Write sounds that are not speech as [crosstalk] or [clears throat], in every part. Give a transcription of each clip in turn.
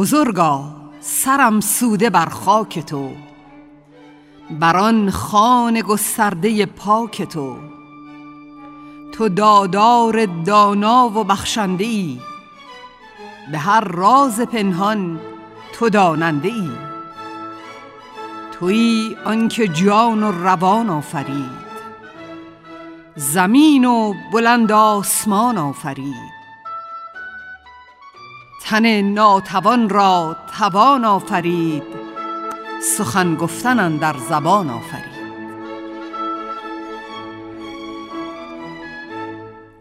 بزرگا سرم سوده بر خاک تو. بر آن خان گسترده پاک تو. تو دادار دانا و بخشنده ای به هر راز پنهان تو داننده ای تویی آنکه جان و روان آفرید. زمین و بلند آسمان آفرید. تن ناتوان را توان آفرید سخن گفتن در زبان آفرید.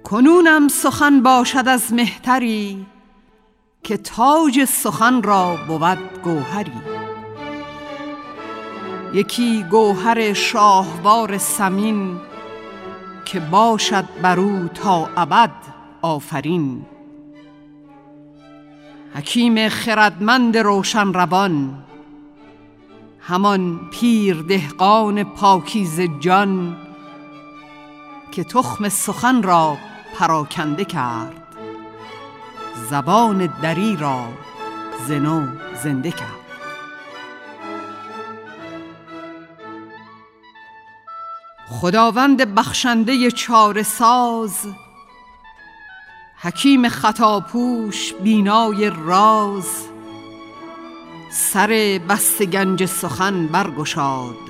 کنونم سخن باشد از مهتری که تاج سخن را بود گوهری. یکی گوهر شاهوار سمین که باشد بر او تا ابد آفرین. حکیم خردمند روشن روان همان پیر دهقان پاکیز جان که تخم سخن را پراکنده کرد زبان دری را زنو زنده کرد. خداوند بخشنده چاره ساز حکیم خطاپوش بینای راز سر بست گنج سخن برگشاد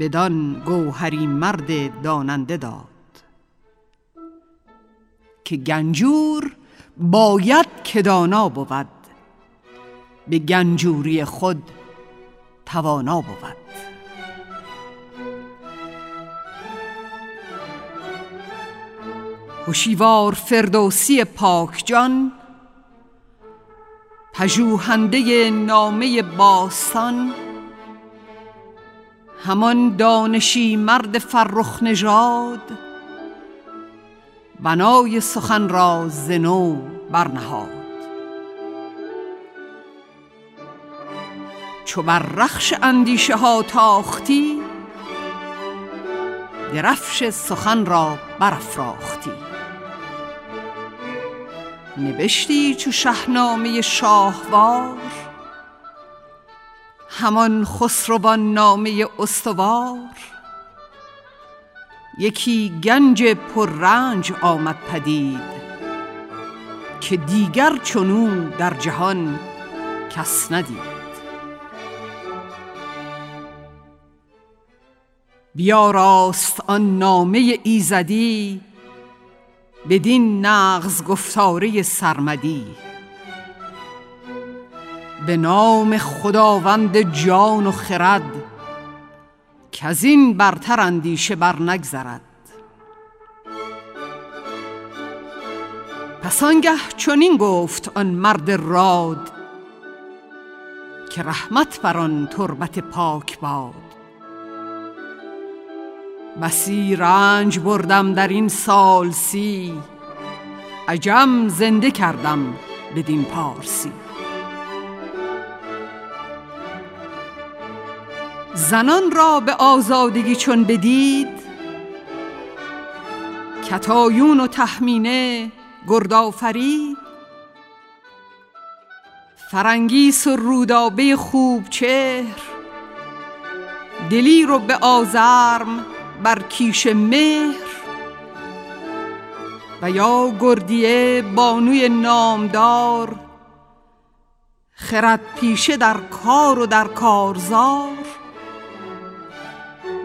بدان گوهری مرد داننده داد. که گنجور باید که دانا بود به گنجوری خود توانا بود. هوشیوار فردوسی پاک جان پژوهنده نامه باستان همان دانشی مرد فرخ نژاد بنای سخن را زنو برنهاد. چو بر رخش اندیشه ها تاختی درفش سخن را برافراختی. نبشتی چو شهنامه شاهوار؟ همان خسروان نامه استوار؟ یکی گنج پررنج آمد پدید که دیگر چنو در جهان کس ندید. بیاراست آن نامه ایزدی بدین نغز گفتاره سرمدی. به نام خداوند جان و خرد که از این برتر اندیشه بر نگذرد پس آنگه چنین گفت آن مرد راد که رحمت بر آن تربت پاک باد. بسی رنج بردم در این سال سی. عجم زنده کردم بدین پارسی. زنان را به آزادگی چون بدید کتایون و تحمینه گردآفرید فرنگیس و رودابه خوب چهر دلیر و به آزرم بر کیش مهر و یا گردیه بانوی نامدار خرد پیشه در کار و در کارزار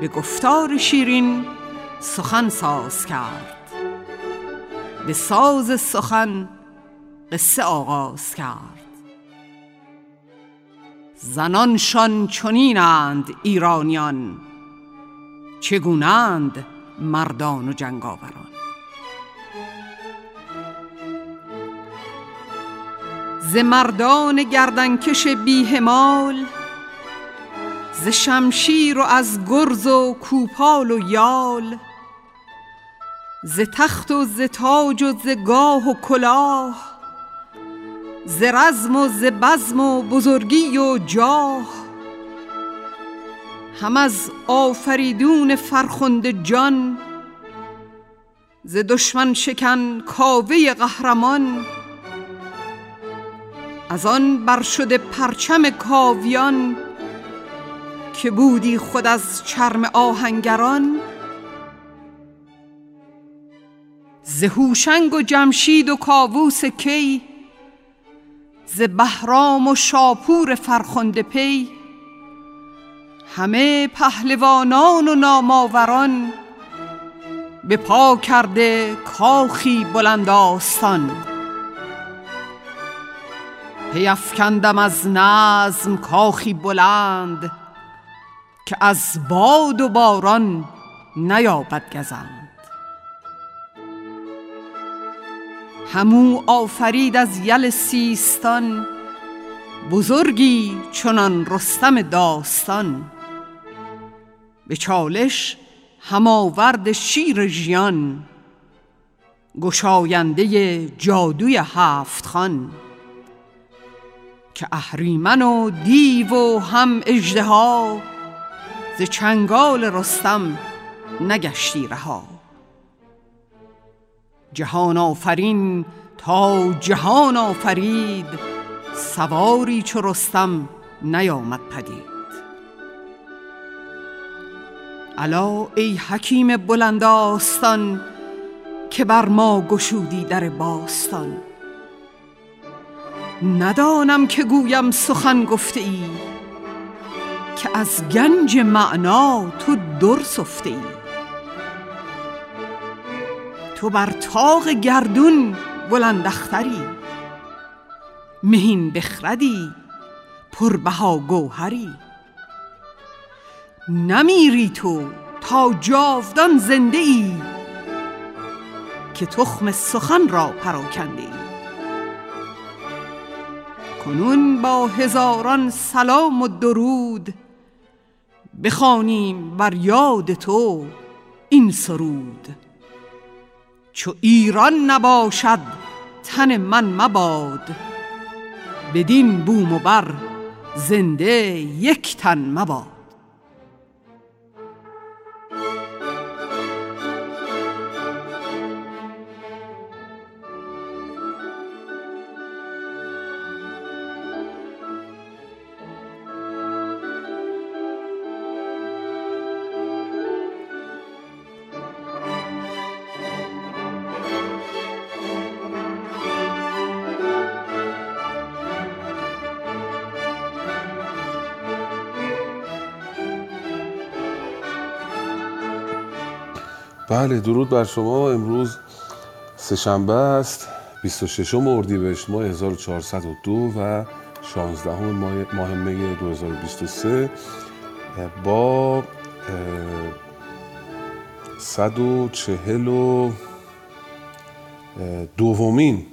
به گفتار شیرین سخن ساز کرد به ساز سخن قصه آغاز کرد. زنانشان چنینند ایرانیان چگونند مردان و جنگاوران. ز مردان گردنکش بیهمال ز شمشیر و از گرز و کوپال و یال ز تخت و ز تاج و ز گاه و کلاه ز رزم و ز بزم و بزرگی و جاه هم از آفریدون فرخنده جان ز دشمن شکن کاوه قهرمان از آن بر شده پرچم کاویان که بودی خود از چرم آهنگران. ز هوشنگ و جمشید و کاووس کی ز بهرام و شاپور فرخنده پی همه پهلوانان و ناماوران به پا کرده کاخی بلند آستان. پیفکندم از نظم کاخی بلند که از باد و باران نیابد گزند. همو آفرید از یل سیستان بزرگی چنان رستم داستان. به چالش هماورد شیر ژیان گشاینده جادوی هفت خان. که اهریمن و دیو و هم اژدها ز چنگال رستم نگشتی رها. جهان آفرین تا جهان آفرید سواری چو رستم نیامد پدید. الا ای حکیم بلند آستان که بر ما گشودی در باستان. ندانم که گویم سخن گفته ای که از گنج معنا تو در سفته ای تو بر تاق گردون بلند اختری مهین بخردی پربها گوهری. نمیری تو تا جاودان زنده ای که تخم سخن را پراکنده ای. کنون با هزاران سلام و درود بخوانیم بر یاد تو این سرود. چو ایران نباشد تن من مباد بدین بوم و بر زنده یک تن مباد. بله درود بر شما. امروز سهشنبه است. 26 اردیبهشت ماه 1402 و 16 ماه می 2023 با 140 و دومین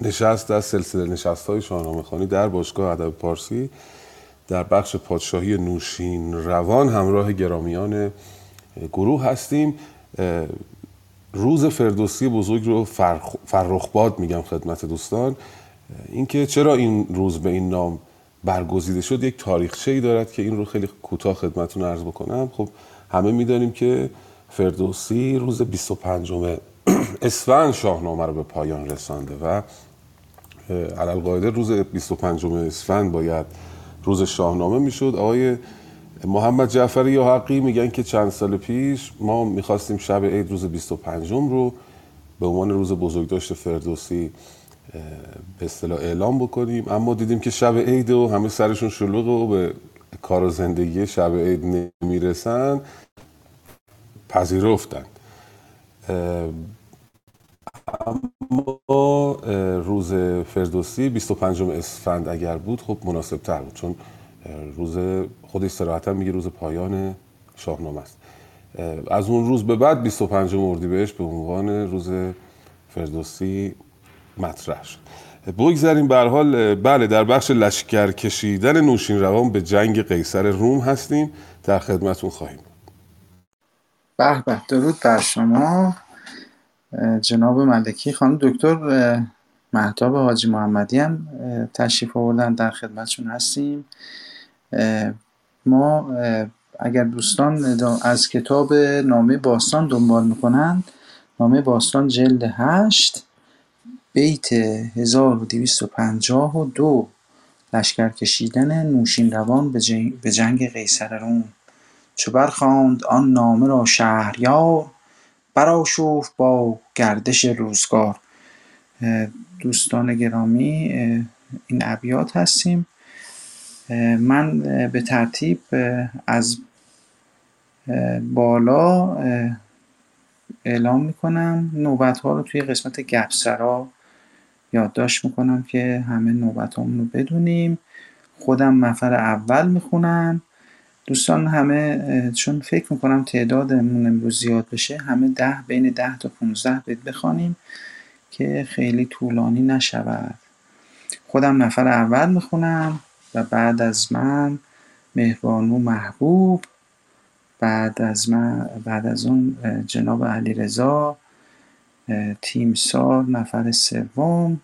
نشست از سلسله نشست های شاهنامه خانی در باشگاه ادب پارسی در بخش پادشاهی نوشین روان. همراه گرامیان گروه هستیم. روز فردوسی بزرگ رو فرخباد میگم خدمت دوستان. اینکه چرا این روز به این نام برگزیده شد یک تاریخچه ای دارد که این رو خیلی کوتاه خدمتتون عرض بکنم. خب همه می‌دانیم که فردوسی روز 25 اسفند شاهنامه رو به پایان رسانده و علال قاعده روز 25 اسفند باید روز شاهنامه می‌شد. آقای محمد جعفر یا حقی میگن که چند سال پیش ما می‌خواستیم شب عید روز 25 رو به عنوان روز بزرگداشت فردوسی به اصطلاح اعلام بکنیم. اما دیدیم که شب عید و همه سرشون شلوغه و به کار و زندگی شب عید نمی‌رسن پذیرفتن. اما روز فردوسی 25 اسفند اگر بود خب مناسب تر بود. چون روز خودش صراحتا میگه روز پایان شاهنامه است. از اون روز به بعد 25 اردیبهشت به عنوان روز فردوسی مطرح شد. بگذاریم به حال بله در بخش لشکر کشیدن نوشین روان به جنگ قیصر روم هستیم. در خدمتون خواهیم به به درود بر شما. جناب ملکی خانم دکتر محتاب حاجی محمدی هم تشریف آوردن در خدمتشون هستیم. ما اگر دوستان از کتاب نامه باستان دنبال می‌کنند نامه باستان جلد هشت بیت 1252 لشکر کشیدن نوشین روان به جنگ قیصر روم. چو برخواند آن نامه را شهریار برآشفت با گردش روزگار. دوستان گرامی این ابیات هستیم. من به ترتیب از بالا اعلام می‌کنم. نوبت ها رو توی قسمت گپسرا یادداشت می‌کنم که همه نوبت رو بدونیم. خودم نفر اول می‌خونم. دوستان همه چون فکر می‌کنم تعدادمون امروز زیاد بشه همه ده بین ده تا 15 بیت بخوانیم که خیلی طولانی نشود. خودم نفر اول می‌خونم. بعد از من مهربانو محبوب بعد از من بعد از اون جناب علیرضا تیمسار نفر سوم.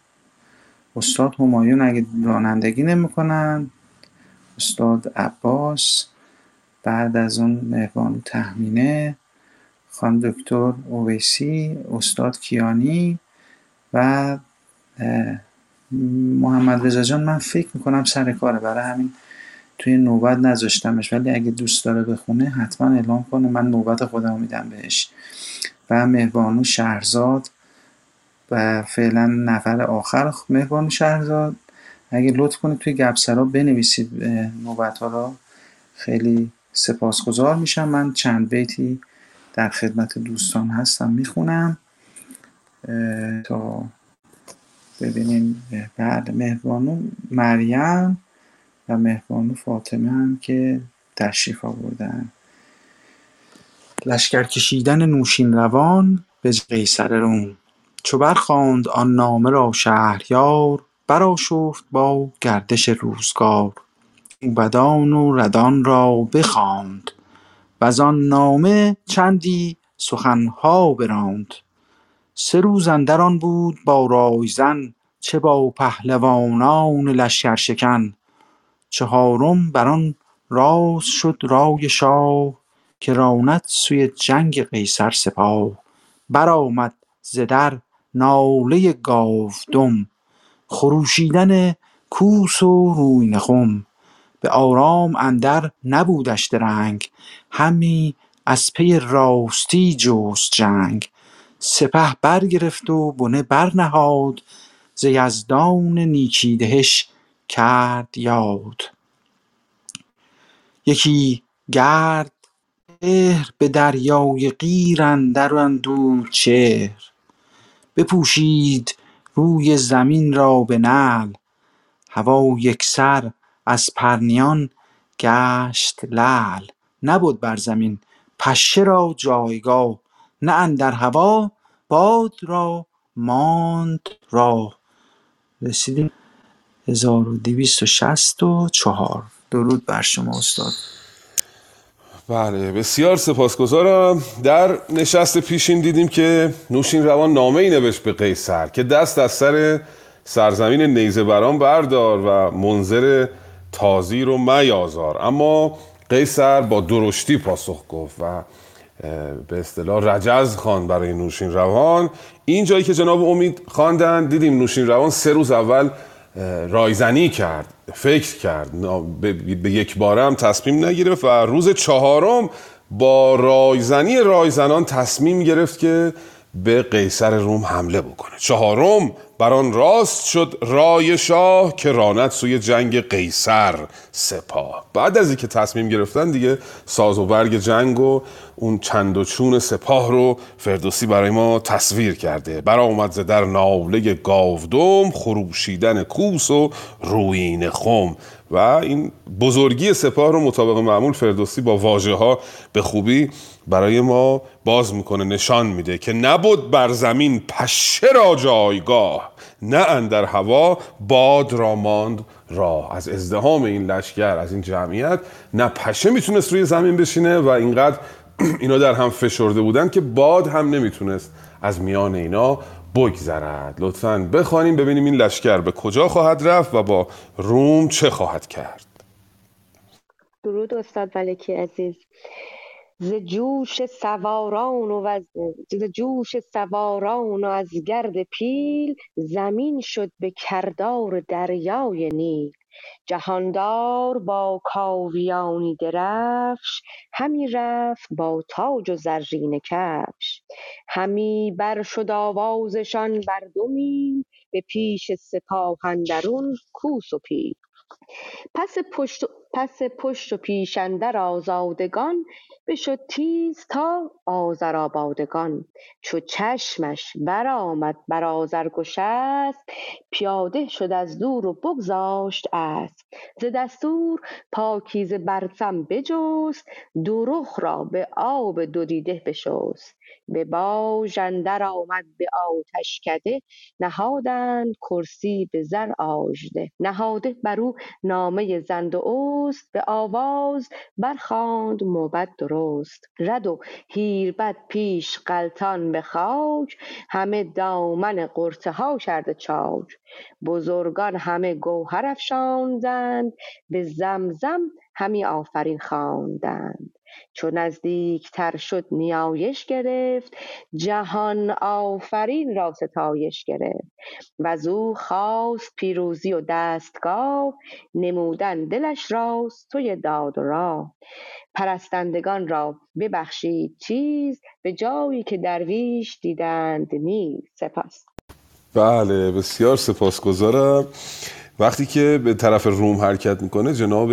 استاد همایون اگه رانندگی نمی‌کنن استاد عباس بعد از اون مهربانو تهمینه خانم دکتر اویسی استاد کیانی و محمد رضا جان من فکر می‌کنم سر کاره. برای همین توی نوبت نذاشتمش. ولی اگه دوست داره بخونه حتما اعلام کنه. من نوبت خودم میدم بهش. و مهربانو شهرزاد و فعلا نفر آخر مهربانو شهرزاد. اگه لطف کنید توی گپسرا بنویسید نوبت ها را. خیلی سپاسگزار میشم. من چند بیتی در خدمت دوستان هستم می‌خونم. تا ببینیم بعد مهربانو مریم و مهربانو فاطمه هم که تشریف آوردن. لشکر کشیدن نوشین روان به قیصر روم. چو برخواند آن نامه را شهریار برآشفت با گردش روزگار. موبدان و ردان را بخواند. وزان نامه چندی سخنها براند. سه روز اندر آن بود با رایزن چه با پهلوانان لشکرشکن. چهارم بر آن راست شد رای شاه که راند سوی جنگ قیصر سپاه. برآمد ز در ناله گاودم خروشیدن کوس و رویینه خم به آرام اندر نبودش درنگ همی از پی راستی جست جنگ. سپه برگرفت و بنه برنهاد ز یزدان نیکی دهش کرد یاد. یکی گرد چهر به دریای قیر اندر اندود چهر. بپوشید روی زمین را به نعل هوا یکسر از پرنیان گشت لعل. نبد بر زمین پشه را جایگاه نه اندر هوا باد را ماند راه. رسیدیم. 1264 درود بر شما استاد. بله بسیار سپاسگزارم. در نشست پیشین دیدیم که نوشین روان نامه ای نوشت به قیصر که دست از سر سرزمین نیزه بران بردار و منظر تازی رو میازار. اما قیصر با درشتی پاسخ گفت و به اصطلاح رجز خان برای نوشین روان. این جایی که جناب امید خواندن دیدیم نوشین روان سه روز اول رایزنی کرد فکر کرد به یک باره هم تصمیم نگرفت و روز چهارم با رایزنی رایزنان تصمیم گرفت که به قیصر روم حمله بکنه. چهارم بر آن راست شد رای شاه که راند سوی جنگ قیصر سپاه. بعد از اینکه تصمیم گرفتن دیگه ساز و برگ جنگ و اون چند و چون سپاه رو فردوسی برای ما تصویر کرده. برا اومد در ناله گاودم خروشیدن کوس و روین خم. و این بزرگی سپاه رو مطابق معمول فردوسی با واژه ها به خوبی برای ما باز می‌کنه نشان میده که نبود بر زمین پشه را جایگاه نه اندر هوا باد را ماند را از ازدهام این لشکر از این جمعیت نه پشه می‌تونست روی زمین بشینه و اینقدر اینا در هم فشرده بودن که باد هم نمی‌تونست از میان اینا بگذرد. لطفا بخوانیم ببینیم این لشکر به کجا خواهد رفت و با روم چه خواهد کرد. درود استاد ملکی عزیز. ز جوش سواران و از ز جوش سواران و از گرد پیل زمین شد به کردار دریای نیل. جهاندار با کاویانی درفش همی رفت با تاج و زرینه کفش. همی بر شد آوازشان بر دو به پیش سپاه اندرون کوس و پیل. پس پشت پس پشت و پیش اندر آزادگان بشد تیز تا آذرابادگان چو چشمش برآمد بر آذرگشسپ پیاده شد از دور و بگذاشت اسپ ز دستور پاکیزه برسم بجست دو رخ را به آب دو دیده بشست. به باژ اندر آمد به آتشکده نهادند کرسی به زر آژده. نهاده بر او نامه زند و اوست به آواز برخواند موبد درست. رد و هیربد پیش غلطان به خاک همه دامن غرطه ها کرده چاک. بزرگان همه گوهر افشاندند به زمزم همی آفرین خواندند. چو نزدیکتر شد نیایش گرفت جهان آفرین را ستایش گرفت. وزو خواست پیروزی و دستگاه نمودن دلش راست سوی داد و راه. پرستندگان را ببخشید چیز به جایی که درویش دیدند نیز سپاس. بله بسیار سپاسگزارم. وقتی که به طرف روم حرکت می‌کنه جناب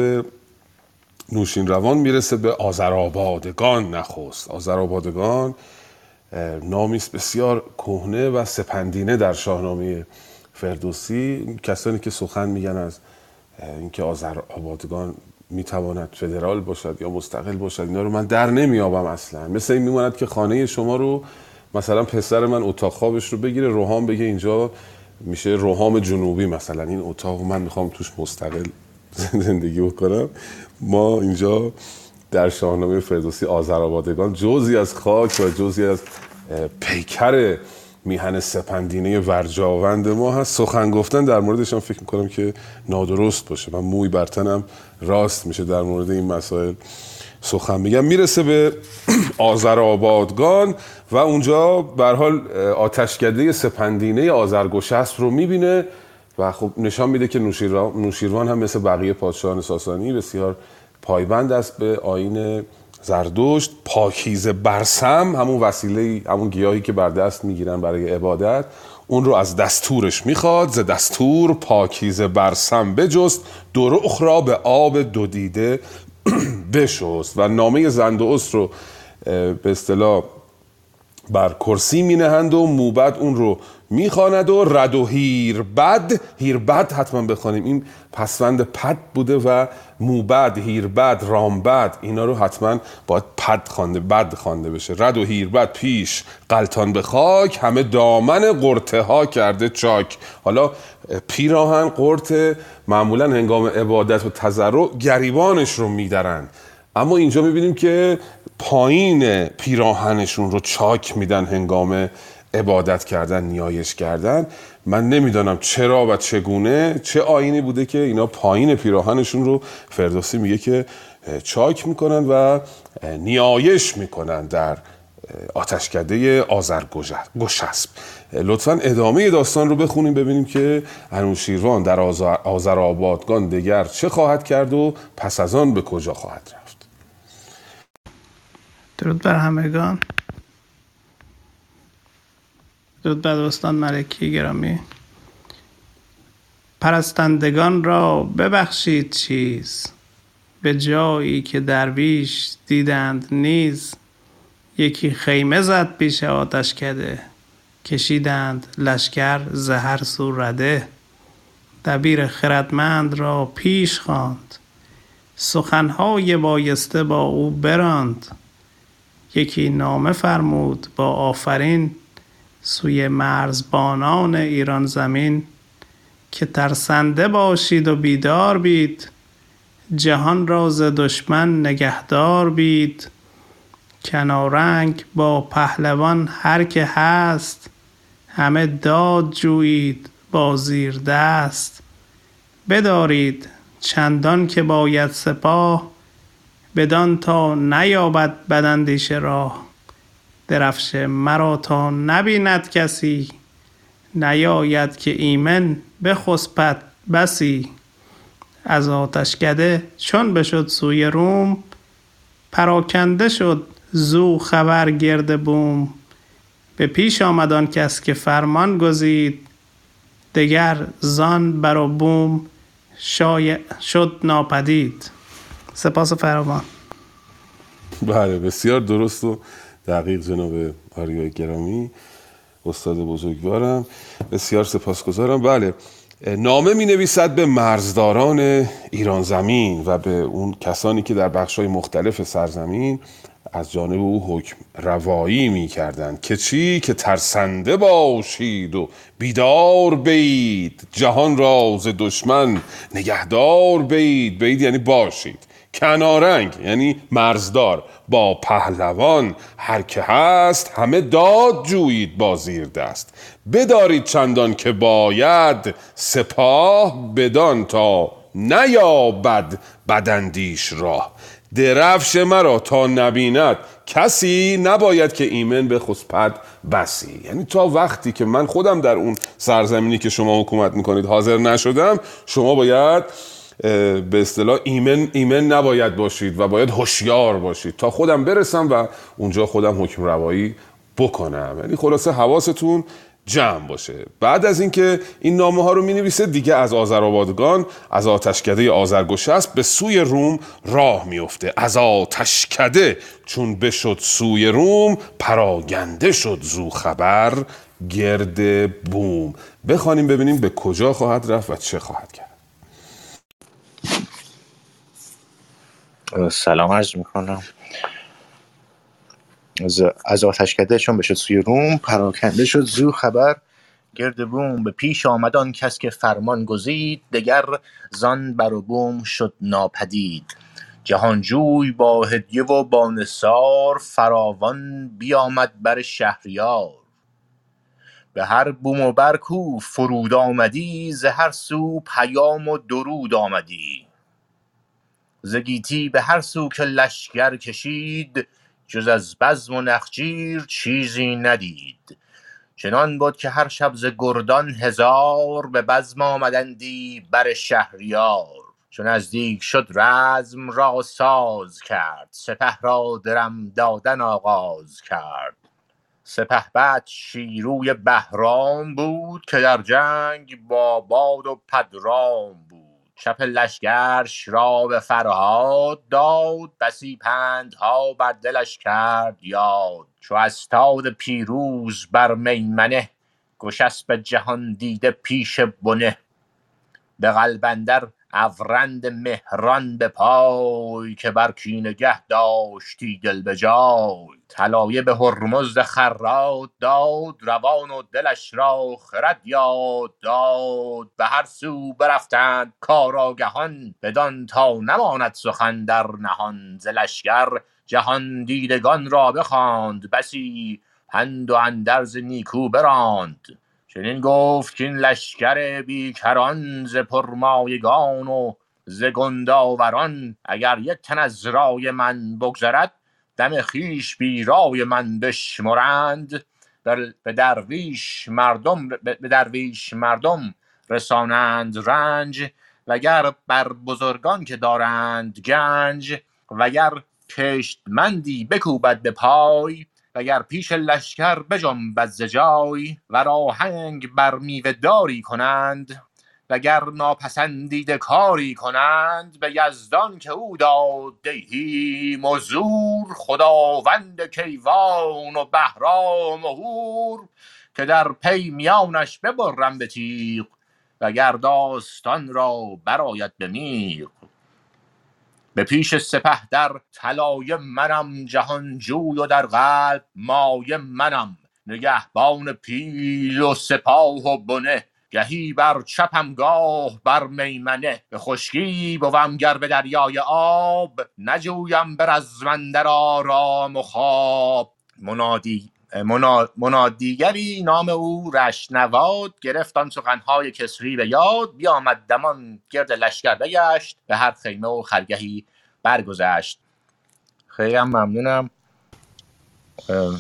نوشین روان می‌رسه به آذرآبادگان نخست. آذرآبادگان نامی است بسیار کهنه و سپندینه در شاهنامه فردوسی. کسانی که سخن میگن از اینکه آذرآبادگان می‌تواند فدرال باشد یا مستقل باشد اینا رو من در نمیابم اصلا. مثل این میماند که خانه شما رو مثلا پسر من اتاق خوابش رو بگیره روحام بگه اینجا میشه روحام جنوبی مثلا. این اتاق من می‌خوام توش مستقل [laughs] زندگی بکنم. ما اینجا در شاهنامه فردوسی آذرآبادگان جزی از خاک و جزی از پیکر میهن سپندینه ورجاوند ما هست. سخن گفتن در موردش هم فکر می‌کنم که نادرست باشه. من موی برتنم راست میشه در مورد این مسائل سخن میگم. می‌رسه به [clears throat] آذرآبادگان و اونجا به حال آتشکده سپندینه آذرگشسپ رو می‌بینه. و خب نشان میده که نوشیروان هم مثل بقیه پادشاهان ساسانی بسیار پایبند است به آین زردشت. پاکیز برسم همون وسیله همون گیاهی که بر دست می‌گیرن برای عبادت اون رو از دستورش می‌خواد. ز دستور پاکیز برسم بجست دروخ را به آب دو دیده [clears throat] بشست. و نامه زندوست رو به اصطلاح بر کرسی می نهند و موبد اون رو می‌خواند و رد و هیر بد هیر بد حتما بخوانیم. این پسوند پد بوده و موبد هیر بد رام بد اینا رو حتما باید پد خوانده بد خوانده بشه. رد و هیر بد پیش قلطان به خاک همه دامن قرته ها کرده چاک. حالا پیراهن قرت معمولا هنگام عبادت و تذرع گریبانش رو میدرن اما اینجا می‌بینیم که پایین پیراهنشون رو چاک میدن هنگام عبادت کردن نیایش کردن. من نمی‌دانم چرا و چگونه چه آینی بوده که اینا پایین پیراهنشون رو فردوسی میگه که چاک می‌کنن و نیایش می‌کنن در آتشکده آذرگشسپ لطفا ادامه داستان رو بخونیم ببینیم که انوشیروان در آذرآبادگان دگر چه خواهد کرد و پس از آن به کجا خواهد رفت. درود بر همگان. درود بر دوستان ملکی گرامی. پرستندگان را ببخشید چیز. به جایی که درویش دیدند نیز یکی خیمه زد پیش آتش کده کشیدند لشکر زهر سو رده دبیر خردمند را پیش خواند. سخنهای بایسته با او براند. یکی نامه فرمود با آفرین سوی مرزبانان ایران زمین که ترسنده باشید و بیدار بید جهان را ز دشمن نگهدار بید. کنارنگ با پهلوان هر که هست همه داد جویید با زیر دست. بدارید چندان که باید سپاه بدان تا نیابد بداندیش راه. درفش مرا تا نبیند کسی نیاید که ایمن بخسپد بسی. از آتشکده چون بشد سوی روم پراکنده شد زو خبر گرد بوم. به پیش آمد آن کس که فرمان گزید دگر زان بر و بوم شای شد ناپدید. سپاس فراوان. بله بسیار درست و دقیق جناب آریای گرامی. استاد بزرگوارم بسیار سپاسگزارم. بله نامه می نویسد به مرزداران ایران زمین و به اون کسانی که در بخش های مختلف سرزمین از جانب او حکم روایی می کردن. که چی؟ که ترسنده باشید و بیدار بید. جهان راز دشمن نگهدار بید. بید یعنی باشید. کنارنگ یعنی مرزدار. با پهلوان هر که هست همه داد جویید با زیر دست. بدارید چندان که باید سپاه بدان تا نیابد بدندیش راه. درفش مرا تا نبیند کسی نباید که ایمن به خسپد بسی. یعنی تا وقتی که من خودم در اون سرزمینی که شما حکومت می‌کنید حاضر نشدم شما باید به اصطلاح ایمن ایمن نباید باشید و باید هوشیار باشید. تا خودم برسم و اونجا خودم حکم روایی بکنم. یعنی خلاصه حواستون جمع باشه. بعد از اینکه این نامه ها رو می نویسه دیگه از آذرآبادگان از آتشکده آذرگشسپ به سوی روم راه میفته. از آتشکده چون بشد سوی روم پراگنده شد زو خبر گرد بوم. بخوانیم ببینیم به کجا خواهد رفت و چه خواهد کرد. سلام عرض می‌کنم. از, آتشکده چون بشد سوی روم پراکنده شد زو خبر. گرد بوم به پیش آمدان کس که فرمان گزید دگر زان بر بوم شد ناپدید. جهانجوی با هدیه و با نثار فراوان بیامد بر شهریار. به هر بوم و بر کو فرود آمدی ز هر سو پیام و درود آمدی. ز گیتی به هر سو که لشکر کشید جز از بزم و نخجیر چیزی ندید. چنان بود که هر شب ز گردان هزار به بزم آمدندی بر شهریار. چون نزدیک شد رزم را ساز کرد سپه را درم دادن آغاز کرد. سپهبد شیروی بهرام بود که در جنگ با باد و پدرام چپ لشگرش را به فرهاد داد بسی پندها بر دلش کرد یاد. چو استاد پیروز بر میمنه گشسپ جهان دیده پیش بنه. به قلب اندر افرند مهران به پای که بر کینگه داشتی دل به جای. طلایه به هرمزد خراد داد روان و دلش را خرد یاد داد. به هر سو برفتند کارآگهان بدان تا نماند سخن در نهان. ز لشکر جهان دیدگان را بخواند بسی پند و اندرز نیکو براند. چنین گفت که این لشکر بیکران ز پرمایگان و ز گنداوران اگر یک تن از رای من بگذرد دم خویش بی رای من بشمرند. به درویش مردم به درویش مردم رسانند رنج وگر بر بزرگان که دارند گنج وگر کشتمندی بکوبد به پای. وگر پیش لشکر بجنبد ز جای ور آهنگ بر میوه داری کنند وگر ناپسندیده کاری کنند به یزدان که او داد مزور خداوند کیوان و بهرام و هور که در پی میانش ببرم به تیغ وگر داستان را برآید به میغ. به پیش سپه در طلایه منم جهانجوی و در قلب مایه منم. نگهبان پیل و سپاه و بنه گهی بر چپم گاه بر میمنه. به خشکی بوم گر به دریای آب نجویم رزم اندر آرام و خواب. منادی منادیگری نام او رشنواد گرفت آن سخنهای کسری به یاد بیامد دمان گرد لشکر بگشت به هر خیمه و خرگهی برگذشت. خیلی هم ممنونم.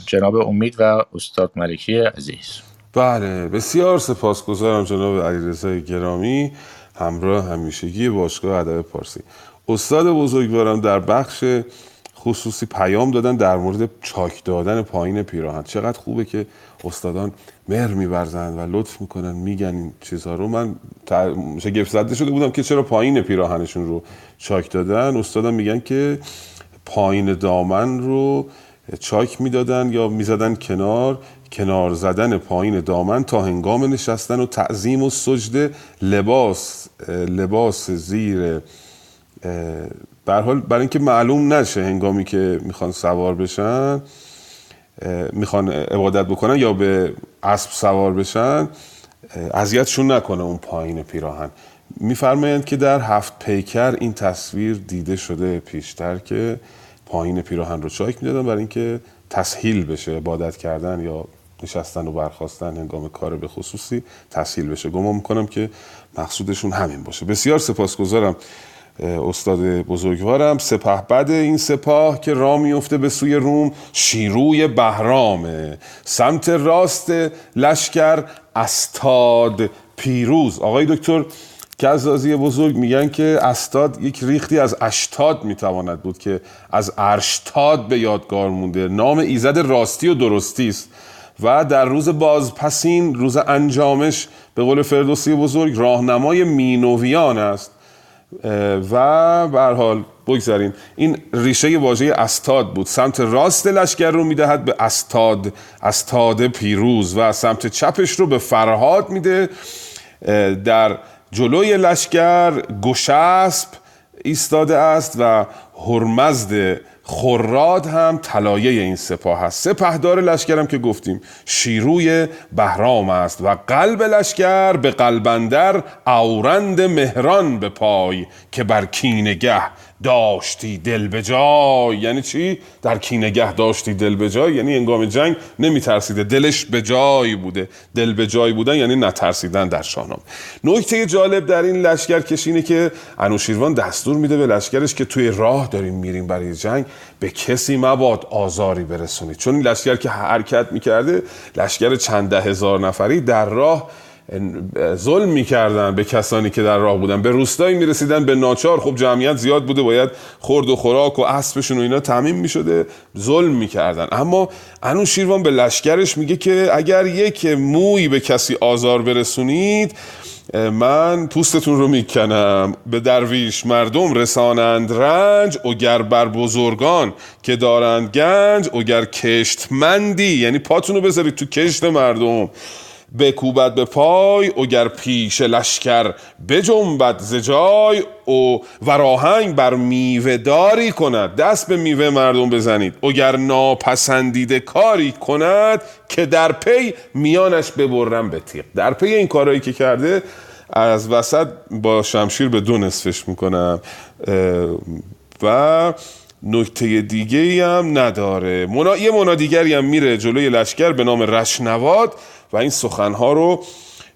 جناب امید و استاد ملکی عزیز. بله بسیار سپاسگزارم جناب علیرضا گرامی. همراه همیشگی باشگاه ادب پارسی. استاد بزرگوارم در بخش خصوصی پیام دادن در مورد چاک دادن پایین پیراهن. چقدر خوبه که استادان مهر میورزن و لطف می‌کنن میگن این چیزها رو. من شگفت زده شده بودم که چرا پایین پیراهنشون رو چاک دادن. استادان میگن که پایین دامن رو چاک می‌دادن یا می‌زدن کنار. کنار زدن پایین دامن تا هنگام نشستن و تعظیم و سجده لباس لباس زیر بر حال برای اینکه معلوم نشه هنگامی که می‌خوان سوار بشن می‌خوان عبادت بکنن یا به اسب سوار بشن اذیتشون نکنه اون پایین پیراهن. میفرمایند که در هفت پیکر این تصویر دیده شده پیشتر که پایین پیراهن رو چاک می‌دادن برای اینکه تسهیل بشه عبادت کردن یا نشستن و برخواستن هنگام کار به خصوصی تسهیل بشه. گمان می‌کنم که مقصودشون همین باشه. بسیار سپاسگزارم. استاد بزرگوارم. سپه بد این سپاه که را میفته به سوی روم شیروی بهرامه سمت راست لشکر استاد پیروز. آقای دکتر کزازی بزرگ میگن که استاد یک ریختی از اشتاد می‌تواند بود که از ارشتاد به یادگار مونده. نام ایزد راستی و درستی است. و در روز بازپسین روز انجامش به قول فردوسی بزرگ راهنمای مینویان است. و به حال بگذاریم این ریشه واژه استاد بود. سمت راست لشکر رو می‌دهد به استاد استاد پیروز و سمت چپش رو به فرهاد میده. در جلوی لشکر گشسب ایستاده است و هرمزد خراد هم طلایه این سپاه است. سپهدار لشکرم که گفتیم شیروی بهرام است و قلب لشکر به قلبندر اورند مهران به پای که بر کینگه داشتی دل به جای. یعنی چی؟ در کینگه داشتی دل به جای؟ یعنی انگام جنگ نمی ترسیده دلش به جای بوده. دل به جای بودن یعنی نترسیدن در شاهنامه. نکته جالب در این لشکر کشینه که انوشیروان دستور میده به لشکرش که توی راه داریم میریم برای جنگ به کسی مباد آزاری برسونید چون این لشکر که حرکت می‌کرده لشکر چند ده هزار نفری در راه ظلم می‌کردن به کسانی که در راه بودن. به روستایی می‌رسیدن به ناچار. خب جمعیت زیاد بوده باید خورد و خوراک و اسبشون و اینا تمیم می‌شده. ظلم می‌کردن. اما انو شیروان به لشکرش میگه که اگر یک موی به کسی آزار برسونید من پوستتون رو می‌کنم. به درویش مردم رسانند رنج گر بر بزرگان که دارند گنج گر کشتمندی یعنی پاتون رو بذارید تو کشت مردم. بکوبد به پای اگر پیش لشکر بجنبد ز جای او و راهنگ بر میوه داری کند دست به میوه مردم بزنید. اگر ناپسندیده کاری کند که در پی میانش ببرم به تیغ. در پی این کارهایی که کرده از وسط با شمشیر به دو نصفش می‌کنم. و نکته دیگه هم نداره. منا... یه منا دیگری هم میره جلوی لشکر به نام رشنواد و این سخنها رو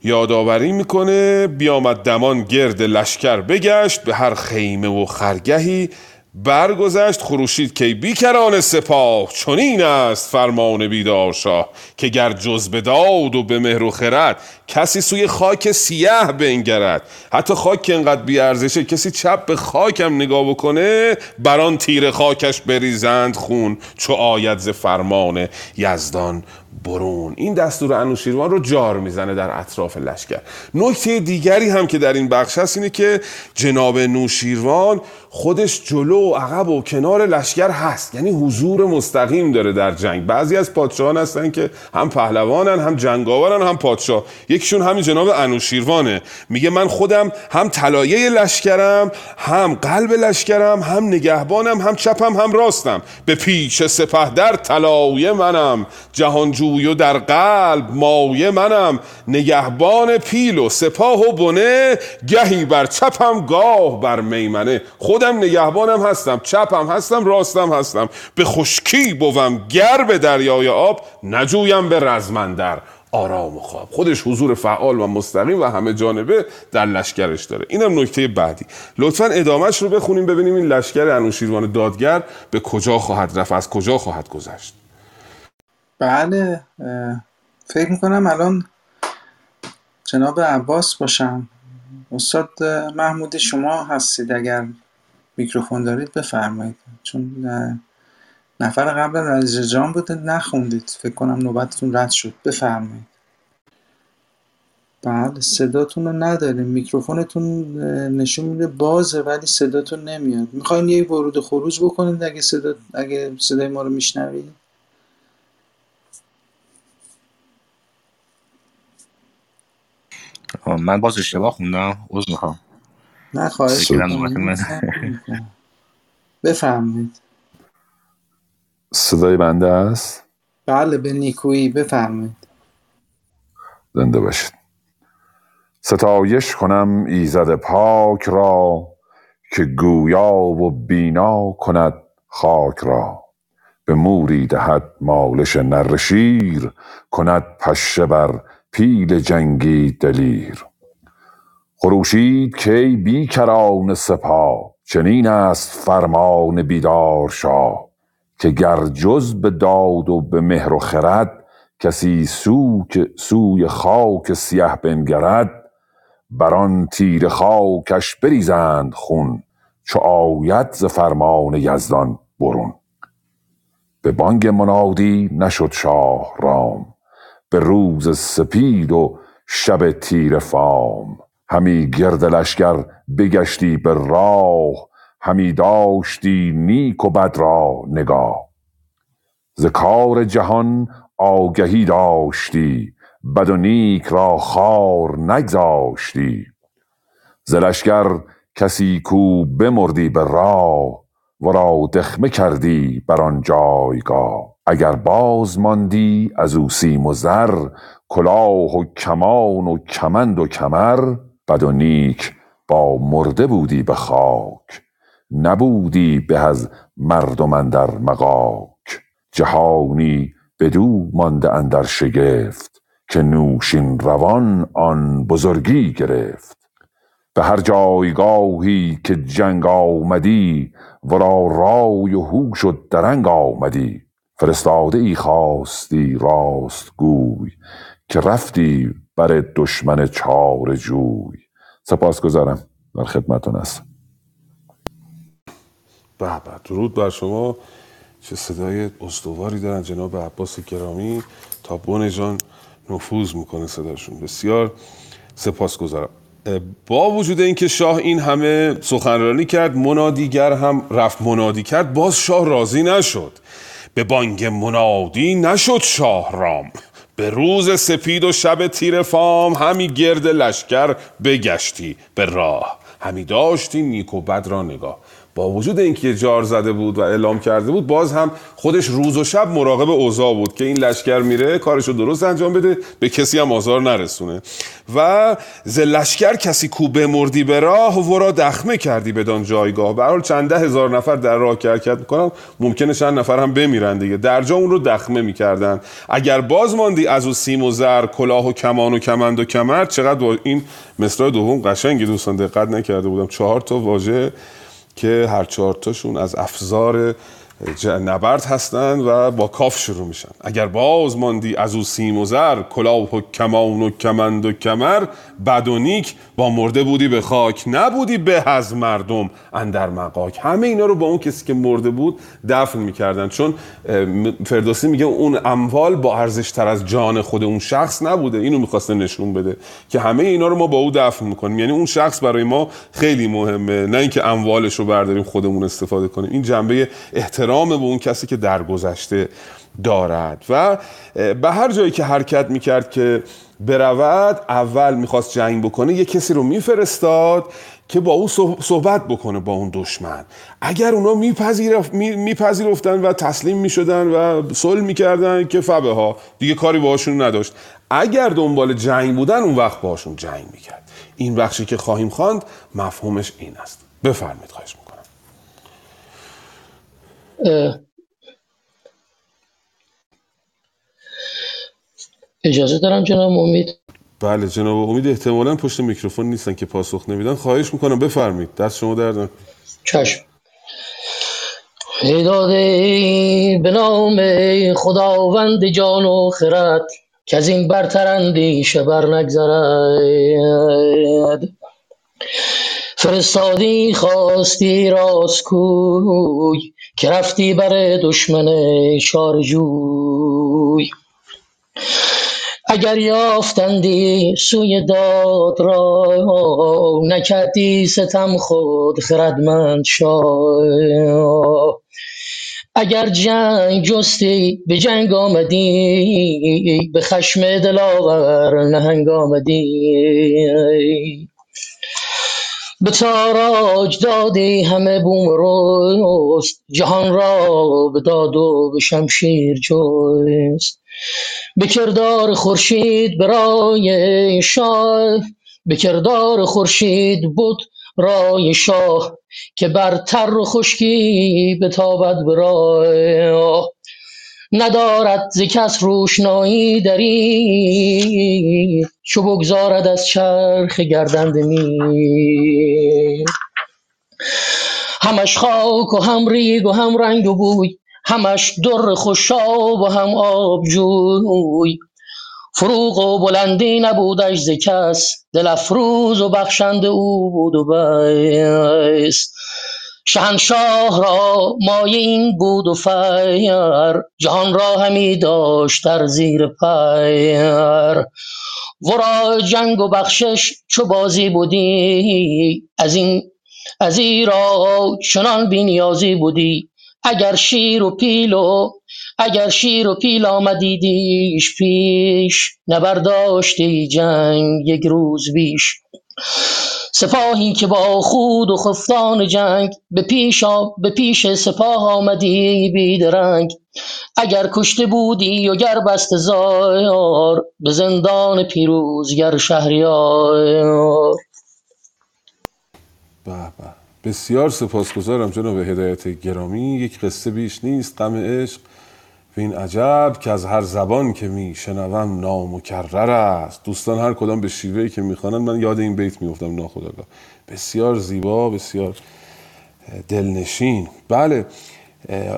یادآوری می‌کنه. بیامد دمان گرد لشکر بگشت به هر خیمه و خرگهی برگذشت. خروشید که بیکران سپاه چنین است فرمان بیدار شاه که گر جز به داد و به مهر و خرد کسی سوی خاک سیاه بنگرد. حتی خاک که انقدر بیارزشه کسی چپ به خاکم نگاه بکنه بران تیر خاکش بریزند خون چو آید ز فرمان یزدان برون. این دستور انوشیروان رو جار می‌زنه در اطراف لشکر. نکته دیگری هم که در این بخش هست اینه که جناب نوشیروان خودش جلو و عقب و کنار لشکر هست. یعنی حضور مستقیم داره در جنگ. بعضی از پادشاهان هستن که هم پهلوانن هم جنگاورن هم پادشاه. یکیشون همین جناب انوشیروانه. میگه من خودم هم طلایه لشکرم هم قلب لشکرم هم نگهبانم هم چپم هم راستم. به پیش سپه در طلایه منم جهانجوی و در قلب مایه منم. نگهبان پیل و سپاه و بنه گهی بر چپم گاه بر میمنه. خودم نگهبانم هستم چپم هستم راستم هستم. به خشکی بوم گر به دریای آب نجویم به رزمندر. آرام و خواب. خودش حضور فعال و مستقیم و همه جانبه در لشکرش داره. اینم نکته بعدی. لطفا ادامهش رو بخونیم ببینیم این لشکر انوشیروان دادگر به کجا خواهد رفت از کجا خواهد گذشت. بله فکر می‌کنم الان جناب عباس باشم. استاد محمودی شما هستید. اگر میکروفون دارید بفرمایید. چون نفر قبل عزیز جان بوده نخوندید. فکر کنم نوبتتون رد شد. بفرمایید. بله صداتون رو نداریم. میکروفونتون نشون میده بازه ولی صداتون نمیاد. می‌خواین یه ورود خروج بکنید اگه صدا اگه صدای ما رو میشنوید؟ من باز اشتباه خوندم. عذر می‌خوام. نه خواهش بفرمایید. صدای بنده است بله به نیکویی بفرمایید. زنده باشید. ستایش کنم ایزد پاک را که گویا و بینا کند خاک را. به موری دهد مالش نر شیر کند پشه بر پیل جنگی دلیر. خروشید کی بی کران سپاه چنین است فرمان بیدار شاه. که گر جز به داد و به مهر و خرد کسی سو که سوی خاک سیه بنگرد بر آن تیر خاکش بریزند خون چو آید ز فرمان یزدان برون. به بانگ منادی نشد شاه رام به روز سپید و شب تیر فام. همی گرد لشکر بگشتی به راه همی داشتی نیک و بد را نگاه. ز کار جهان آگهی داشتی بد و نیک را خار نگذاشتی. ز لشکر کسی کو بمردی به راه ورا دخمه کردی بر آن جایگاه. اگر باز ماندی از او سیم و زر کلاه و کمان و کمند و کمر بد و نیک با مرده بودی به خاک. نبودی به از مردم اندر مغاک. جهانی بدو مانده اندر شگفت که نوشین روان آن بزرگی گرفت. به هر جایگاهی که جنگ آمدی ورا رای و هوش و درنگ آمدی. فرستاده ای خواستی راست گوی که رفتی بر دشمن چار جوی سپاس گذارم. در خدمتون هستم. به درود بر شما. چه صدای استواری دارن جناب عباس گرامی. تا بن جان نفوذ می‌کنه صداشون. بسیار سپاس گذارم با وجود اینکه شاه این همه سخنرانی کرد منادیگر هم رفت منادی کرد باز شاه راضی نشد. به بانگ منادی نشد شاه رام. به روز سپید و شب تیر فام همی گرد لشکر بگشتی به راه. همی داشتی نیک و بد را نگاه. با وجود اینکه جار زده بود و اعلام کرده بود باز هم خودش روز و شب مراقب اوضاع بود که این لشکر میره کارشو درست انجام بده به کسی هم آزار نرسونه. و ز لشکر کسی کو بمردی به راه ورا دخمه کردی بدان جایگاه. به حال چند ده هزار نفر در راه حرکت می‌کنن ممکنه چند نفر هم بمیرن دیگه. در جا اون رو دخمه می‌کردن. اگر باز ماندی از او سیم و زر کلاه و کمان و کمند و کمر چقدر این مصرع دوم قشنگی دوستان دقت نکرده بودم. چهار تا واژه که هر چهارتاشون از افزار نبرد هستند و با کاف شروع میشن. اگر باز ماندی از او سیم و زر کلاه و کمان و کمند و کمر بد و نیک با مرده بودی به خاک نبودی به از مردم اندر مقاک. همه اینا رو با اون کسی که مرده بود دفن می‌کردن. چون فردوسی میگه اون اموال با ارزش تر از جان خود اون شخص نبوده. اینو می‌خواسته نشون بده که همه اینا رو ما با او دفن می‌کنیم. یعنی اون شخص برای ما خیلی مهمه. نه اینکه اموالش رو برداریم خودمون استفاده کنیم. این جنبه احترام به اون کسی که درگذشته دارد. و به هر جایی که حرکت می‌کرد که برود اول می‌خواست جنگ بکنه یه کسی رو میفرستاد که با او صحبت بکنه با اون دشمن. اگر اونا میپذیرفتن و تسلیم می‌شدن و صلح می‌کردن که فبه ها دیگه کاری باهاشون نداشت. اگر دنبال جنگ بودن اون وقت باشون جنگ می‌کرد. این بخشی که خواهیم خواند مفهومش این است. بفرمید خواهش اجازه دارم جناب امید؟ بله جناب امید احتمالا پشت میکروفون نیستن که پاسخ نمیدن. خواهش می‌کنم بفرمایید دست شما نکنه. چشم. ای داده به نام خداوند جان و خرد که از این برتر اندیشه بر نگذرد. فرستادی خواستی راستگوی که رفتی بر دشمن شارجوی اگر یافتندی سوی داد را نکردی ستم خود خردمند شاه اگر جنگ جستی به جنگ آمدی به خشم دلاور نهنگ آمدی. به تاراج دادی همه بوم رست جهان را به داد و به شمشیر جست. به کردار خورشید برای شاه به کردار خورشید بود رای شاه که بر تر و خشکی بتابد به راه ندارد ز کس روشنایی دری چو بگذارد از چرخ گردنده می همش خاک و هم ریگ و هم رنگ و بوی همش در خوشاب و هم آبجوی. فروغ و بلندی نبودش ز کس دل افروز و بخشنده او بود و بس. شهنشاه را مایه این بود و فیر جهان را همی داشت در زیر پیر. ورا جنگ و بخشش چو بازی بودی از این از ایرا چنان بینیازی بودی. اگر شیر و پیل و اگر شیر و پیل آمدیدیش پیش نبرداشتی جنگ یک روز بیش. سپاهی که با خود و خفتان جنگ به پیش. به پیش سپاه آمدی بیدرنگ. اگر کشته بودی و گر بست زار به زندان پیروزگر شهریار. به. بسیار سپاسگزارم جناب هدایت گرامی. یک قصه بیش نیست غم عشق. این عجب که از هر زبان که می شنوم نامکرر است. دوستان هر کدام به شیوهی که می‌خوانند من یاد این بیت میفتم ناخداگاه بسیار زیبا بسیار دلنشین. بله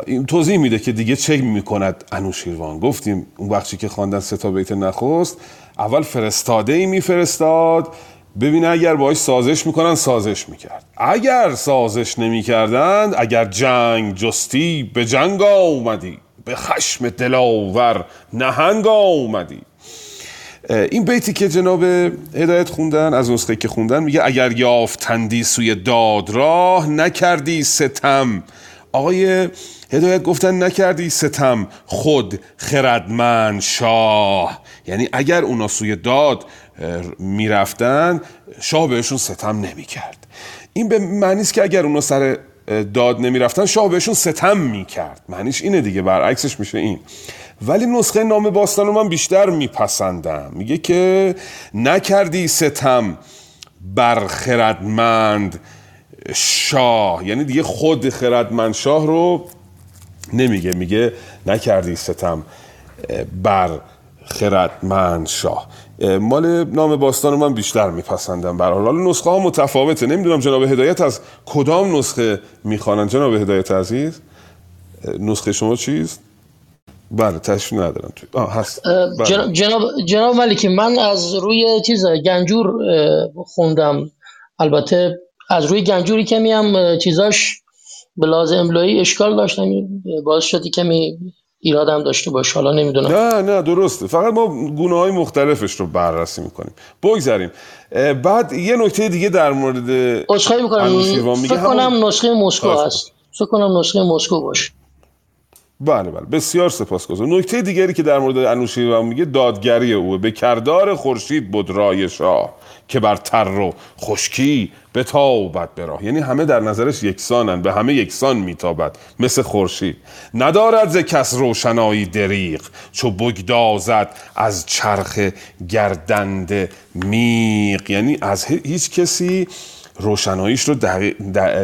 این توضیح میده که دیگه چه می‌کند انوشیروان گفتیم اون بخشی که خواندن سه تا بیت نخست اول فرستاده ای میفرستاد. ببینه اگر باش سازش می‌کنن سازش می‌کرد. اگر سازش نمی‌کردند اگر جنگ جستی به جنگ آمدی. به خشم دلاور نهنگ آمدی. این بیتی که جناب هدایت خوندن از نسخه که خوندن میگه اگر یافتندی سوی داد راه نکردی ستم. آقای هدایت گفتن نکردی ستم خود خردمند شاه. یعنی اگر اونا سوی داد می‌رفتن شاه بهشون ستم نمی‌کرد. این به معنی است که اگر اونا سر داد نمی‌رفتن شاه بهشون ستم می‌کرد. معنیش اینه دیگه برعکسش میشه این. ولی نسخه نام باستان رو من بیشتر میپسندم. میگه که نکردی ستم بر خردمند شاه. یعنی دیگه خود خردمند شاه رو نمیگه میگه نکردی ستم بر خردمند شاه. مال نام باستان من بیشتر میپسندم برحال حالا نسخه ها متفاوته. نمی‌دونم جناب هدایت از کدام نسخه می‌خوانن جناب هدایت عزیز نسخه شما چیست؟ بله تشریف ندارم توی. آه هست. بله. جناب, جناب, جناب ملکی من از روی چیز گنجور خوندم. البته از روی گنجوری کمی هم چیزاش به لازم املایی اشکال داشتم. باعث شدی کمی ایرادم داشته باشه. حالا نمی‌دونم. نه نه درسته. فقط ما گونه های مختلفش رو بررسی می‌کنیم. بگذاریم. بعد یه نکته دیگه در مورد عذرخواهی می‌کنم. فکر کنم نسخه مسکو هست. فکر کنم نسخه مسکو باشه. بله بله. بسیار سپاسگزارم. نکته دیگری که در مورد انوشیروان میگه دادگری او. به کردار خورشید بود رای شاه که بر تر و خشکی به راه. یعنی همه در نظرش یکسانن به همه یکسان میتابد مثل خورشید. ندارد ز کس روشنایی دریغ چو بگدازد از چرخ گردنده میق یعنی از هیچ کسی روشناییش رو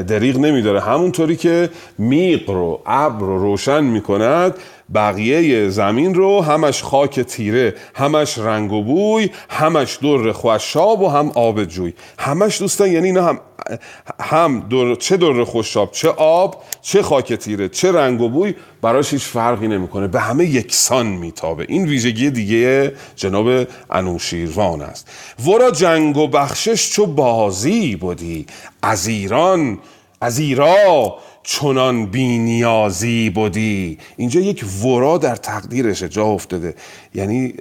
دریغ نمیداره. همونطوری که میق رو ابر رو روشن می‌کند بقیه زمین رو همش خاک تیره همش رنگ و بوی همش در خوشاب و هم آب جوی. همش دوستان یعنی اینا هم هم در چه در خوشاب چه آب چه خاک تیره چه رنگ و بوی براش هیچ فرقی نمی‌کنه. به همه یکسان میتابه. این ویژگی دیگه جناب انوشیروان است. ورا جنگ و بخشش چو بازی بودی از ایران از ایرا چنان بینیازی بودی. اینجا یک ورا در تقدیرشه جا افتاده. یعنی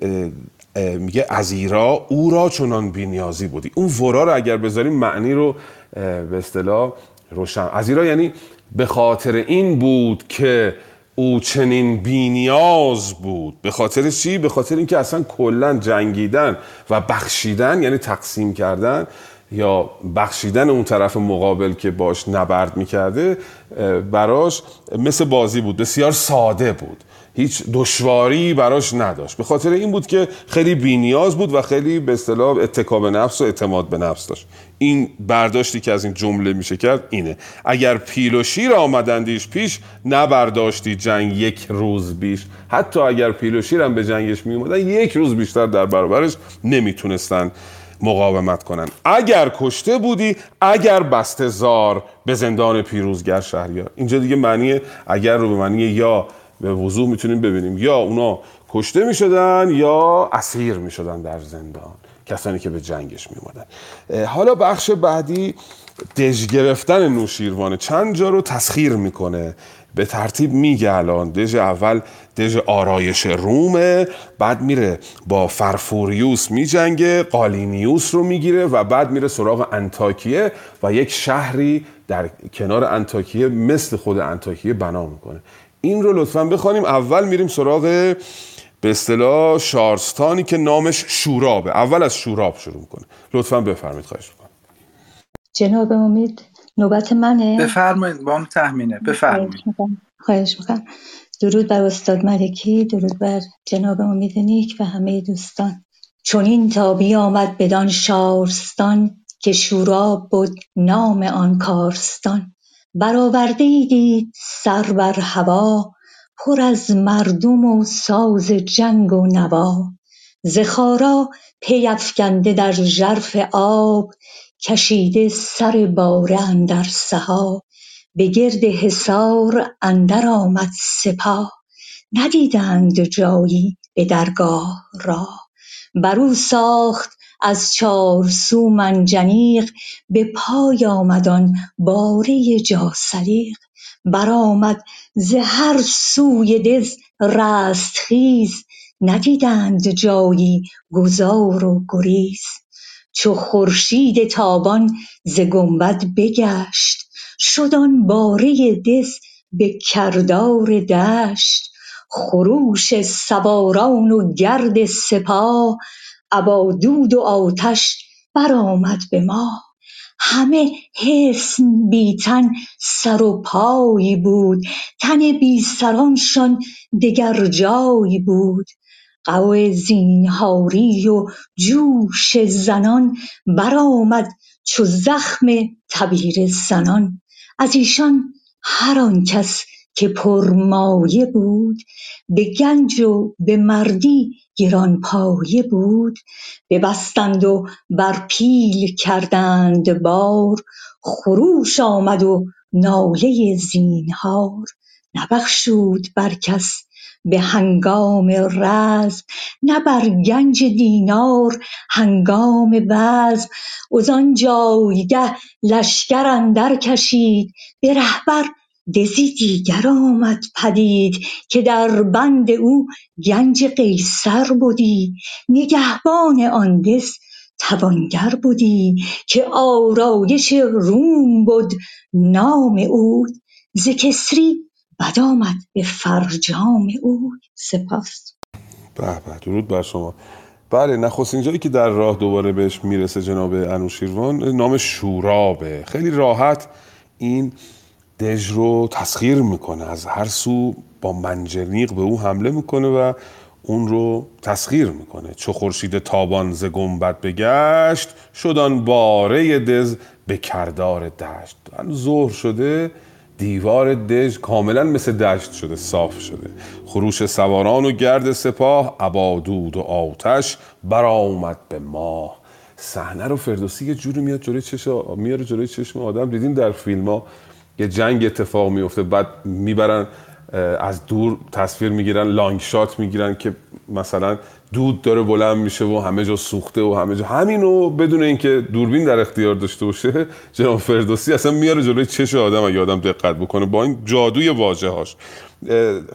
میگه از ایرا او را چنان بینیازی بودی. اون ورا رو اگر بذاریم معنی رو به اصطلاح روشن. از ایرا یعنی به خاطر این بود که او چنین بینیاز بود. به خاطر چی؟ به خاطر اینکه اصلا کلا جنگیدن و بخشیدن یعنی تقسیم کردن. یا بخشیدن اون طرف مقابل که باش نبرد می‌کرده براش مثل بازی بود بسیار ساده بود. هیچ دشواری براش نداشت. به خاطر این بود که خیلی بینیاز بود و خیلی به اصطلاح اتکا نفس و اعتماد به نفس داشت. این برداشتی که از این جمله میشه کرد اینه. اگر پیل و شیر آمدندیش پیش نبرداشتی جنگ یک روز بیش. حتی اگر پیل و شیر هم به جنگش میومدن یک روز بیشتر در برابرش نمی‌تونستن مقاومت کنن. اگر کشته بودی اگر بسته زار به زندان پیروزگر شهریار. اینجا دیگه معنی اگر رو به معنی یا به وضوح می‌تونیم ببینیم. یا اونا کشته می‌شدن یا اسیر می‌شدن در زندان. کسانی که به جنگش میومدن حالا بخش بعدی دژ گرفتن نوشیروانه چند جا رو تسخیر می‌کنه. به ترتیب میگه الان دژ اول دژ آرایش رومه بعد میره با فرفوریوس میجنگه قالینیوس رو می‌گیره و بعد میره سراغ انتاکیه و یک شهری در کنار انتاکیه مثل خود انتاکیه بنا می‌کنه. این رو لطفا بخوانیم. اول میریم سراغ به اصطلاح شارستانی که نامش شورابه. اول از شوراب شروع کنه لطفا بفرمایید خواهش می‌کنم. جناب امید نوبت منه. بفرمایید با هم تحمینه بفرمایید. خواهش می‌کنم. درود بر استاد ملکی درود بر جناب امید نیک و همه دوستان. چون این تا آمد بدان شارستان که شوراب بود نام آن کارستان. برآورده دید سر بر هوا پر از مردم و ساز جنگ و نوا. ز خارا پی افکنده در ژرف آب کشیده سر باره اندر سحاب به گرد حصار اندر آمد سپاه ندیدند جایی به درگاه راه بر او ساخت از چار سو منجنیق به پای آمد آن باره جاثلیق برآمد ز هر سوی دژ رستخیز. ندیدند جایی گذار و گریز. چو خورشید تابان ز گنبد بگشت شد آن باره دژ به کردار دشت. خروش سواران و گرد سپاه ابا دود و آتش برآمد به ماه همه حصن بی تن سر و پای بود تن بی سرانشان دگر جای بود. غو زینهاری و جوش زنان برآمد چو زخم تبیره زنان. از ایشان هر آن کس که پرمایه بود به گنج و به مردی گرانپایه بود. ببستند و بر پیل کردند بار خروش آمد و ناله زینهار. نبخشود بر کس به هنگام رزم نه بر گنج دینار هنگام بزم. وزان جایگه لشکر اندر کشید به رهبر دژی دیگر آمد پدید که در بند او گنج قیصر بدی. نگهبان آن دژ توانگر بدی که آرایش روم بد نام اوی ز کسری بد آمد به فرجام اوی سپاس. به به درود بر شما. بله نخستین جایی که در راه دوباره بهش می‌رسه جناب انوشیروان نام شورابه. خیلی راحت این دژ رو تسخیر می‌کنه. از هر سو با منجنیق به او حمله می‌کنه و اون رو تسخیر می‌کنه. چو خورشید تابان ز گنبد بگشت شدان باره دز به کردار دشت. ظهر شده دیوار دژ کاملا مثل دشت شده صاف شده. خروش سواران و گرد سپاه ابادود و آتش برآمد به ماه. صحنه رو فردوسی یه جوری میاد جلوی چشم میاره جلوی چشم آدم. دیدین در فیلم ها یه جنگ اتفاق میفته بعد می‌برن از دور تصویر می‌گیرن لانگ شات می‌گیرن که مثلا دود داره بلند میشه و همه جا سوخته و همه جا همینو بدون اینکه دوربین در اختیار داشته باشه [laughs] جناب فردوسی اصلا میاره جلوی چش آدم اگه آدم دقت بکنه با این جادوی واژه هاش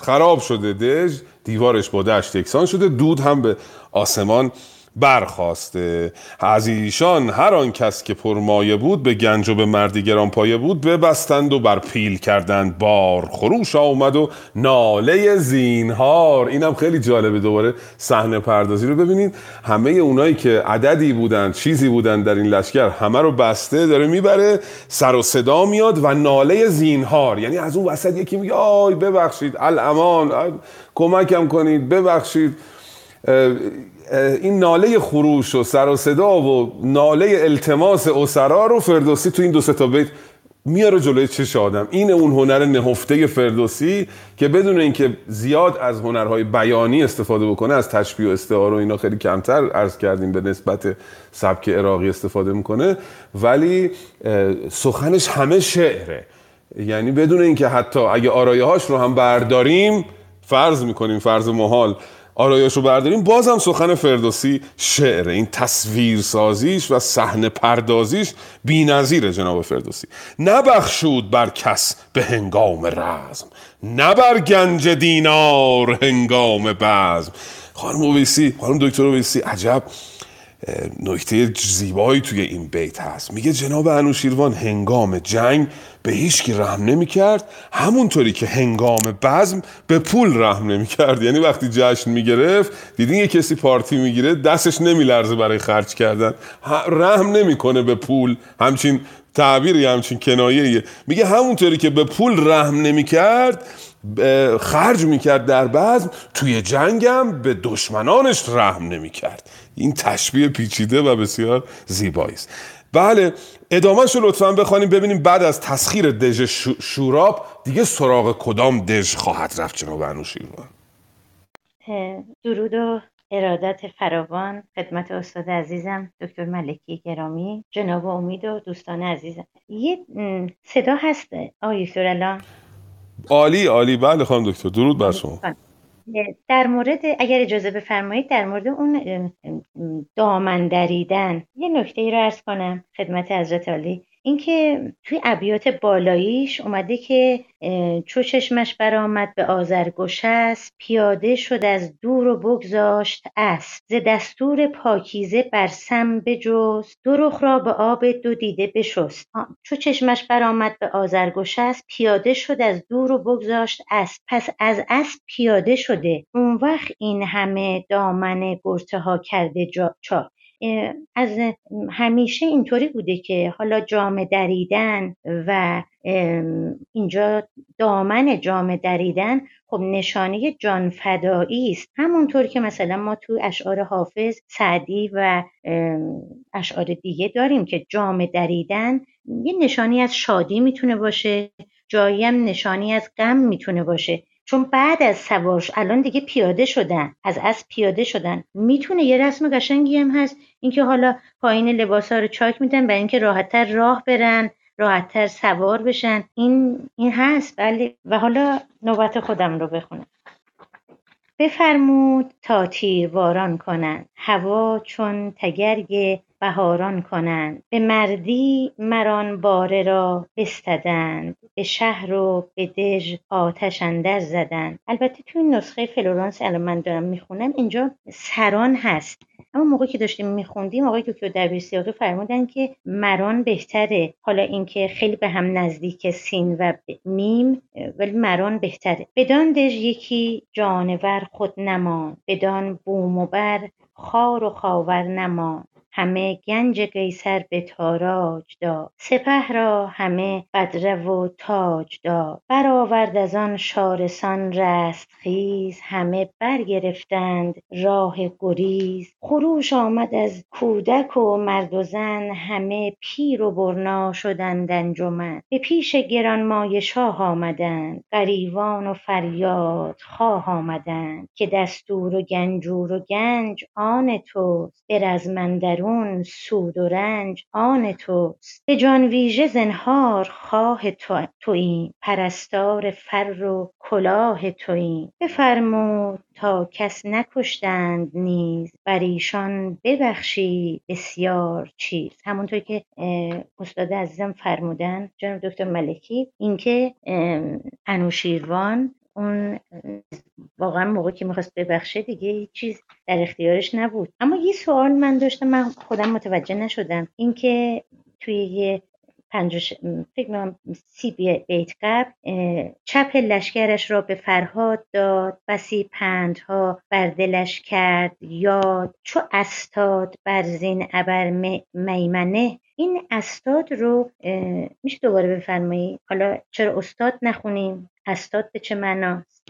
خراب شده دژ دیوارش با دشت یکسان شده دود هم به آسمان برخواسته. از ایشان هر آن کس که پرمایه بود به گنج و به مردی گران پایه بود ببستند و بر پیل کردند. بار خروش آمد و ناله زینهار. اینم خیلی جالبه دوباره صحنه پردازی رو ببینید. همه اونایی که عددی بودن چیزی بودن در این لشکر همه رو بسته داره می‌بره سر و صدا میاد و ناله زینهار. یعنی از اون وسط یکی میگه آی ببخشید الامان کمکم کنید ببخشید. این ناله خروش و سر و صدا و ناله التماس اسرا رو فردوسی تو این دو تا بیت میاره جلوی چش آدم. این اون هنر نهفته فردوسی که بدون اینکه زیاد از هنرهای بیانی استفاده بکنه از تشبیه و استعاره و اینا خیلی کمتر عرض کردیم به نسبت سبک عراقی استفاده می‌کنه. ولی سخنش همه شعره. یعنی بدون اینکه حتی اگه آرایه هاش رو هم برداریم فرض می‌کنیم فرض محال آرایش رو برداریم. بازم سخن فردوسی شعره این تصویر سازیش و صحنه پردازیش بی‌نظیره جناب فردوسی. نبخشود بر کس به هنگام رزم نه بر گنج دینار هنگام بزم. خانم اویسی خانم دکتر اویسی عجب. نکته زیبایی توی این بیت هست. میگه جناب انوشیروان هنگام جنگ به هیچ کی رحم نمی کرد همونطوری که هنگام بزم به پول رحم نمی کرد یعنی وقتی جشن می گرفت دیدین یه کسی پارتی می‌گیره دستش نمی لرزه برای خرج کردن. رحم نمی‌کنه به پول. همچین تعبیری همچین کنایه میگه همونطوری که به پول رحم نمی کرد خرج می‌کرد در بزم توی جنگم به دشمنانش رحم نمی‌کرد. این تشبیه پیچیده و بسیار زیبایی است. بله ادامهش رو لطفا بخوانیم ببینیم بعد از تسخیر دژ شوراب دیگه سراغ کدام دژ خواهد رفت جناب انوشیروان درود و ارادت فراوان خدمت استاد عزیزم دکتر ملکی گرامی جناب امید و دوستان عزیزم. یه صدا هست آقای دکتر الان؟ عالی عالی. بله خانم دکتر درود بر شما. در مورد اگر اجازه بفرمایید در مورد اون دامن دریدن یه نکته ای رو ارز کنم خدمت حضرت عالی. اینکه توی ابیات بالاییش اومده که چو چشمش برآمد به است پیاده شد از دور و بگذاشت اسب ز دستور پاکیزه بر سم بجست دو رخ را به آب دو دیده بشست. چو چشمش برآمد به است پیاده شد از دور و بگذاشت اسب پس از اسب پیاده شده. اون وقت این همه دامن گرته ها کرده جا چاک. از همیشه اینطوری بوده که حالا جامه دریدن و اینجا دامن جامه دریدن خب نشانه جان فدایی است. همونطور که مثلا ما تو اشعار حافظ سعدی و اشعار دیگه داریم که جامه دریدن یه نشانی از شادی می‌تونه باشه جایی هم نشانی از غم می‌تونه باشه. چون بعد از سوارش الان دیگه پیاده شدن از اسب پیاده شدن. می‌تونه یه رسم قشنگی هم هست. اینکه حالا پایین لباس ها رو چاک میدن برای اینکه راحتتر راه برن راحتتر سوار بشن. این این هست. بله و حالا نوبت خودم رو بخونم. بفرمود تا تیرواران کنند. هوا چون تگرگ بهاران کنند. به مردی مران باره را بستدند. به شهر و به دژ آتش اندر زدند. البته توی نسخه فلورانس الان من دارم می‌خونم اینجا سران هست. اما موقعی که داشتیم میخوندیم آقای دکتر دبیر سیاقی فرمودن که مران بهتره. حالا اینکه خیلی به هم نزدیک سین و میم ولی مران بهتره. بدان دژ یکی جانور خود نمان بدان بوم و بر خار و خاور نمان همه گنج قیصر به تاراج داد سپه را همه بدره و تاج داد برآورد از آن شارسان رستخیز همه برگرفتند راه گریز. خروش آمد از کودک و مرد و زن همه پیر و برنا شدند انجمن. به پیش گرانمایه شاه آمدند غریوان و فریادخواه آمدند. که دستور و گنجور و گنج آن توست به رزم اندرون سود و رنج آن توست. به جان ویژه زنهار خواه توییم. پرستار فر و کلاه توییم. بفرمود تا کس نکشتند نیز. بر ایشان ببخشید بسیار چیز. همونطور که استاد عزیزم فرمودن جناب دکتر ملکی اینکه انوشیروان اون واقعا موقع که می‌خواست ببخشه دیگه هیچ چیز در اختیارش نبود. اما یه سوال من داشتم من خودم متوجه نشدم. اینکه توی یه پنج فکر کنم سی بیت قبل چپ لشکرش را به فرهاد داد بسی پندها بر دلش کرد یاد چو استاد بر زین ابر میمنه. این استاد رو میشه دوباره بفرمایید حالا چرا استاد نخونیم؟ استاد به چه معناست؟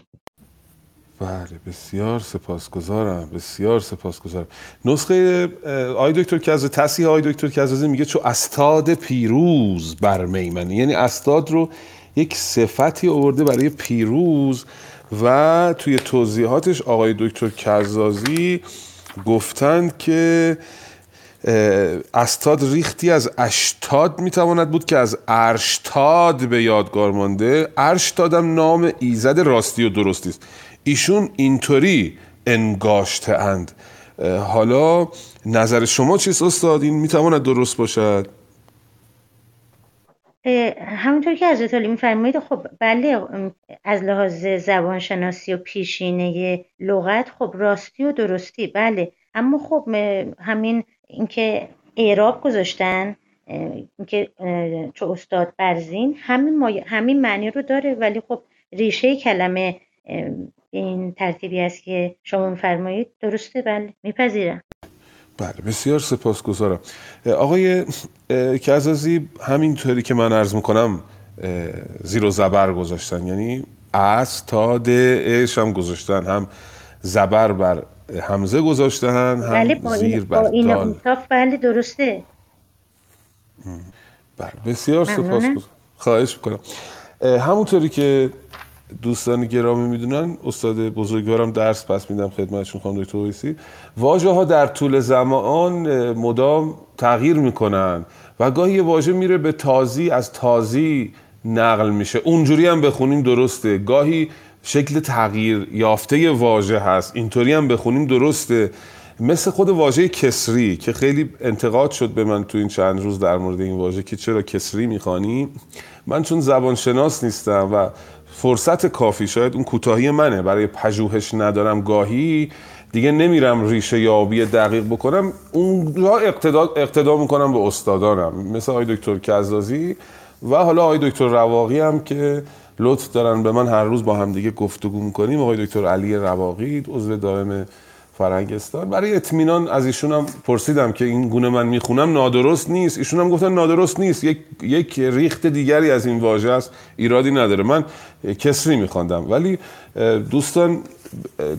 بله بسیار سپاسگزارم بسیار سپاسگزارم. نسخه آی دکتر کزازی تصحیح آی دکتر کزازی میگه چو استاد پیروز بر میمنه. یعنی استاد رو یک صفتی آورده برای پیروز و توی توضیحاتش آقای دکتر کزازی گفتند که استاد ریختی از اشتاد می‌تواند بود که از ارشتاد به یادگار مانده. ارشتادم نام ایزد راستی و درستی است. ایشون اینطوری انگاشته اند. حالا نظر شما چیست استاد؟ این می‌تواند درست باشد؟ همونطور که حضرت علی میفرمایید خب بله از لحاظ زبانشناسی و پیشینه لغت خب راستی و درستی بله. اما خب همین اینکه اعراب گذاشتن اینکه چه استاد برزین همین, همین معنی رو داره. ولی خب ریشه کلمه این ترتیبی است که شما میفرمایید. درسته بله. میپذیرم. بله بسیار سپاسگزارم. آقای کزازی همینطوری که من عرض می‌کنم زیر و زبر گذاشتن. یعنی از تا اش هم گذاشتن. هم زبر بر همزه گذاشتن هم بله با زیر با بر این دال. بله درسته. بله بسیار ممنونم. سپاس خواهش می‌کنم. همونطوری که دوستان گرامی می‌دونن استاد بزرگوارم درس پس میدم خدمتشون خانم دکتر اویسی واژه ها در طول زمان مدام تغییر می‌کنن و گاهی یه واژه میره به تازی از تازی نقل میشه. اونجوری هم بخونیم درسته. گاهی شکل تغییر یافته واژه هست اینطوری هم بخونیم درسته. مثل خود واژه کسری که خیلی انتقاد شد به من تو این چند روز در مورد این واژه که چرا کسری می‌خوانی؟ من چون زبان شناس نیستم و فرصت کافی. شاید اون کوتاهی منه. برای پژوهش ندارم گاهی. دیگه نمیرم ریشه یابی دقیق بکنم. اونجا اقتدا, اقتدا می‌کنم به استادانم. مثل آقای دکتر کزازی و حالا آقای دکتر رواقی هم که لطف دارن به من هر روز با هم دیگه گفتگو می‌کنیم. آقای دکتر علی رواقی عضو دائم فرنگستان. برای اطمینان از ایشون هم پرسیدم که این گونه من می‌خونم نادرست نیست. ایشون هم گفتن نادرست نیست. یک, یک ریخت دیگری از این واژه است. ایرادی نداره. من کسری میخواندم. ولی دوستان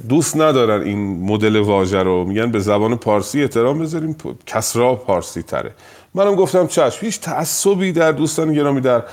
دوست ندارن این مدل واژه رو. میگن به زبان پارسی احترام بذاریم. کسرا پارسی تره. منم گفتم چشم. هیچ تعصبی در دوستان گرامی در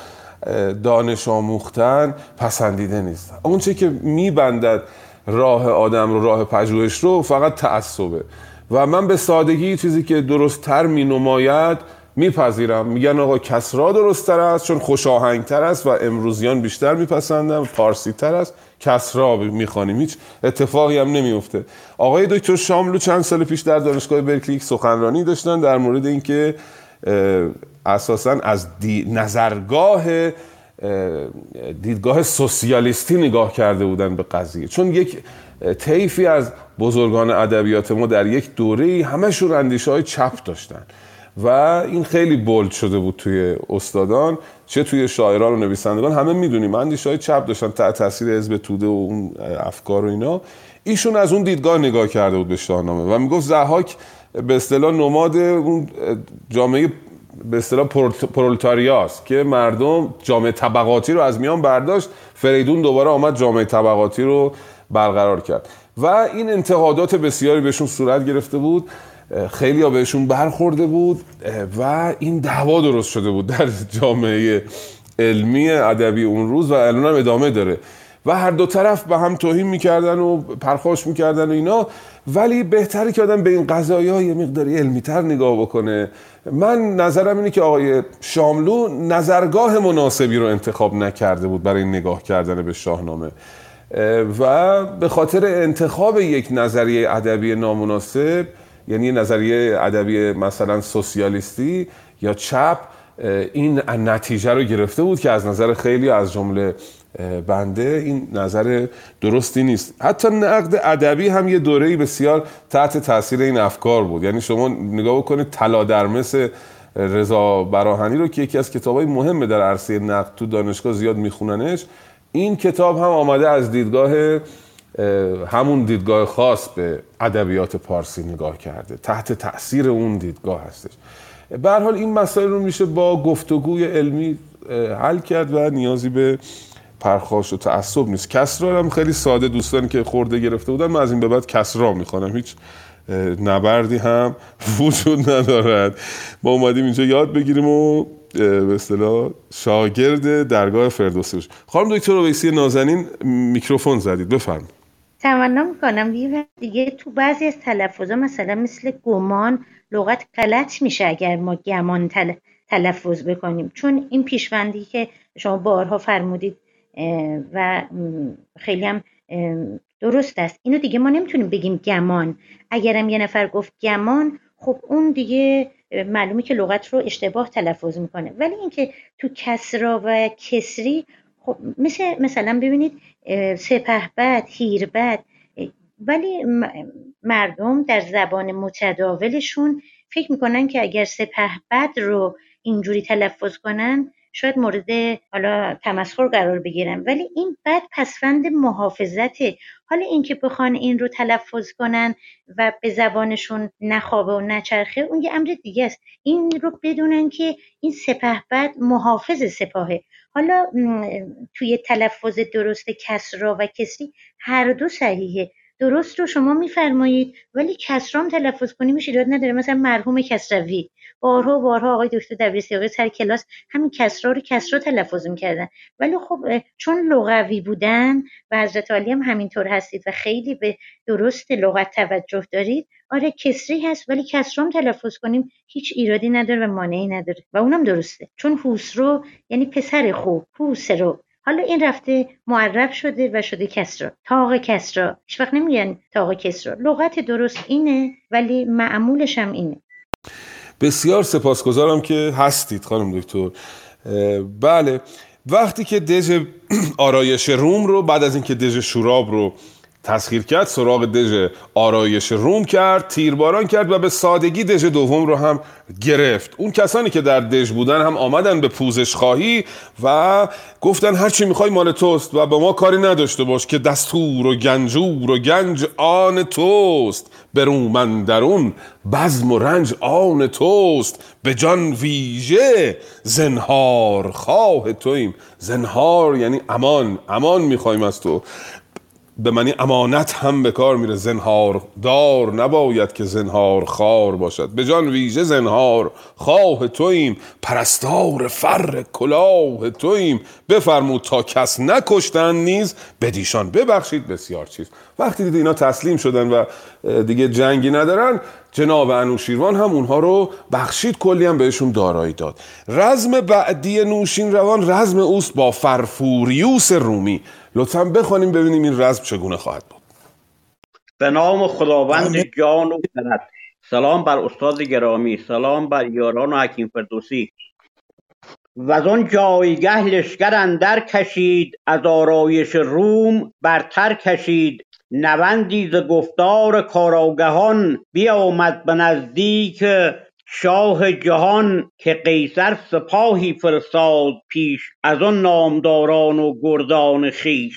دانش آموختن پسندیده نیست. اون چه که میبندد راه آدم رو راه پژوهش رو فقط تعصبه. و من به سادگی چیزی که درست تر می نماید میپذیرم. میگن آقا کسرا درست تر است چون خوش آهنگ تر است و امروزیان بیشتر میپسندم پارسی تر است کسرا می‌خوانیم. هیچ اتفاقی هم نمیفته آقای دکتر شاملو چند سال پیش در دانشگاه برکلی سخنرانی داشتن در مورد اینکه اساسا از نظرگاه دیدگاه سوسیالیستی نگاه کرده بودن به قضیه. چون یک طیفی از بزرگان ادبیات ما در یک دوره همشون اندیشه های چپ داشتن. و این خیلی بولد شده بود توی استادان. چه توی شاعران و نویسندگان همه می‌دونیم اندیشه های چپ داشتن تحت تاثیر حزب توده و اون افکار و اینا. ایشون از اون دیدگاه نگاه کرده بود به شاهنامه و می‌گفت زحاک به اصطلاح نماد اون جامعه به اصطلاح پرولتاریاست که مردم جامعه طبقاتی رو از میان برداشت فریدون دوباره آمد جامعه طبقاتی رو برقرار کرد. و این انتقادات بسیاری بهشون صورت گرفته بود خیلی ها بهشون برخورده بود و این دعوا درست شده بود در جامعه علمی ادبی اون روز و الان هم ادامه داره. و هر دو طرف به هم توهین می‌کردن و پرخاش می‌کردن و اینا. ولی بهتره که آدم به این قضایی های مقداری علمی تر نگاه بکنه. من نظرم اینه که آقای شاملو نظرگاه مناسبی رو انتخاب نکرده بود برای نگاه کردن به شاهنامه. و به خاطر انتخاب یک نظریه ادبی نامناسب یعنی نظریه ادبی مثلا سوسیالیستی یا چپ این نتیجه رو گرفته بود که از نظر خیلی از جمله بنده این نظر درستی نیست. حتی نقد ادبی هم یه دوره‌ای بسیار تحت تاثیر این افکار بود. یعنی شما نگاه بکنید طلا در مثل رضا براهنی رو که یکی از کتابای مهمه در عرصه نقد تو دانشگاه زیاد میخوننش این کتاب هم آمده از دیدگاه همون دیدگاه خاص به ادبیات پارسی نگاه کرده. تحت تاثیر اون دیدگاه هستش. به حال این مسائل رو میشه با گفتگوی علمی حل کرد و نیازی به پرخاش و تعصب نیست. کسرا هم خیلی ساده دوستان که خورده گرفته بودن من از این به بعد کسرا می‌خوانم. هیچ نبردی هم وجود ندارد. ما اومدیم اینجا یاد بگیریم و به اصطلاح شاگرد درگاه فردوسی باشیم. خانم دکتر اویسی نازنین میکروفون زدید. بفرمایید. تمنا می‌کنم. یه دیگه تو بعضی از تلفظ مثلا مثل گمان لغت غلط میشه اگر ما گمان تلفظ بکنیم. چون این پیشوندی که شما بارها فرمودید و خیلی هم درست است. اینو دیگه ما نمی‌تونیم بگیم گمان. اگرم یه نفر گفت گمان خب اون دیگه معلومه که لغت رو اشتباه تلفظ می‌کنه. ولی اینکه تو کسرا و کسری خب مثل مثلا ببینید سپهبد هیربد ولی مردم در زبان متداولشون فکر می‌کنن که اگر سپهبد رو اینجوری تلفظ کنن شاید مورد حالا تمسخر قرار بگیرن ولی این بد پسفند محافظته. حالا اینکه بخوان این رو تلفظ کنن و به زبانشون نخوابه و نچرخه اون یه امر دیگه است. این رو بدونن که این سپه بد محافظ سپاهه. حالا توی تلفظ درست کسرا و کسری هر دو صحیحه. درست رو شما میفرمایید ولی کسرام تلفظ کنی میشه ایراد نداره. مثلا مرحوم کسروی. بارها و بارها آقای دکتر دبیر آقای سر کلاس همین کسرا رو کسرا تلفظ می‌کردن. ولی خب چون لغوی بودن و حضرت علی هم همینطور هستید و خیلی به درست لغت توجه دارید آره کسری هست ولی کسرام تلفظ کنیم هیچ ایرادی نداره و مانعی نداره. و اونم درسته. چون رو یعنی پسر خوب رو حالا این رفته معرب شده و شده کسرا. تاق کسرا. هیچ وقت نمیگن تاق کسرا. لغت درست اینه ولی معمولش هم اینه. بسیار سپاسگزارم که هستید خانم دکتر. بله. وقتی که دژ [clears throat] آرایش روم رو بعد از اینکه دژ شوراب رو تسخیر کرد سراغ دژ آرایش روم کرد تیرباران کرد و به سادگی دژ دوم رو هم گرفت. اون کسانی که در دژ بودن هم آمدن به پوزش خواهی و گفتن هر چی می‌خوای مال توست و به ما کاری نداشته باش که دستور و گنجور و گنج آن توست. به رومن درون بزم و رنج آن توست. به جان ویژه زنهار خواه تویم. زنهار یعنی امان. امان می‌خوایم از تو. به معنی امانت هم به کار میره. زنهار دار نباید که زنهار خار باشد. به جان ویژه زنهار خواه تویم پرستار فر کلاه تویم بفرمود تا کس نکشتن نیز. بدیشان ببخشید بسیار چیز. وقتی دید اینا تسلیم شدن و دیگه جنگی ندارن جناب انوشیروان هم اونها رو بخشید. کلی هم بهشون دارایی داد. رزم بعدی نوشین روان رزم اوست با فرفوریوس رومی. لطفا بخوانیم ببینیم این رزم چگونه خواهد بود. به نام خداوند جان و خرد سلام بر استاد گرامی سلام بر یاران و حکیم فردوسی. و از آن جایگه لشکر اندر کشید از آرایش روم برتر کشید. نوندی ز گفتار کاراگهان بیامد به نزدیک شاه جهان که قیصر سپاهی فرستاد پیش از آن نامداران و گردان خیش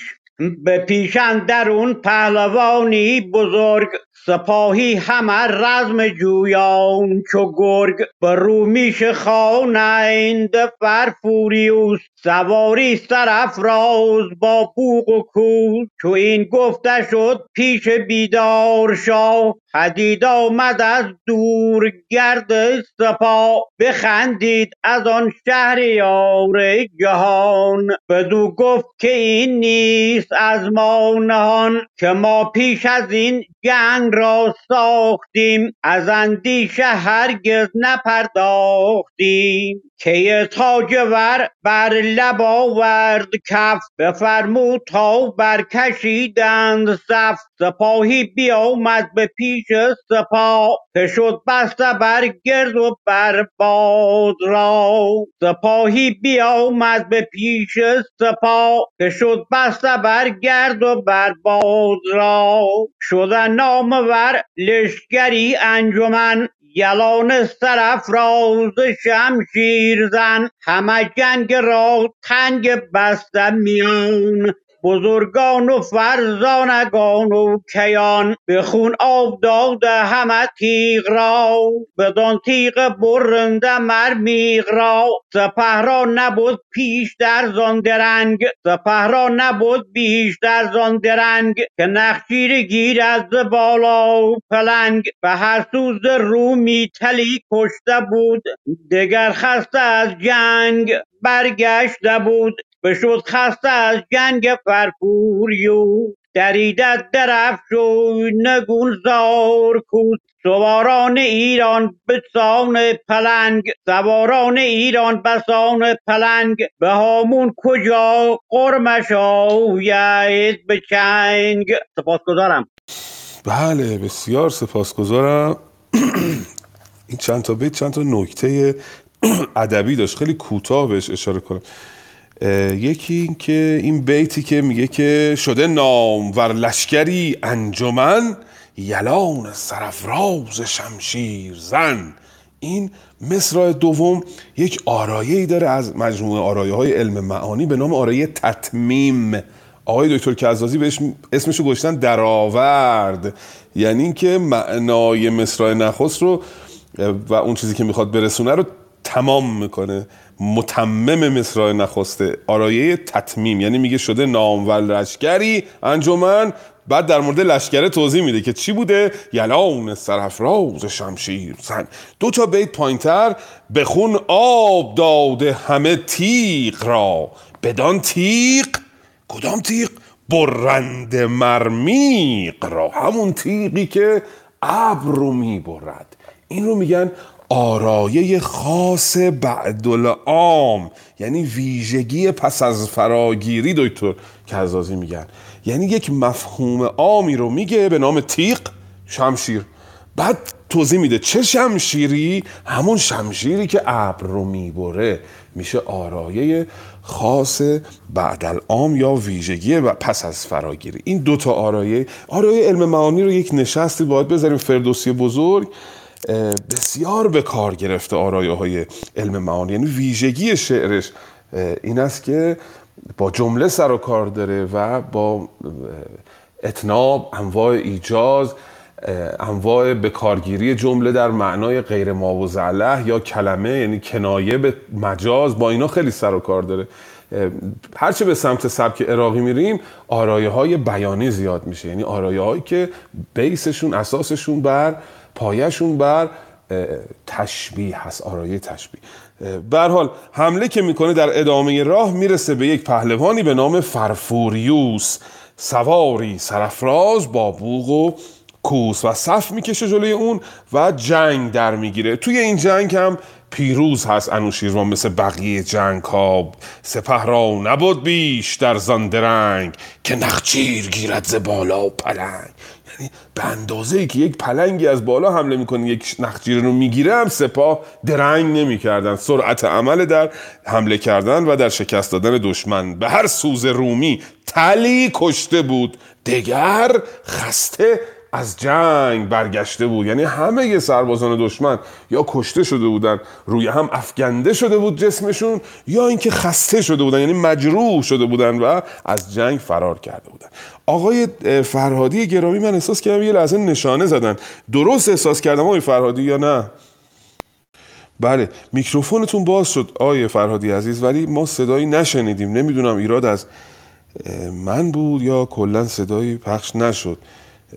به پیشن درون پهلوانی بزرگ سپاهی همه رزم جویان چو گرگ. به رومیش خوانند فرفوریوس سواری سرافراز با بوق و کوس چو این گفته شد پیش بیدار شاه پدید آمد از دور گرد سپاه بخندید از آن شهریار جهان. بدو گفت که این نیست از ما نهان که ما پیش از این جنگ را ساختیم. از اندیشه هرگز نپرداختیم. که تاجور بر لب آورد کف بفرمود تا برکشیدند صف. سپاهی بیامد به پیش سپاه که شد بسته بر گرد و بر باد را. سپاهی بیامد به پیش سپاه که شد بسته بر گرد و بر باد را. شدن نامور لشکری انجمن یلان سرافراز شمشیر زن همه جنگ را تنگ بسته میان. بزرگان و فرزانگان و کیان به خون آب داده همه تیغ را. بدان تیغ برنده مر میغ را. سپه را نبود پیش در زان درنگ. سپه را نبود بیشتر زان درنگ. که نخچیر گیرد ز بالا و پلنگ. به هر سوز رومی تلی کشته بود. دگر خسته از جنگ برگشته بود. بشد خسته از جنگ فرفوریو دریدت درفش و نگون زار کود سواران ایران به سان پلنگ. سواران ایران به سان پلنگ. به هامون کجا قرمش آید به چنگ. سپاسگزارم. بله بسیار سپاسگزارم. این چند تا بیت چند تا نکته [clears throat] ادبی داشت. خیلی کوتاه بهش اشاره کنم. یکی این که این بیتی که میگه که شده نامور لشکری انجمن یلان سرفراز شمشیر زن. این مصرع دوم یک آرایه ای داره از مجموعه آرایه های علم معانی به نام آرایه تتمیم آقای دکتر کزازی بهش اسمشو گذاشتن درآورد. یعنی اینکه معنای مصرع نخست رو و اون چیزی که می‌خواد برسونه رو تمام می‌کنه. متمم مصرع نخسته. آرایه تتمیم یعنی میگه شده نامور لشکری. انجمن بعد در مورد لشکره توضیح میده که چی بوده؟ یلان سرافراز شمشیر زن. دو تا بیت پایینتر. به خون آب داده همه تیغ را. بدان تیغ؟ کدام تیغ؟ برند مرمیق را. همون تیغی که ابر رو می‌برد. این رو میگن آرایه خاص بعدالعام یعنی ویژگی پس از فراگیری دکتر کزازی میگن. یعنی یک مفهوم عامی رو میگه به نام تیغ شمشیر. بعد توضیح میده چه شمشیری؟ همون شمشیری که ابر رو می‌بره. میشه آرایه خاص بعد العام یا ویژگی و پس از فراگیری. این دوتا آرایه آرایه علم معانی رو یک نشستی باید بذاریم فردوسی بزرگ. بسیار به کار گرفته آرایه های علم معانی. یعنی ویژگی شعرش این است که با جمله سر و کار داره و با اتناب انواع ایجاز انواع به کارگیری جمله در معنای غیر ما و زله یا کلمه یعنی کنایه به مجاز با اینا خیلی سر و کار داره. هرچه به سمت سبک عراقی میریم آرایه های بیانی زیاد میشه. یعنی آرایه هایی که بیسشون اساسشون بر پایشون بر تشبیه هست آرایه تشبیه. به حال حمله که می‌کنه در ادامه راه می‌رسه به یک پهلوانی به نام فرفوریوس. سواری سرفراز با بوغ و کوس و صف می‌کشه جلوی اون و جنگ در می‌گیره. توی این جنگ هم پیروز هست انوشیروان مثل بقیه جنگ ها سپه را نبود بیش در زاندرنگ که نخچیر گیرد ز بالا و پلنگ. یعنی به اندازه ای که یک پلنگی از بالا حمله می‌کنه یک نخجیر رو می‌گیره هم سپاه درنگ نمی‌کردن. سرعت عمل در حمله کردن و در شکست دادن دشمن. به هر سوز رومی تلی کشته بود. دگر خسته از جنگ برگشته بود. یعنی همه سربازان دشمن یا کشته شده بودن روی هم افگنده شده بود جسمشون یا اینکه خسته شده بودن یعنی مجروح شده بودن و از جنگ فرار کرده بودن. آقای فرهادی گرامی من احساس کردم یه لحظه نشانه زدن. درست احساس کردم آقای فرهادی یا نه؟ بله میکروفونتون باز شد آقای فرهادی عزیز ولی ما صدایی نشنیدیم. نمی‌دونم ایراد از من بود یا کلا صدایی پخش نشد.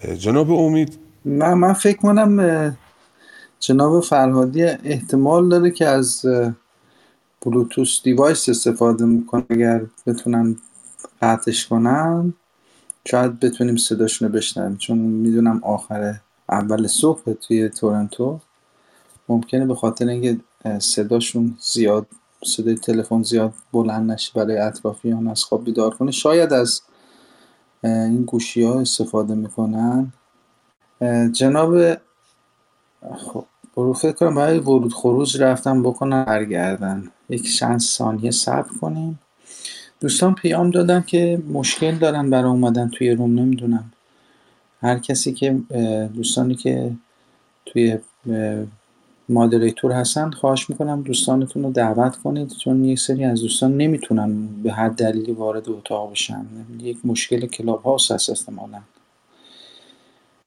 جناب امید؟ نه من فکر کنم جناب فرهادی احتمال داره که از بلوتوس دیوایس استفاده می‌کنه اگر بتونن قطعش کنن. شاید بتونیم صداشون رو بشنویم چون می‌دونم آخر اول صبح توی تورنتو. ممکنه به خاطر اینکه صداشون زیاد صدای تلفن زیاد بلند نشه برای اطرافیان از خواب بیدار کنه. شاید از این گوشی ها استفاده می‌کنن. جناب خب برو فکر کنم برای ورود خروج رفتم بکنم برگردن. یک چند ثانیه صبر کنیم دوستان پیام دادن که مشکل دارن برای اومدن توی روم نمی‌دونم. هر کسی که دوستانی که توی مادریتور هستن خواهش می‌کنم دوستانتون رو دعوت کنید چون یک سری از دوستان نمی‌تونن به هر دلیلی وارد اتاق بشن. یک مشکل کلاب هاوس هست احتمالا.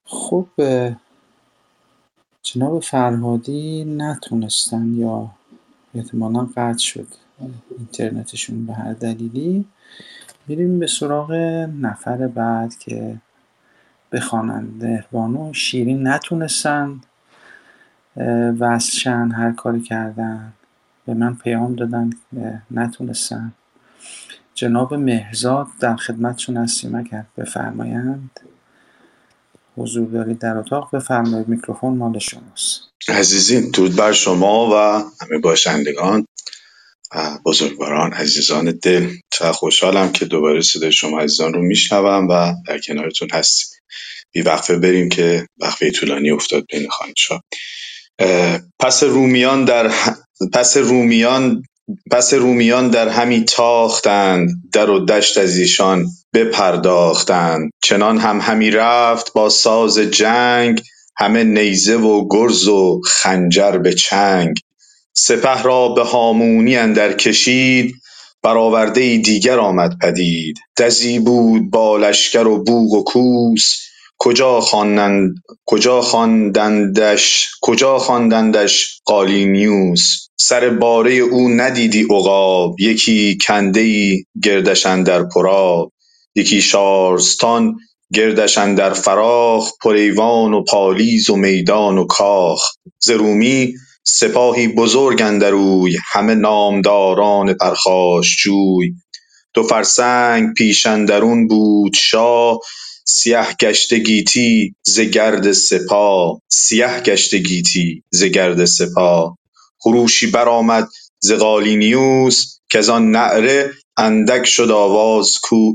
خب جناب فرهادی نتونستن یا احتمالا قطع شد اینترنتشون به هر دلیلی. میریم به سراغ نفر بعد که بخوانند مهربانو شیرین نتونستن. وصلشن هر کاری کردن. به من پیام دادن نتونستن جناب مهرزاد در خدمتشون هستیم اگر بفرمایند. حضور دارید در اتاق. بفرمایید میکروفون مال شماست. عزیزین درود بر شما و همه باشندگان بزرگواران عزیزان دل. چه خوشحالم که دوباره صدای شما عزیزان رو میشنوم و در کنارتون هستیم. بی وقفه بریم که وقفه طولانی افتاد بین خانشا پس رومیان در پس رومیان پس رومیان در همی تاختند در و دشت از ایشان بپرداختند. چنان هم همی رفت با ساز جنگ همه نیزه و گرز و خنجر به چنگ. سپه را به هامونی اندر کشید برآورده ای دیگر آمد پدید. دزی بود با لشکر و بوق و کوس کجا خواندند کجا خواندندش کجا خواندندش قالینیوس سر باره او ندیدی عقاب یکی کنده ای گردش اندر پرآب یکی شارستان گردش اندر فراخ پریوان و پالیز و میدان و کاخ. ز رومی سپاهی بزرگ اندر اوی همه نامداران پرخاشجوی دو فرسنگ پیش اندرون بود شاه سیه گشته گیتی ز گرد سپاه سیه گشته گیتی ز گرد سپاه خروشی برآمد ز قالینیوس کز آن نعره اندک شد آواز کو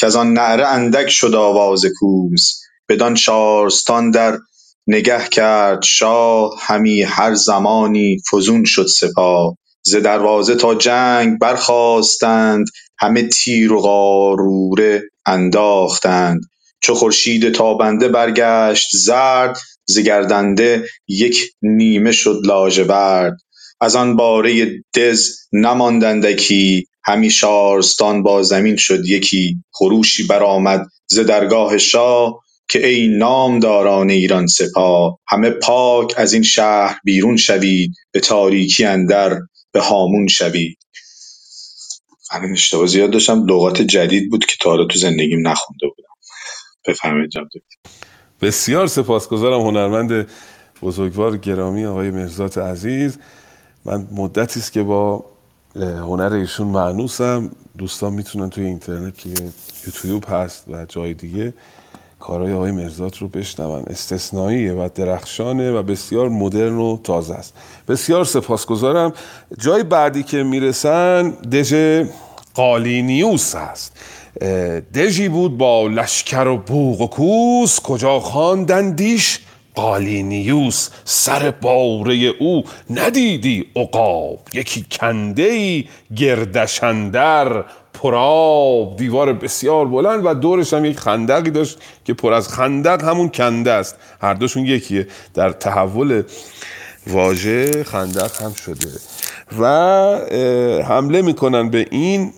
کز آن نعره اندک شد آواز کوس. بدان شارستان در نگه کرد شاه همی هر زمانی فزون شد سپاه ز دروازه تا جنگ برخاستند همه تیر و قاروره انداختند. چو خورشید تابنده برگشت زرد ز گردنده یک نیمه شد لاژورد از آن باره دز نماند اندکی همی شارستان با زمین شد یکی. خروشی برآمد ز درگاه شاه که ای نامداران ایران سپاه همه پاک از این شهر بیرون شوید به تاریکی اندر به هامون شوید. الان اشتباه زیاد داشتم لغات جدید بود که تا حالا تو زندگیم نخونده بودم. بفرمایید جناب بسیار سپاسگزارم هنرمند بزرگوار گرامی آقای مرزات عزیز. من مدتی است که با هنر ایشون معنوسم. دوستان می‌تونن توی اینترنت که یوتیوب هست و جای دیگه کارهای آقای مرزات رو بشنون. استثنائیه و درخشانه و بسیار مدرن و تازه است. بسیار سپاسگزارم. جای بعدی که می‌رسن دژ قالینیوس هست. دژی بود با لشکر و بوق و کوس کجا خواندندیش؟ قالینیوس سر باره او ندیدی عقاب یکی کنده ای گردشندر پراب دیوار بسیار بلند و دورش هم یک خندقی داشت که پر از خندق همون کنده است. هر دوشون یکیه. در تحول واژه خندق هم شده. و حمله می‌کنن به این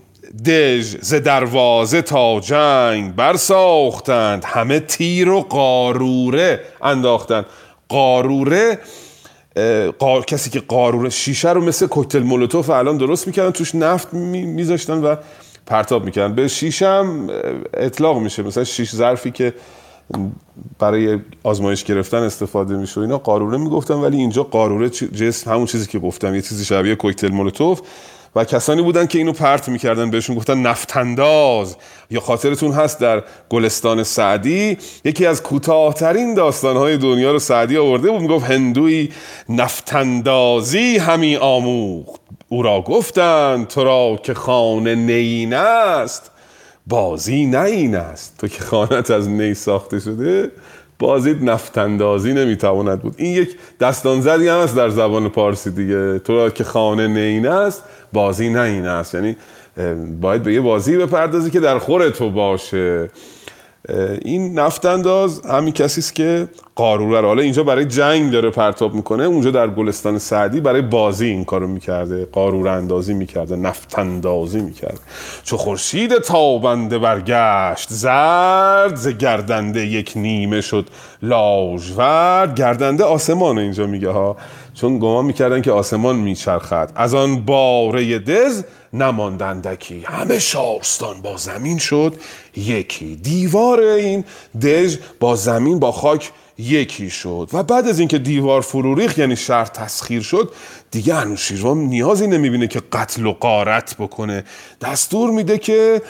دژ ز دروازه تا جنگ برساختند. همه تیر و قاروره انداختند. قاروره قار... کسی که قاروره شیشه رو مثل کوکتل مولوتوف الان درست می‌کردن توش نفت میذاشتن و پرتاب می‌کردن. به شیشه هم اطلاق میشه. مثلا شیش ظرفی که برای آزمایش گرفتن استفاده میشه اینا قاروره می‌گفتن. ولی اینجا قاروره جسم همون چیزی که گفتم یه چیزی شبیه کوکتل مولوتوف. و کسانی بودن که اینو پرت می‌کردن بهشون گفتن نفتنداز یا خاطرتون هست در گلستان سعدی یکی از کوتاهترین داستانهای دنیا رو سعدی آورده بود می‌گفت هندوی نفتندازی همی آموخت. او را گفتن تو را که خانه نین است بازی نه این است. تو که خانت از نی ساخته شده بازید نفتندازی نمی‌تواند بود. این یک دستان زدی هم است در زبان پارسی دیگه. تو را که خانه نین است بازی نه این است. یعنی باید به یه بازی بپردازی که در خور تو باشه. این نفتانداز همین کسی است که قاروره حالا اینجا برای جنگ داره پرتاب می‌کنه. اونجا در گلستان سعدی برای بازی این کارو می‌کرده. قاروره اندازی می‌کرده نفتاندازی می‌کرده. چو خورشید تابنده برگشت زرد ز گردنده یک نیمه شد لاژورد. گردنده آسمان اینجا میگه ها. چون گمان می‌کردن که آسمان میچرخد. از آن باره دز نماندندکی همه شارستان با زمین شد یکی دیوار این دژ با زمین با خاک یکی شد. و بعد از اینکه دیوار فرو یعنی شهر تسخیر شد دیگه انوشیروان نیازی نمی‌بینه که قتل و قارت بکنه. دستور میده که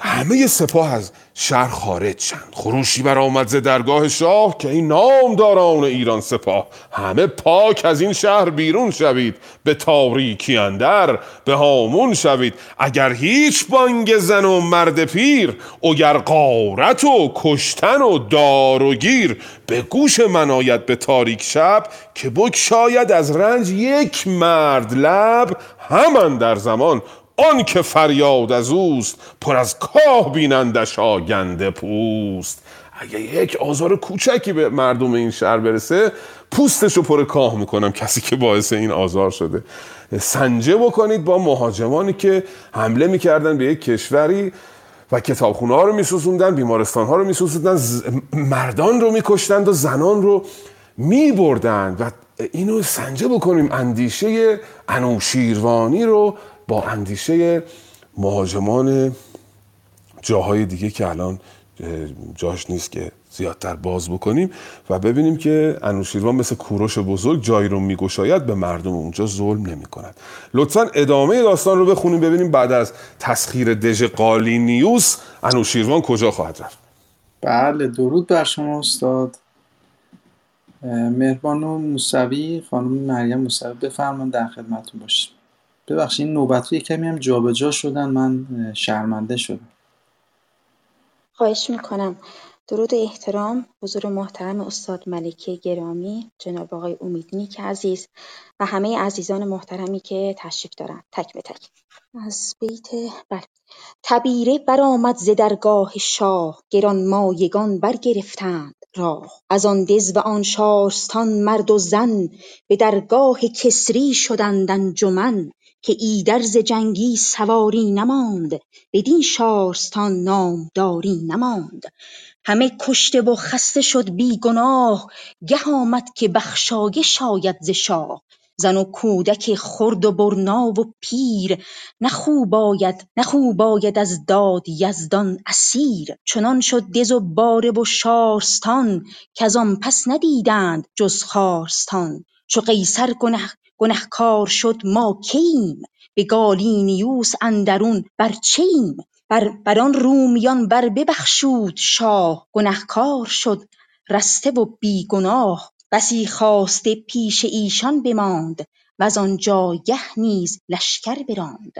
همه سپاه از شهر خارج شند خروشی بر آمد ز درگاه شاه که این نامداران ایران سپاه. همه پاک از این شهر بیرون شوید. به تاریکی اندر به هامون شوید. اگر هیچ بانگ زن و مرد پیر اگر قارت و کشتن و دار و گیر. به گوش من آید به تاریک شب که شاید از رنج یک مرد لب. همان در زمان آن که فریاد از اوست پر از کاه بینندش آگنده پوست. اگه یک آزار کوچکی به مردم این شهر برسه پوستشو پر کاه می‌کنم کسی که باعث این آزار شده. سنجه بکنید با مهاجمانی که حمله می‌کردن به یک کشوری و کتابخونه ها رو میسوزوندن بیمارستان ها رو میسوزوندن مردان رو میکشتند و زنان رو میبردند. و اینو سنجه بکنیم اندیشه انوشیروانی رو با اندیشه مهاجمان جاهای دیگه که الان جاش نیست که زیادتر باز بکنیم و ببینیم که انوشیروان مثل کوروش بزرگ جایی رو میگشاید به مردم اونجا ظلم نمی کند لطفا ادامه داستان رو بخونیم ببینیم بعد از تسخیر دژ قالینیوس انوشیروان کجا خواهد رفت؟ بله درود بر شما استاد. مهربانو موسوی خانم مریم موسوی بفرمان در خدمتتون باشیم ببخشید این نوبت یه کمی هم جابجا شدن. من شرمنده شدم. خواهش می‌کنم. درود احترام حضور محترم استاد ملکی گرامی جناب آقای امیدنیک عزیز و همه عزیزان محترمی که تشریف دارن. تک به تک. از بیت بله تبیره برآمد ز درگاه شاه. گرانمایگان برگرفتند راه. از آن دز و آن شارستان مرد و زن به درگاه کسری شدند انجمن. که ایدرز جنگی سواری نماند بدین شارستان نامداری نماند. همه کشته و خسته شد بی گناه گه آمد که بخشایش آید ز شاه. زن و کودک خرد و برنا و پیر نه خوب آید نه آید از داد یزدان اسیر. چنان شد دز و باره و شارستان کز آن پس ندیدند جز خارستان. چو قیصر گنه گنهکار شد ما کییم به گالینیوس اندرون بر چییم بر بر آن رومیان بر ببخشود شاه گنهکار شد رسته و بی گناه بسی خواسته پیش ایشان بماند. وز آن جایگه نیز لشکر براند.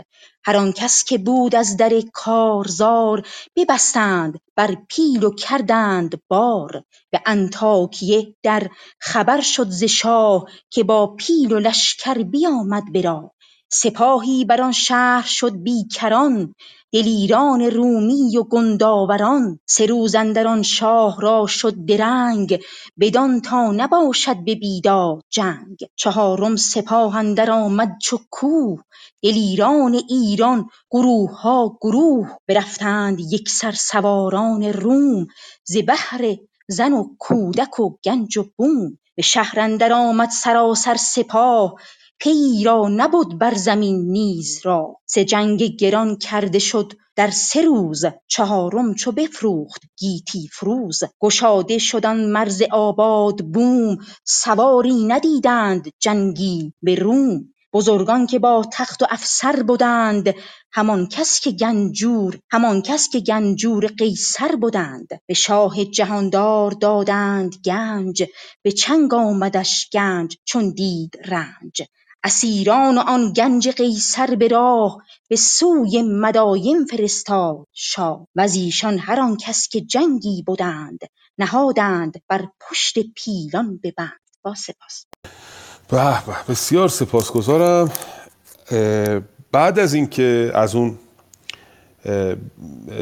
هر آن کس که بود از در کارزار ببستند بر پیل و کردند بار. به انطاکیه در خبر شد ز شاه که با پیل و لشکر بیامد به راه. سپاهی بر آن شهر شد بیکران دلیران رومی و گنداوران سه روز اندر آن شاه را شد درنگ بدان تا نباشد به بیداد جنگ. چهارم سپاه اندر آمد چو کوه دلیران ایران گروه ها گروه. برفتند یکسر سواران روم ز بهر زن و کودک و گنج و بوم. به شهر اندر آمد سراسر سپاه پیی را نبد بر زمین نیز راه سه جنگ گران کرده شد در سه روز چهارم چو بفروخت گیتی فروز. گشاده شد آن مرز آباد بوم سواری ندیدند جنگی به روم. بزرگان که با تخت و افسر بدند همان کس که گنجور همان کس که گنجور قیصر بدند. به شاه جهاندار دادند گنج به چنگ آمدش گنج چون دید رنج. اسیران و آن گنج قیصر به راه به سوی مداین فرستاد شاه. وز ایشان هر آن کس که جنگی بدند نهادند بر پشت پیلان به بند. با سپاس. به به بسیار سپاسگزارم. بعد از اینکه از اون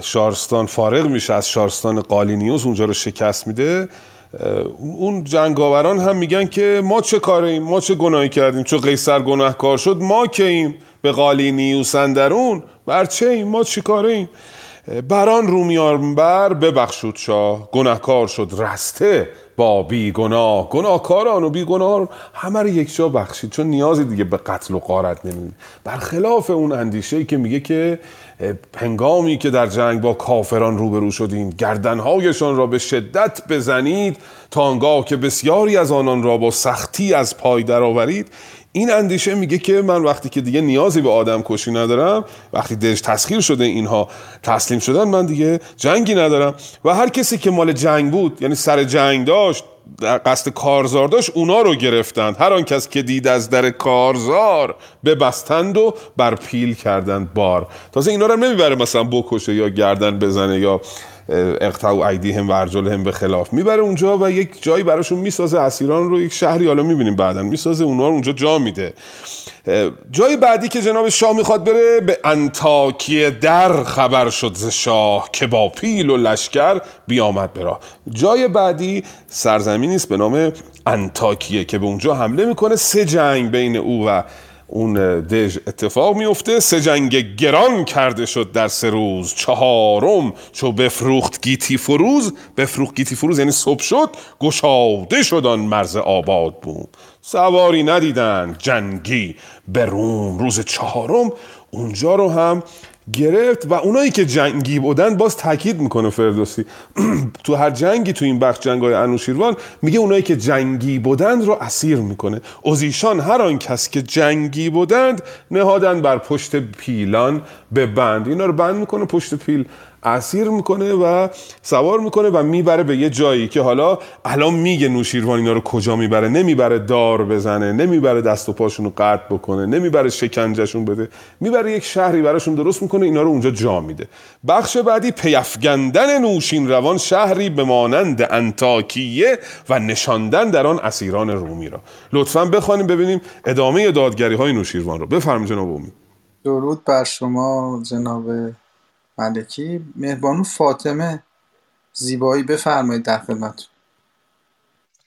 شارستان فارغ میشه از شارستان قالینیوس اونجا رو شکست میده اون جنگاوران هم میگن که ما چه کاریم ما چه گناهی کردیم چون قیصر گناهکار شد ما که ایم به قالینیوس اندرون؟ بر چه ایم؟ ما چی کاریم؟ بران رومیان بر ببخشود شاه گناهکار شد رسته. با بی گناه گناهکاران و بی گناه همه رو یک جا بخشید. چون نیازی دیگه به قتل و قارت نمید برخلاف اون اندیشه که میگه که هنگامی که در جنگ با کافران روبرو شدیم گردنهایشان را به شدت بزنید تا آنگاه که بسیاری از آنان را با سختی از پای درآورید این اندیشه میگه که من وقتی که دیگه نیازی به آدم کشی ندارم وقتی دلش تسخیر شده اینها تسلیم شدن من دیگه جنگی ندارم. و هر کسی که مال جنگ بود یعنی سر جنگ داشت قصد کارزار داشت اونا رو گرفتند. هر آن کس که دید از در کارزار ببستند و بر پیل کردند بار. تازه اینا رو نمی‌بره مثلا بکشه یا گردن بزنه یا اقتعو ایدیهم و ارجلهم به خلاف. می‌بره اونجا و یک جایی براشون می‌سازه اسیران رو یک شهری حالا می‌بینیم بعدا. می‌سازه اونا رو اونجا جا میده. جای بعدی که جناب شاه می‌خواد بره به انتاکیه در خبر شد ز شاه که با پیل و لشکر بیامد برا جای بعدی سرزمینی است به نام انتاکیه که به اونجا حمله می‌کنه. سه جنگ بین او و اون دژ اتفاق میفته سه جنگ گران کرده شد در سه روز. چهارم چو بفروخت گیتی فروز. بفروخت گیتی فروز یعنی صبح شد. گشاده شد آن مرز آباد بود سواری ندیدن جنگی به روم. روز چهارم اونجا رو هم گرفت و اونایی که جنگی بودن باز تاکید می‌کنه فردوسی. [clears throat] تو هر جنگی تو این بخش جنگای انوشیروان میگه اونایی که جنگی بودند رو اسیر می‌کنه. ازیشان هر آن کس که جنگی بودند نهادن بر پشت پیلان به بند. اینا رو بند می‌کنه پشت پیل اسیر می‌کنه و سوار می‌کنه و می‌بره به یه جایی که حالا الان میگه نوشیروان اینا رو کجا می‌بره. نمی‌بره دار بزنه نمی‌بره دست و پاشون رو قطع بکنه نمی‌بره شکنجهشون بده. می‌بره یک شهری براشون درست می‌کنه اینا رو اونجا جا میده. بخش بعدی پیفگندن نوشین روان شهری به مانند انتاکیه و نشاندن در آن اسیران رومی را. لطفا بخوانیم ببینیم ادامه دادگری های نوشیروان رو. بفرمایید جناب درود بر شما جناب ملکی. مهربانو فاطمه زیبایی بفرمایید در خدمتتون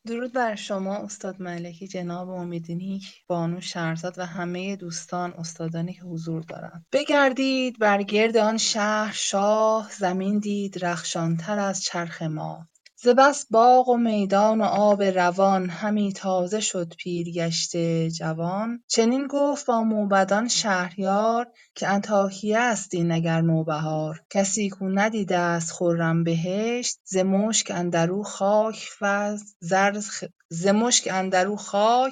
درود بر شما استاد ملکی جناب امیدنیک بانو شهرزاد و همه دوستان استادانی که حضور دارند. بگردید بر گرد آن شهر شاه زمین دید رخشانتر از چرخ ماه ز بس باغ و میدان و آب روان همی تازه شد پیرگشته جوان. چنین گفت با موبدان شهریار که انطاکیه است این اگر نوبهار. کسی کو ندیده است خرم بهشت ز مشک اندرو خاک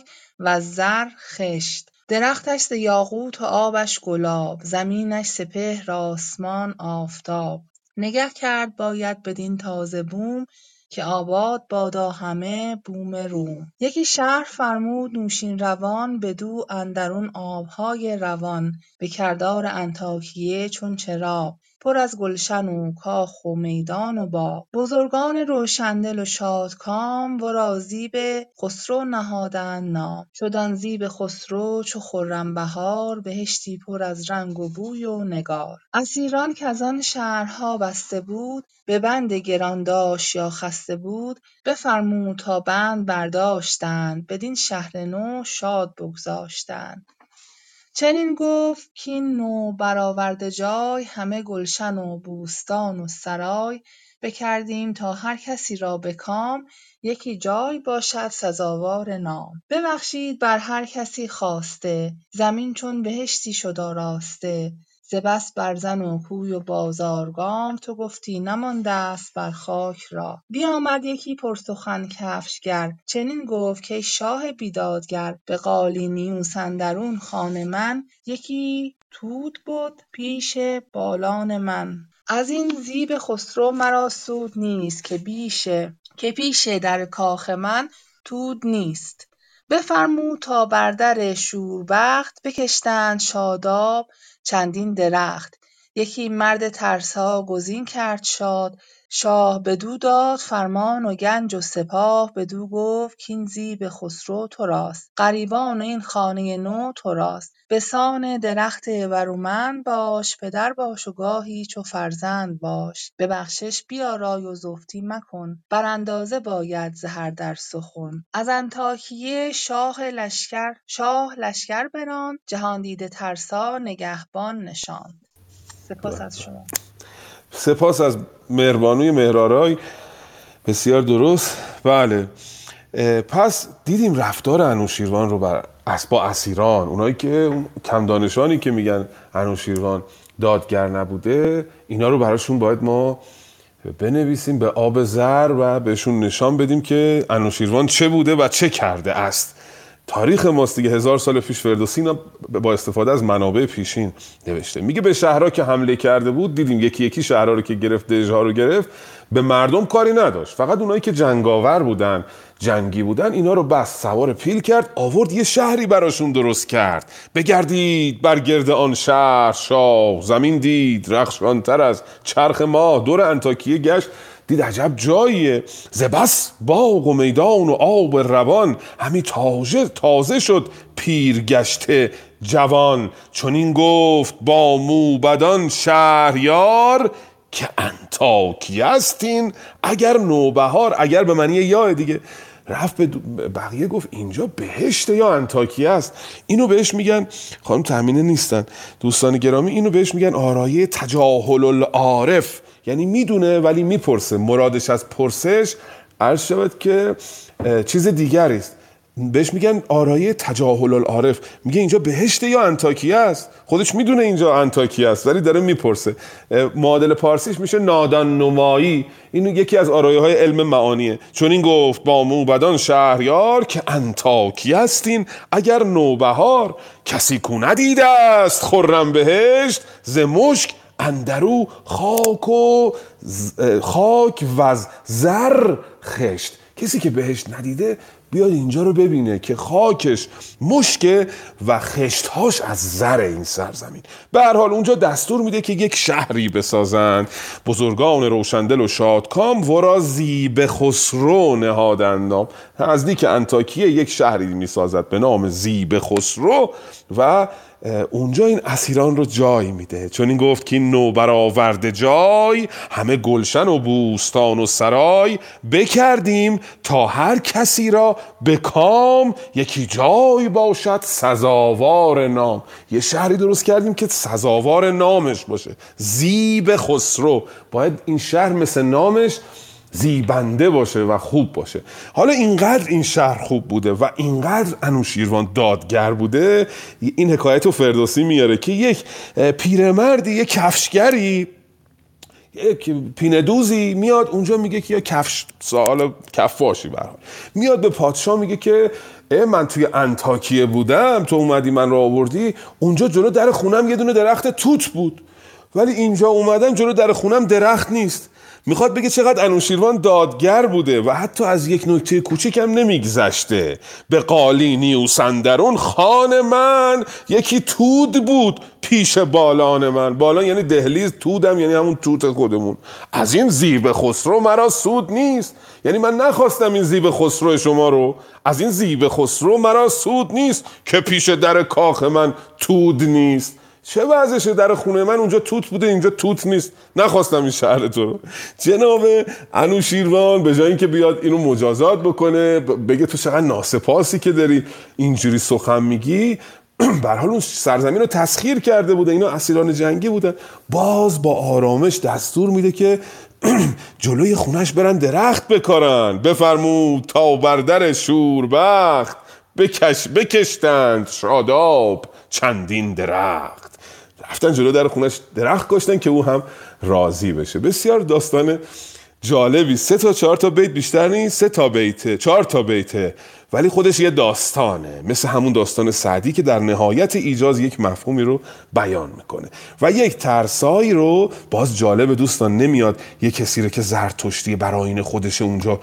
و زر خشت. درختش ز یاقوت و آبش گلاب زمینش سپهر آسمان آفتاب. نگه کرد باید بدین تازه بوم که آباد بادا همه بوم روم. یکی شهر فرمود نوشین روان بدو اندرون آبهای روان به کردار انطاکیه چون چراغ. پر از گلشن و کاخ و میدان و باغ. بزرگان روشندل و شادکام ورا زیب خسرو نهادند نام. شد زیب خسرو چو خرم بهار بهشتی پر از رنگ و بوی و نگار. اسیران کز آن شهرها بسته بود به بند گران داشت یا خسته بود بفرمود تا بند برداشتند. بدین شهر نو شاد بگذاشتند. چنین گفت کاین نوبرآورده جای همه گلشن و بوستان و سرای. بکردیم تا هر کسی را به کام یکی جای باشد سزاوار نام. ببخشید بر هر کسی خواسته زمین چون بهشتی شد آراسته. ز بس برزن و کوی و بازارگام تو گفتی نماندست بر خاک راه بیامد یکی پرسخن کفشگر. چنین گفت کای شاه بیدادگر. به قالی نیوس اندرون خان من. یکی توت بد پیش بالان من. از این زیب خسرو مرا سود نیست که که پیش در کاخ من توت نیست. بفرمود تا بر در شوربخت بکشتند شاداب. چندین درخت. یکی مرد ترسا گزین کرد شاد شاه بدو داد فرمان و گنج و سپاه بدو گفت کاین زیب خسرو تو راست غریبان و این خانه نو تو راست. بسان درخت برومند باش پدر باش و گاهی چو فرزند باش. به بخشش بیارای و زفتی مکن براندازه باید ز هر در سخن. از انطاکیه شاه لشکر شاه لشکر براند جهاندیده ترسا نگهبان نشاند. سپاس از شما. سپاس از مهربانوی مهرارای بسیار درست. بله. پس دیدیم رفتار انوشیروان رو بر با اسیران. اونایی که کم دانشانی که میگن انوشیروان دادگر نبوده اینا رو براشون باید ما بنویسیم به آب زر و بهشون نشان بدیم که انوشیروان چه بوده و چه کرده است. تاریخ ماست دیگه هزار سال پیش فردوسی با استفاده از منابع پیشین نوشته. میگه به شهرها که حمله کرده بود دیدیم یکی یکی شهرها رو که گرفت دژها رو گرفت به مردم کاری نداشت. فقط اونایی که جنگاور بودن جنگی بودن اینا رو بس سوار پیل کرد آورد یه شهری براشون درست کرد. بگردید بر گرد آن شهر شاه زمین دید رخشانتر از چرخ ما دور انتاکیه گشت. دید عجب جاییه. ز بس باغ و میدان و آب روان. همی تازه تازه شد پیرگشته جوان. چون این گفت با موبدان شهریار که انتاکی هستین اگر نوبهار اگر به معنی یا دیگه. رفت به بقیه گفت اینجا بهشت یا انتاکیه است؟ اینو بهش میگن خانم تامینه نیستن. دوستان گرامی اینو بهش میگن آرایه تجاهل العارف. یعنی می‌دونه ولی می‌پرسه. مرادش از پرسش عرض شود که چیز دیگری است. بهش میگن آرایه تجاهل العارف میگه اینجا بهشت یا انتاکیه است؟ خودش می‌دونه اینجا انتاکیه است ولی داره می‌پرسه. معادل پارسیش میشه نادان نمایی این یکی از آرایه های علم معانیه. چون این گفت با موبدان شهریار که انتاکیه استین اگر نوبهار کسی کو ندیده است خرم بهشت ز مشک اندرو خاک و خاک و زر خشت. کسی که بهش ندیده بیاد اینجا رو ببینه که خاکش مشکه و خشتهاش از زر این سرزمین. به هر حال اونجا دستور میده که یک شهری بسازند. بزرگان روشندل و شادکام ورا زیب خسرو نهادند نام نزدیک انتاکیه یک شهری می‌سازد به نام زیب خسرو و اونجا این اسیران رو جای میده. چون این گفت که این نوبرآورده جای همه گلشن و بوستان و سرای بکردیم تا هر کسی را به کام یکی جای باشد سزاوار نام. یه شهری درست کردیم که سزاوار نامش باشه. زیب خسرو. باید این شهر مثل نامش زیبنده باشه و خوب باشه. حالا اینقدر این شهر خوب بوده و اینقدر انوشیروان دادگر بوده این حکایت رو فردوسی میاره که یک پیرمردی یک کفشگری یک پینه دوزی میاد اونجا میگه که یه کفش سوال کفاشی به هر حال. میاد به پادشاه میگه که من توی انتاکیه بودم تو اومدی من رو آوردی اونجا جلو در خونم یه دونه درخت توت بود. ولی اینجا اومدم جلو در خونم درخت نیست. می‌خواد بگه چقدر انوشیروان دادگر بوده و حتی از یک نکته کوچیک هم نمیگذشته. به قالینی و سندرون خان من یکی تود بود پیش بالان من. بالان یعنی دهلیز تودم یعنی همون توت خودمون. از این زیب خسرو مرا سود نیست. یعنی من نخواستم این زیب خسرو شما رو. از این زیب خسرو مرا سود نیست که پیش در کاخ من تود نیست. چه وضعشه؟ در خونه من اونجا توت بوده اینجا توت نیست. نخواستم این شهر تو. رو جناب انوشیروان به جای اینکه بیاد اینو مجازات بکنه بگه تو چقدر ناسپاسی که داری اینجوری سخن میگی. [clears throat] بر حال اون سرزمین رو تسخیر کرده بوده. اینا اسیران جنگی بودن. باز با آرامش دستور میده که [clears throat] جلوی خونش برن درخت بکارن. بفرمود تا بر در شوربخت بکش بکشتند شاداب چندین درخت. رفتن جلو در خونش درخت کاشتن که او هم راضی بشه. بسیار داستان جالبی. سه تا چهار تا بیت بیشتر نیست سه تا بیته چهار تا بیته ولی خودش یه داستانه. مثل همون داستان سعدی که در نهایت ایجاز یک مفهومی رو بیان می‌کنه. و یک ترسایی رو باز جالب دوستان نمیاد یه کسی رو که زرتشتی براین خودش اونجا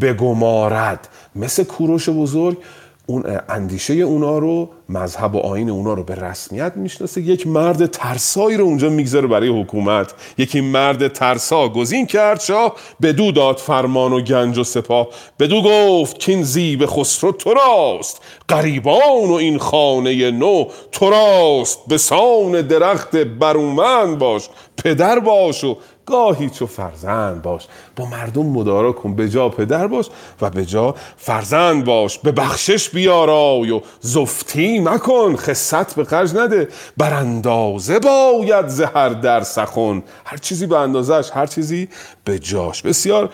بگمارد. مثل کوروش بزرگ اون اندیشه اونا رو مذهب و آین اونا رو به رسمیت می‌شناسه. یک مرد ترسایی رو اونجا می‌گذاره برای حکومت. یکی مرد ترسا گزین کرد شاه بدو داد فرمان و گنج و سپاه. بدو گفت کین زیب خسرو تو راست قریبان و این خانه نو تو راست به سان درخت برومند باش. پدر باش و گاهی چو فرزند باش با مردم مدارا کن به جا پدر باش و به جا فرزند باش به بخشش بیارای و زفتی مکن خصت به خرج نده بر اندازه باید زهر در سخن. هر چیزی به اندازش هر چیزی به جاش. بسیار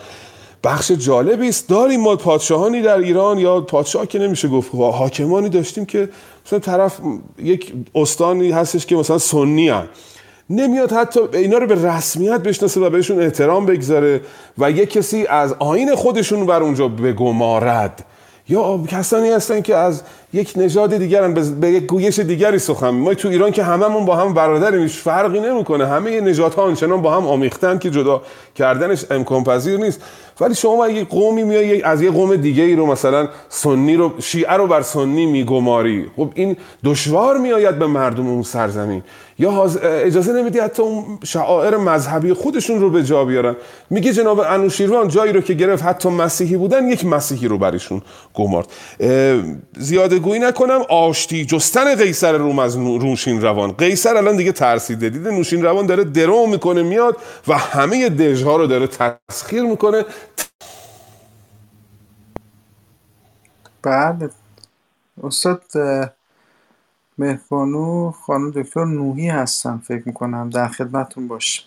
بخش جالبی است. داریم ما پادشاهانی در ایران یا پادشاه که نمیشه گفت حاکمانی داشتیم که مثلا طرف یک استانی هستش که مثلا سنی هست نمیاد حتی اینا رو به رسمیت بشناسه و بهشون احترام بگذاره و یک کسی از آین خودشون بر اونجا بگمارد. یا کسانی هستن که از یک نژاد دیگرن به یک گویش دیگری سخن. ما تو ایران که هممون با هم برادریم هیچ فرقی نمی‌کنه. همه نژادها آنچنان با هم آمیختن که جدا کردنش امکان پذیر نیست. ولی شما اگه قومی میای از یه قوم دیگه ای رو مثلا سنی رو شیعه رو بر سنی میگماری. خب این دشوار میآید به مردم اون سرزمین. یا اجازه نمیدی حتی اون شعائر مذهبی خودشون رو به جا بیارن؟ میگه جناب انوشیروان جایی رو که گرفت حتی مسیحی بودن یک مسیحی رو برشون گمارد. زیاده گویی نکنم آشتی جستن قیصر روم از نوشین روان. قیصر الان دیگه ترسیده. دیده نوشین روان داره درو می‌کنه میاد و همه دژها رو داره تسخیر می‌کنه. بله. استاد مهربانو خانم دکتر نوحی هستم فکر می‌کنم در خدمتون باشم.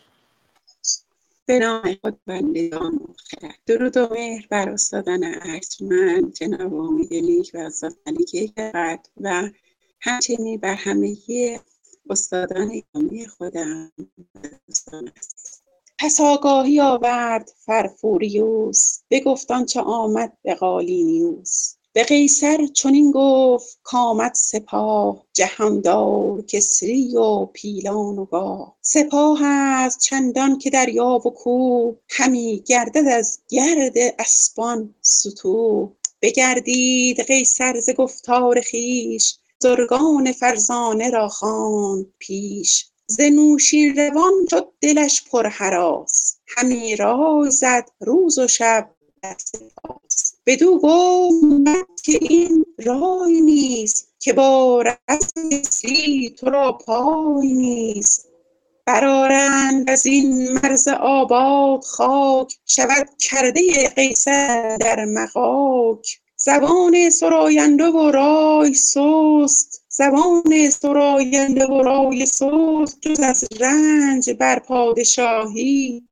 به نام خود بندگان خرد درود و مهر بر استادان ارجمند جناب امید لیک و استاد ملیک کرد و همچنین بر همگی استادان گرامی خودم. پس آگاهی آورد فرفوریوس بگفت چه آمد به قالینیوس به قیصر چنین گفت کآمد سپاه جهاندار کسری و پیلان و گاه. سپاه است چندان که دریا و کوه همی گردد از گرد اسبان ستوه. بگردید قیصر ز گفتار خویش بزرگان فرزانه را خواند پیش. ز نوشین روان شد دلش پر هراس همی رای زد روز و شب بدو گفت که این رای نیست که با کسری تو را پای نیست. برآرند از این مرز آباد خاک شود کرده قیصر در مغاک. زبان سراینده و رای سست زبان سراینده و رای سست جز از رنج بر پادشاهی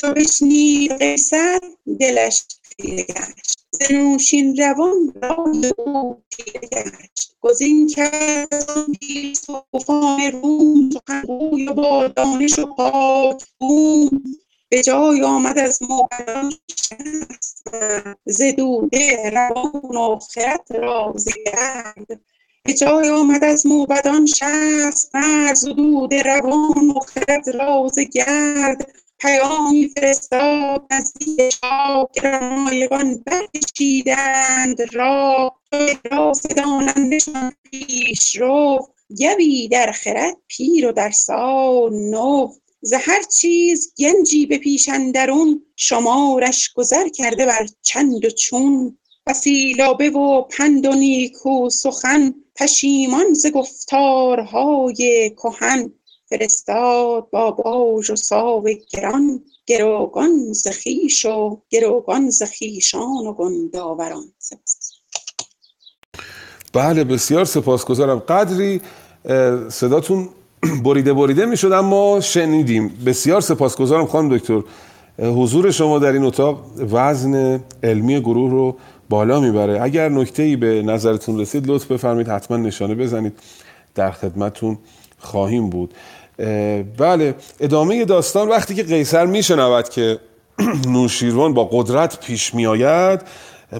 چو بشنید قیصر دلش خیره گشت. ز نوشین روان رای او تیره گشت. گزین کرد از آن پیر طوفان روم سخنگوی با دانش و پاک بوم به جای آمد از موبدان شصت ز دوده روان و خرد را ز گرد به جای آمد از موبدان شصت مرد ز دوده روان و خرد را ز گرد. پیامی فرستاد نزدیک شاه گرانمایگان برکشیدند راه راست دانندشان پیش رو گوی در خرد پیر و در سال نو. ز هر چیز گنجی به پیش اندرون شمارش گذر کرده بر چند و چون. بسی لابه و پند و نیکو سخن پشیمان ز گفتارهای کهن فرستاد با باژ و ساو گران گروگان ز خویش و گروگان ز خویشان و گنداوران. بله بسیار سپاسگزارم. قدری صداتون بریده بریده می‌شد اما شنیدیم. بسیار سپاسگزارم خانم دکتر. حضور شما در این اتاق وزن علمی گروه رو بالا می‌بره. اگر نکته ای به نظرتون رسید لطف بفرمایید حتما نشانه بزنید. در خدمتون خواهیم بود. بله ادامه داستان وقتی که قیصر میشنود که [clears throat] نوشیروان با قدرت پیش میآید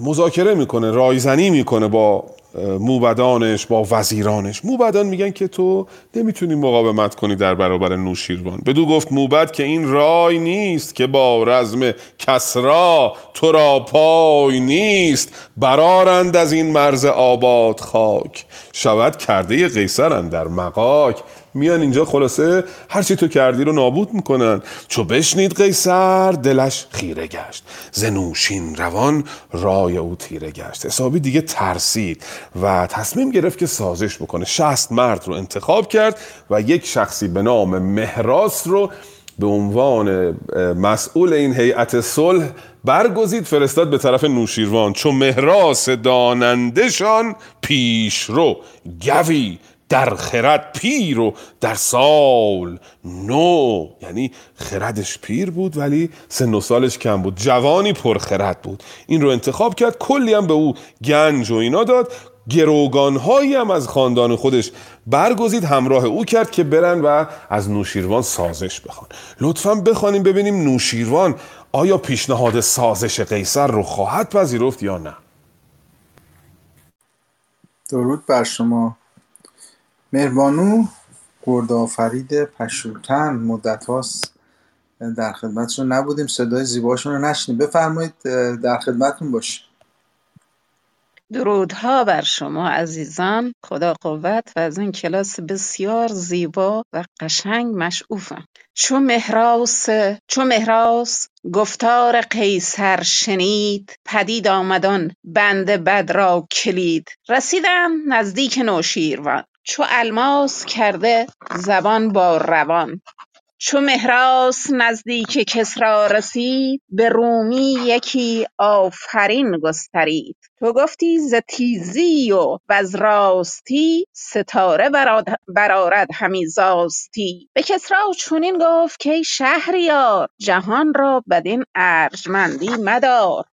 مذاکره می‌کنه رایزنی می‌کنه با موبدانش با وزیرانش. موبدان میگن که تو نمی‌تونی مقاومت کنی در برابر نوشیروان بدو گفت موبد که این رای نیست که با رزم کسرا تو را پای نیست. برارند از این مرز آباد خاک. شود کرده قیصرند در مقاک. میان اینجا خلاصه هرچی تو کردی رو نابود می‌کنن. چو بشنید قیصر دلش خیره گشت. زنوشین روان رای او تیره گشت. حسابی دیگه ترسید و تصمیم گرفت که سازش بکنه. شست مرد رو انتخاب کرد و یک شخصی به نام مهراس رو به عنوان مسئول این هیئت صلح برگزید فرستاد به طرف نوشیروان. چون مهراس دانندشان پیش رو گوی. در خرد پیر و در سال نو. یعنی خردش پیر بود ولی سن و سالش کم بود. جوانی پرخرد بود. این رو انتخاب کرد کلی هم به او گنج و اینا داد. گروگانهایی هم از خاندان خودش برگزید همراه او کرد که برن و از نوشیروان سازش بخوان. لطفا بخوانیم ببینیم نوشیروان آیا پیشنهاد سازش قیصر رو خواهد پذیرفت یا نه؟ درود بر شما. مهربانو گردآفرید پشوتن مدت هاست در خدمتشون نبودیم. صدای زیباشون رو نشنیم بفرمایید در خدمتتون باشیم. درودها بر شما عزیزان. خدا قوت و از این کلاس بسیار زیبا و قشنگ مشعوفم. چو مهراس چو مهراس گفتار قیصر شنید پدید آمدان بند بد را کلید. رسیدم نزدیک نوشیروان. چو الماس کرده زبان با روان چو مهراس نزدیک کسری رسید به رومی یکی آفرین گسترید. تو گفتی ز تیزی و وز راستی ستاره برآرد همی زاستی. به کسری چنین گفت کای شهریار جهان را بدین ارجمندی مدار.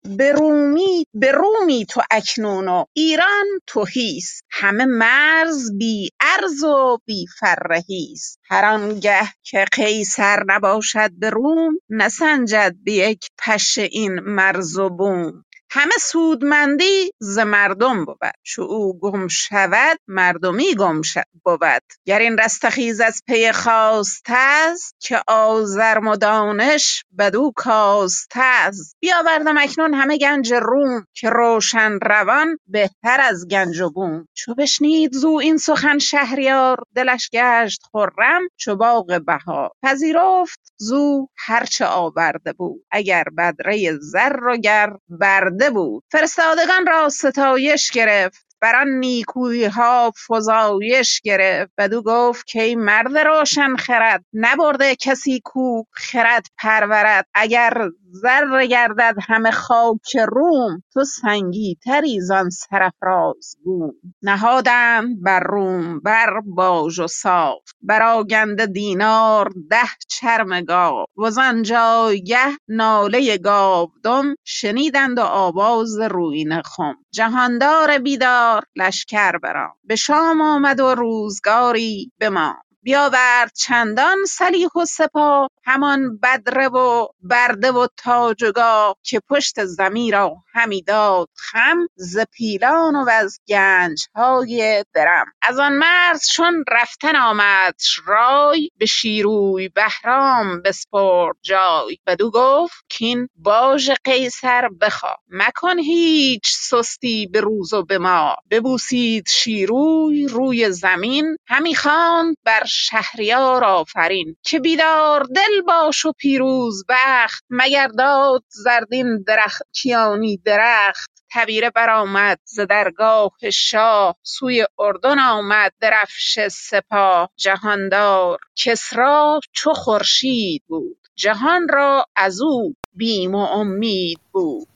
به رومی تو اکنون و ایران تهیست همه مرز بی ارز و بی فرهیست هر آنگه که قیصر نباشد به روم نسنجد به یک پشه این مرز و بوم. همه سودمندی ز مردم بود. چو او گم شود مردمی گم بود. گر این رستخیز از پی خواستست که آزرم و دانش بدو کاستست بیاوردم اکنون همه گنج روم که روشن روان بهتر از گنج و بوم. چو بشنید زو این سخن شهریار دلش گشت خرم چو باغ بهار. پذیرفت زو هرچه آورده بود. اگر بدره زر و گر برده بود. فرستادگان را ستایش گرفت. بر آن نیکویی ها فزایش گرفت. بدو گفت کای مرد روشن خرد نبرده کسی کو خرد پرورد. اگر زر گردد همه خاک روم. تو سنگی تری زان سرافراز بوم نهادند بر روم بر باژ و ساو برآگنده دینار ده چرم گاو. وزان جایگه ناله گاودم شنیدند و آواز رویینه خم. جهاندار بیدار لشکر براند به شام آمد و روزگاری بماند. بیاورد چندان سلیح و سپاه همان بدره و برده و تاج و گاه که پشت زمین را همی داد خم ز پیلان و از گنج های درم. از آن مرز چون رفتن آمدش رای به شیروی بهرام بسپرد جای. بدو گفت کین باژ قیصر بخواه مکن هیچ سستی به روز و به ماه. ببوسید شیروی روی زمین. همی خواند بر شهریار آفرین. که بیدار دل باش و پیروز بخت مگر داد زرین درخت کیانی درخت. تبیره برآمد ز درگاه شاه سوی اردن آمد درفش سپاه. جهاندار کسری چو خورشید بود جهان را ازو بیم و امید بود.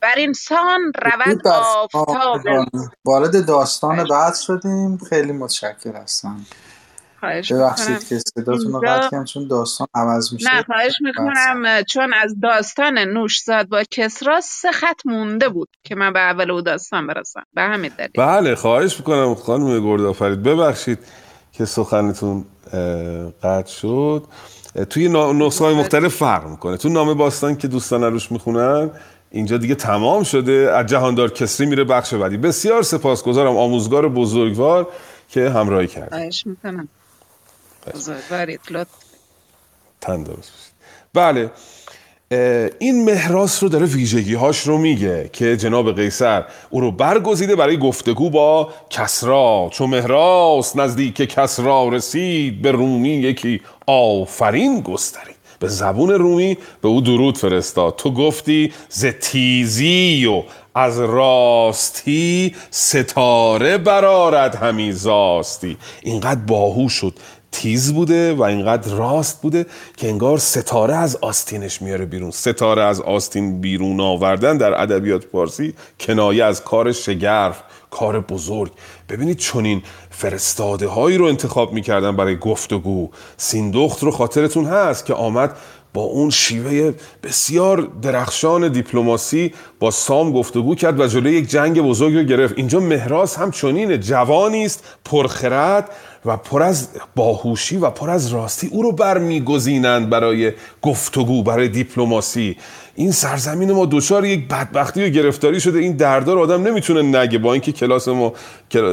بر اینسان رود درود بر شما آفتاب. وارد داستان بعد شدیم. خیلی متشکر هستم خواهش می‌کنم. ببخشید که صداتون رو اینجا قطع کردم چون داستان عوض میشه نه خواهش می‌کنم چون از داستان نوشزاد با کسرا سه خط مونده بود که من به اول او داستان برسم. به همین دلیل. بله خواهش می‌کنم خانم گردآفرید ببخشید که سخنتون قطع شد. توی نسخه های مختلف فرق می‌کنه. تو نامه باستان که دوستان روش می‌خونن اینجا دیگه تمام شده. از جهاندار کسری میره بخش بعدی. بسیار سپاسگزارم آموزگار بزرگوار که همراهی کرد. خواهش می‌کنم. بزرگوارید لطف تن درست باشید. بله این مهراس رو داره ویژگی هاش رو میگه که جناب قیصر او رو برگزیده برای گفتگو با کسرا. چون مهراس نزدیک کسرا رسید به رومی یکی آفرین گسترید. به زبون رومی به او درود فرستاد. تو گفتی ز تیزی و از راستی ستاره برارد همی زاستی. اینقدر باهوش شد. تیز بوده و اینقدر راست بوده که انگار ستاره از آستینش میاره بیرون. ستاره از آستین بیرون آوردن در ادبیات فارسی کنایه از کار شگرف کار بزرگ. ببینید چنین فرستاده هایی رو انتخاب می‌کردن برای گفتگو سیندخت رو خاطرتون هست که آمد با اون شیوه بسیار درخشان دیپلماسی با سام گفتگو کرد و جلوی یک جنگ بزرگ رو گرفت. اینجا مهراز هم چنینه جوانی است پرخرد و پر از باهوشی و پر از راستی. او رو برمیگزینند برای گفتگو برای دیپلماسی. این سرزمین ما دچار یک بدبختی و گرفتاری شده. این دردار آدم نمی‌تونه نگه با اینکه کلاس ما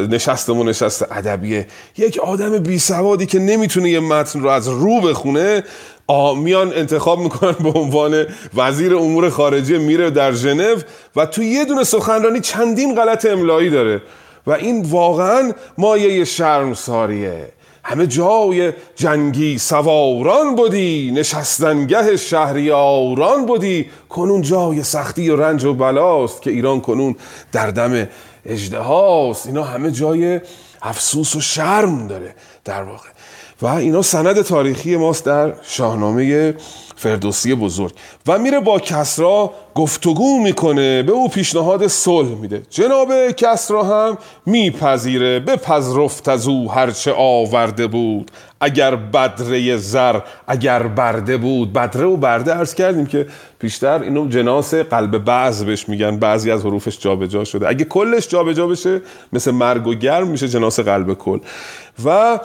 نشست ما نشست ادبیه. یک آدم بی سوادی که نمی‌تونه یه متن رو از رو بخونه آ میان انتخاب می‌کنن به عنوان وزیر امور خارجه میره در ژنو و تو یه دونه سخنرانی چندین غلط املایی داره. و این واقعا مایه شرمساریه. همه جای جنگی سواران بودی نشستنگه شهریاران بودی. کنون جای سختی و رنج و بلاست که ایران کنون در دم اژدهاست. اینا همه جای افسوس و شرم داره در واقع. و اینا سند تاریخی ماست در شاهنامه فردوسی بزرگ. و میره با کسرا گفتگو می‌کنه به او پیشنهاد صلح میده. جناب کسرا هم میپذیره بپذرفت از او هرچه آورده بود. اگر بدره زر اگر برده بود. بدره و برده عرض کردیم که پیشتر اینو جناس قلب بعض بهش میگن. بعضی از حروفش جابجا شده. اگه کلش جابجا بشه مثل مرگ و گرم میشه جناس قلب کل. و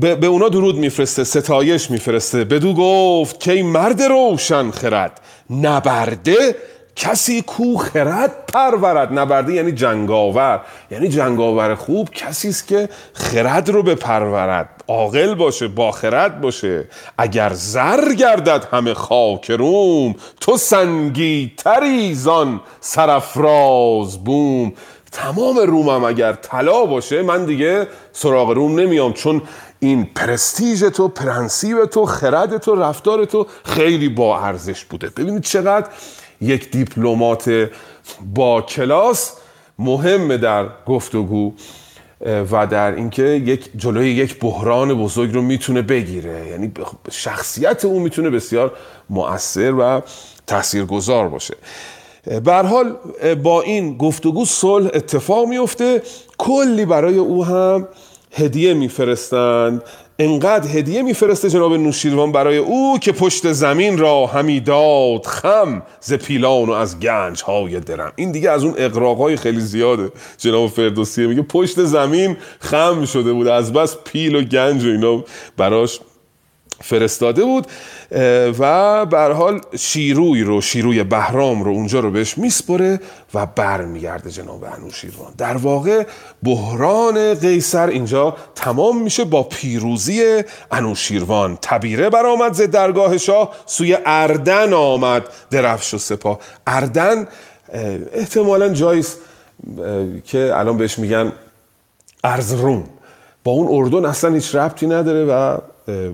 به اونا درود میفرسته ستایش میفرسته. بدو گفت که مرد روشن خرد. نبرده کسی کو خرد پرورد. نبرده یعنی جنگاور. یعنی جنگاور خوب کسی است که خرد رو بپرورد. عاقل باشه با خرد باشه. اگر زر گردد همه خاک روم تو سنگی تری زان سرفراز بوم. تمام رومم اگر طلا باشه من دیگه سراغ روم نمیام چون این پرستیژ تو پرنسیب تو خرد تو رفتار تو خیلی با ارزش بوده. ببینید چقدر یک دیپلمات با کلاس مهمه در گفتگو و در اینکه یک جلوی یک بحران بزرگ رو می‌تونه بگیره. یعنی شخصیت او می‌تونه بسیار مؤثر و تاثیرگذار باشه. به حال با این گفتگو صلح اتفاق میفته کلی برای او هم هدیه میفرستند. انقدر هدیه میفرسته جناب نوشیروان برای او که پشت زمین را همی داد. خم ز پیلان و از گنج های درم. این دیگه از اون اقراقای خیلی زیاده. جناب فردوسیه میگه پشت زمین خم شده بود. از بس پیل و گنج و اینا براش فرستاده بود. و بر حال شیروی رو شیروی بهرام رو اونجا رو بهش میسپره و برمیگرده جناب انوشیروان در واقع بحران قیصر اینجا تمام میشه با پیروزی انوشیروان تبیره برآمد ز درگاه شاه سوی اردن آمد درفش و سپاه. اردن احتمالا جاییست که الان بهش میگن ارزروم با اون اردن اصلا هیچ ربطی نداره و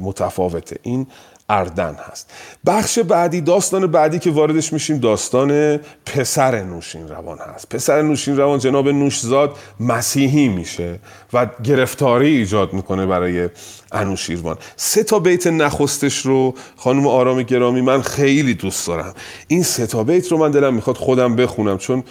متفاوته. این اردن هست. بخش بعدی داستان بعدی که واردش میشیم داستان پسر نوشین روان هست. پسر نوشین روان جناب نوشزاد مسیحی میشه و گرفتاری ایجاد می‌کنه برای انوشیروان. سه تا بیت نخستش رو خانم آرام گرامی من خیلی دوست دارم. این سه تا بیت رو من دلم می‌خواد خودم بخونم چون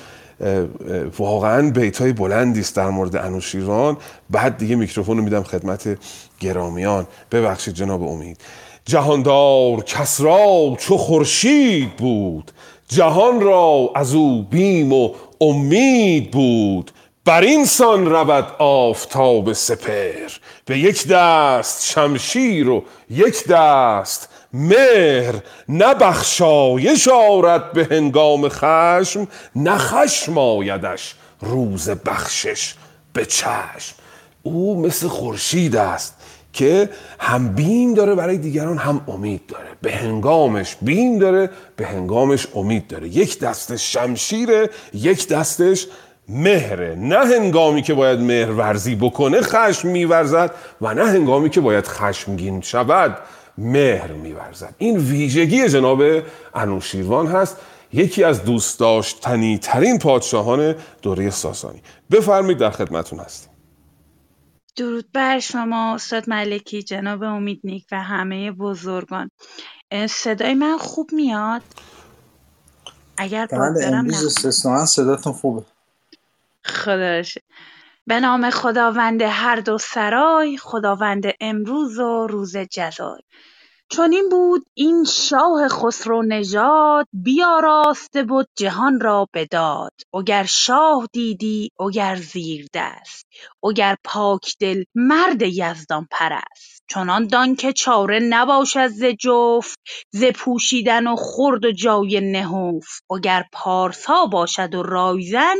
واقعا بیت های بلندی است در مورد انوشیروان. بعد دیگه میکروفون رو میدم خدمت گرامیان. ببخشید جناب امید. جهاندار کس را چو خورشید بود جهان را از او بیم و امید بود. بر این سان رود آفتاب سپر به یک دست شمشیر و یک دست مهر. نه بخشایش آرد به هنگام خشم نه خشم آیدش روز بخشش به چشم. او مثل خورشید است. که هم بیم داره برای دیگران هم امید داره. به هنگامش بیم داره به هنگامش امید داره. یک دستش شمشیره یک دستش مهره. نه هنگامی که باید مهر ورزی بکنه خشم میورزد و نه هنگامی که باید خشمگین شود مهر میورزد. این ویژگی جناب انوشیروان هست. یکی از دوست داشتنی ترین پادشاهان دوره ساسانی. بفرمایید در خدمتون هستیم. درود بر شما استاد ملکی جناب امید نیک و همه بزرگان. صدای من خوب میاد؟ اگر بله امروز استثنان صداتون خوبه. خدا به نام خداوند هر دو سرای خداوند امروز و روز جزای. چنین بود این شاه خسرو نژاد بیاراسته بد جهان را به داد وگر شاه دیدی وگر زیردست وگر پاکدل مرد یزدان پرست. چنان دان که چاره نباشد ز جفت ز پوشیدن و خورد و جای نهفت. وگر پارسا باشد و رایزن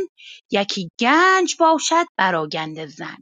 یکی گنج باشد برآگنده زن.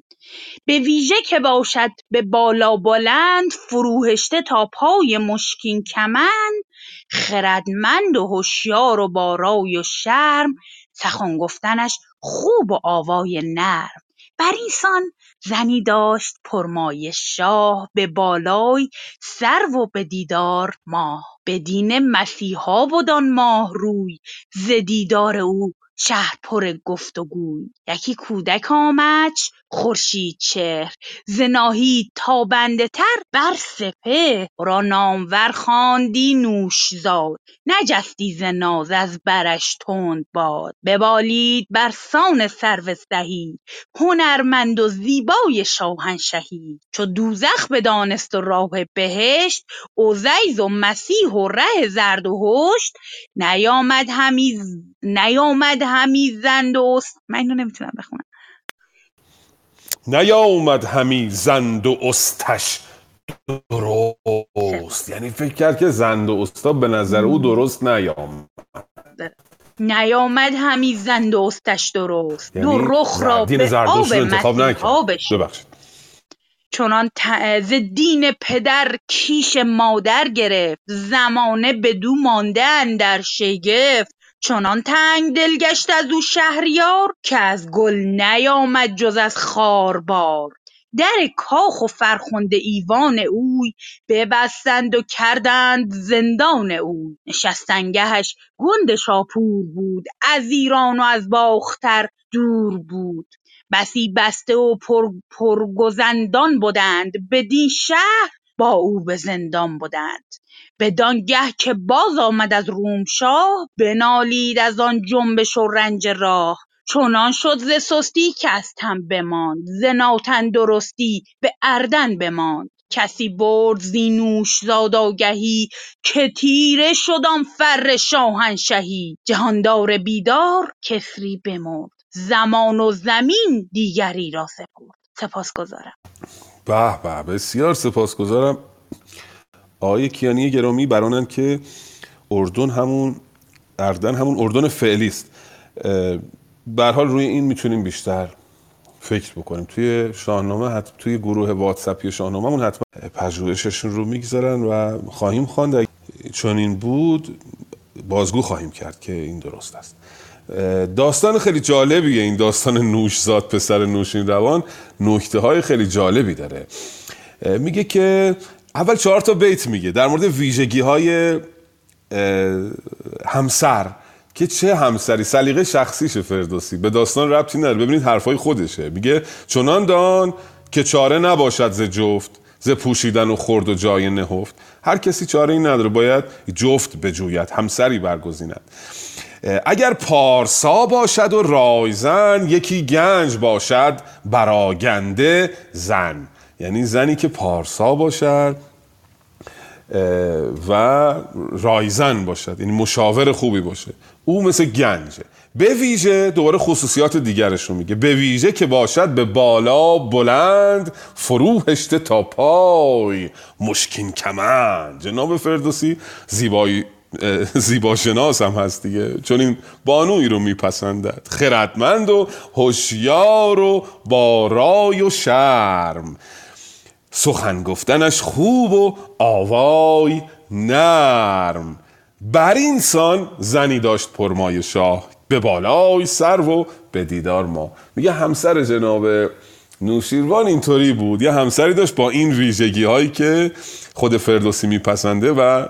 به ویژه که باشد به بالا بلند فروهشته تا پای مشکین کمند خردمند و هوشیار و با رای و شرم سخن گفتنش خوب و آوای نرم. بر سان زنی داشت پرمایه شاه به بالای سرو و به دیدار ماه. به دین مسیحا بد آن ماه روی ز دیدار او شهر پر گفت و گوی یکی کودک آمدش خورشید چهر ز ناهید تابنده تر بر سپهر. ورا نامور خواندی نوشزاد نجستی ز ناز از برش تند باد. ببالید برسان سرو سهی هنرمند و زیبای شاهنشهی. چو دوزخ بدانست و راه بهشت عزیر و مسیح و ره زرد و هشت. نیامد همی نیامد همی زند و من اینو نمی‌تونم بخونم. نیامد همی زند و استش درست. یعنی فکر کرد که زند و استا به نظر او درست نیامد. نیامد همی زند و استش درست. یعنی دو رخ را دین به آب مسیحا چنان ز دین پدر کیش مادر گرفت. زمانه بدو مانده اندر شگفت. چنان تنگ دل گشت از او شهریار که از گل نیامد جز از خار بار در کاخ و فرخنده ایوان اوی ببستند و کردند زندان اوی. نشستنگهش گند شاپور بود از ایران و از باختر دور بود. بسی بسته و پر پرگزندان بدند بدین شهر با او به زندان بدند بدانگه که باز آمد از روم شاه بنالید از آن جنبش و رنج راه. چنان شد ز سستی که از تن بماند ز ناتندرستی به اردن بماند. کسی برد زی نوشزاد آگهی که تیره شد آن فر شاهنشهی. جهاندار بیدار کسری بمرد زمان و زمین دیگری را سپرد. سپاسگزارم. به به بسیار سپاسگزارم. آقای کیانی گرامی برانن که اردن همون اردن همون اردن فعلی است. به حال روی این می‌تونیم بیشتر فکر بکنیم. توی شاهنامه حت... توی گروه واتساپی شاهنامهمون حتما پژوهششون رو می‌گذارن و خواهیم خواند. چون این بود بازگو خواهیم کرد که این درست است. داستان خیلی جالبیه این داستان نوشزاد پسر نوشین روان. نکته های خیلی جالبی داره. میگه که اول چهار تا بیت میگه. در مورد ویژگی های همسر. که چه همسری؟ سلیقه شخصیشه فردوسی. به داستان ربطی نداره. ببینید حرفای خودشه. میگه چنان دان که چاره نباشد ز جفت ز پوشیدن و خورد و جای نهفت. هر کسی چاره ای نداره. باید جفت بجوید همسری برگزیند. اگر پارسا باشد و رایزن یکی گنج باشد براگنده زن. یعنی زنی که پارسا باشد و رایزن باشد یعنی مشاور خوبی باشه. او مثل گنجه. به ویژه دوباره خصوصیات دیگرش رو میگه. به ویژه که باشد به بالا بلند فرو هشته تا پای مشکین کمند. جناب فردوسی زیبایی زیباشناس هم هست دیگه. چون این بانوی رو میپسندد. خردمند و هوشیار و با رای و شرم. سخن گفتنش خوب و آوای نرم. بر این سان زنی داشت پرمای شاه به بالای سرو و به دیدار ما. میگه همسر جناب نوشیروان اینطوری بود. یه همسری داشت با این ویژگی هایی که خود فردوسی میپسنده و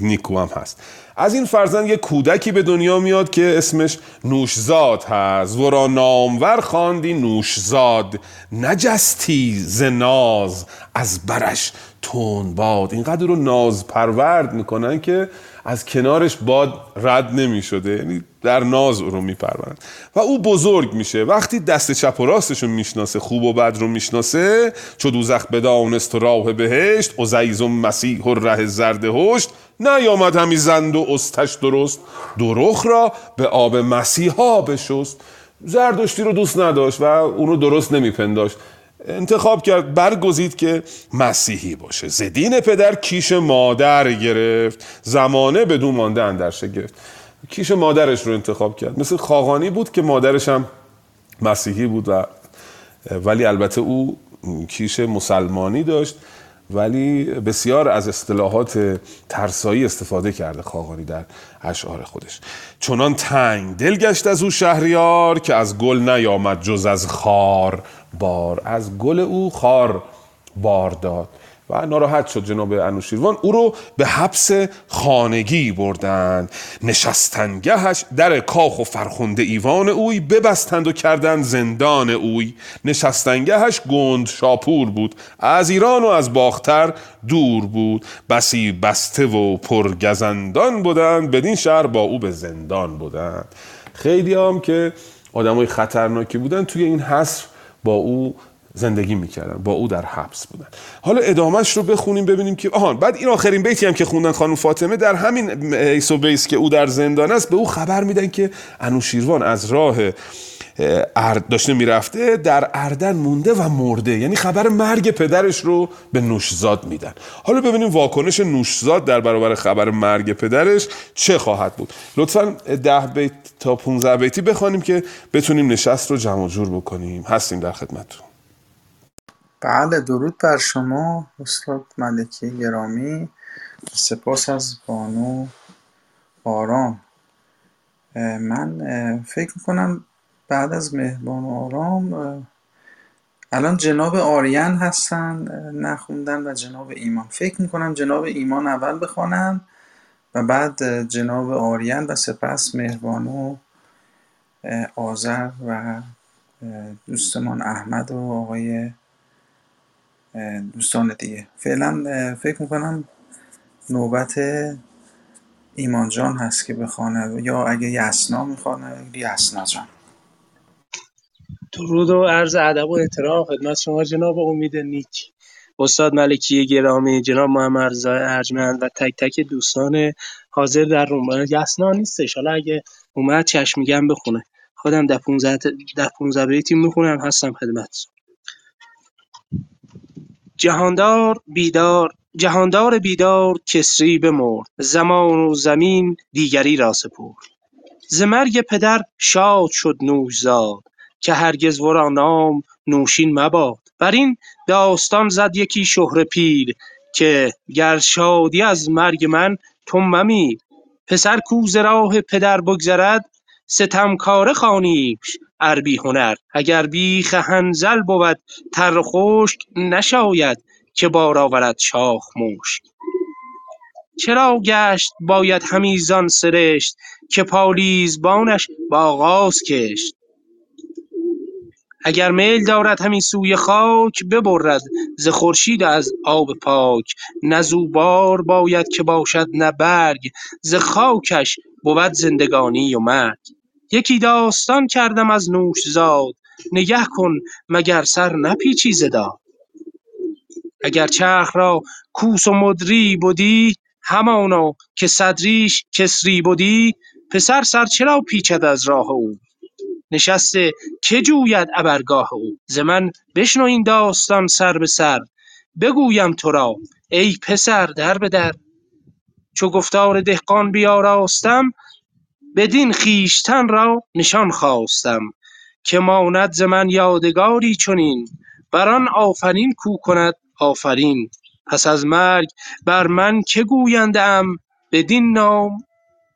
نیکو هم هست. از این فرزند یه کودکی به دنیا میاد که اسمش نوشزاد هست. و را نامور خواندی نوشزاد. نجستی ز ناز از برش تون باد. اینقدر رو ناز پرورد می‌کنن که از کنارش باد رد نمی شده یعنی در ناز او رو میپرورن و او بزرگ میشه. وقتی دست چپ و راستش رو می‌شناسه خوب و بد رو می‌شناسه چو دوزخ بدانست راه بهشت و مسیح و ره زرد هشت نیامد همی زند و استش درست. درخ را به آب مسیحا بشست. زردشتی رو دوست نداشت و اونو درست نمیپنداشت. انتخاب کرد برگزید که مسیحی باشه. زدین پدر کیش مادر گرفت. زمانه بدون مانده اندر گرفت. کیش مادرش رو انتخاب کرد. مثل خاقانی بود که مادرش هم مسیحی بود و ولی البته او کیش مسلمانی داشت ولی بسیار از اصطلاحات ترسایی استفاده کرده خاقانی در اشعار خودش. چنان تنگ دل گشت از او شهریار که از گل نیامد جز از خار بار. از گل او خار بار داد. و ناراحت شد جناب انوشیروان. او رو به حبس خانگی بردند نشستنگهش در کاخ و فرخنده ایوان اوی ببستند و کردند زندان اوی. نشستنگهش گند شاپور بود. از ایران و از باختر دور بود. بسی بسته و پرگزندان بودند. بدین شهر با او به زندان بودند. خیلی هم که آدمای خطرناکی بودن. توی این حصر با او زندگی می‌کردن با او در حبس بودن. حالا ادامهش رو بخونیم ببینیم که آهان بعد این آخرین بیتی هم که خوندن خانم فاطمه در همین ایس و بیس که او در زندان است به او خبر میدن که انوشیروان از راه ارد داشته می‌رفته در اردن مونده و مرده. یعنی خبر مرگ پدرش رو به نوشزاد میدن. حالا ببینیم واکنش نوشزاد در برابر خبر مرگ پدرش چه خواهد بود. لطفا ده بیت تا 15 بیتی بخوانیم که بتونیم نشست رو جمع جور بکنیم. هستیم در خدمتتون. بله درود بر شما استاد ملکی گرامی سپاس از بانو آرام. من فکر می‌کنم بعد از مهربان آرام الان جناب آریان هستن نخوندن و جناب ایمان. فکر می‌کنم جناب ایمان اول بخوانن و بعد جناب آریان و سپس مهربانو آذر و دوستمان احمد و آقای دوستان دیگه. فعلا فکر می‌کنم نوبت ایمان جان هست که بخوانه. یا اگه یسنا می‌خوانه یسنا جان. درود و عرض ادب و احترام خدمت شما جناب امید نیک. استاد ملکی گرامی جناب محمد رضا ارجمند و تک تک دوستان حاضر در روم. یسنا نیستش. حالا اگه اومد چشم میگم بخونه. خودم ده 15 ده 15 بیتی می‌خونم هستم خدمت جهاندار بیدار جهاندار بیدار کسری بمرد. زمان و زمین دیگری را سپرد. ز مرگ پدر شاد شد نوشزاد که هرگز ورا نام نوشین مباد. بر این داستان زد یکی شهره پیر که گر شادی از مرگ من تو ممیر پسر کو ز راه پدر بگذرد ستمکاره خوانیمش ار هنر. اگر بیخ حنظل بود تر خشک نشاید که بار آورد شاخ مشک. چرا گشت باید همی زان سرشت که پالیزبانش به آغاز کشت؟ اگر میل دارد همی سوی خاک ببرد ز خورشید از آب پاک. نه زو بار باید که باشد نه برگ. ز خاکش بود زندگانی و مرگ. یکی داستان کردم از نوشزاد نگه کن مگر سر نپیچی ز داد. اگر چرخ را کوس و مدری بدی همانا که صدریش کسری بدی پسر سر چرا پیچد از راه او؟ نشسته که جوید ابرگاه او؟ ز من بشنو این داستان سر به سر بگویم تو را ای پسر در به در. چو گفتار دهقان بیاراستم بدین خویشتن را نشان خواستم که ماند ز من یادگاری چنین بر آن آفرین کو کند آفرین. پس از مرگ بر من که گوینده ام؟ بدین نام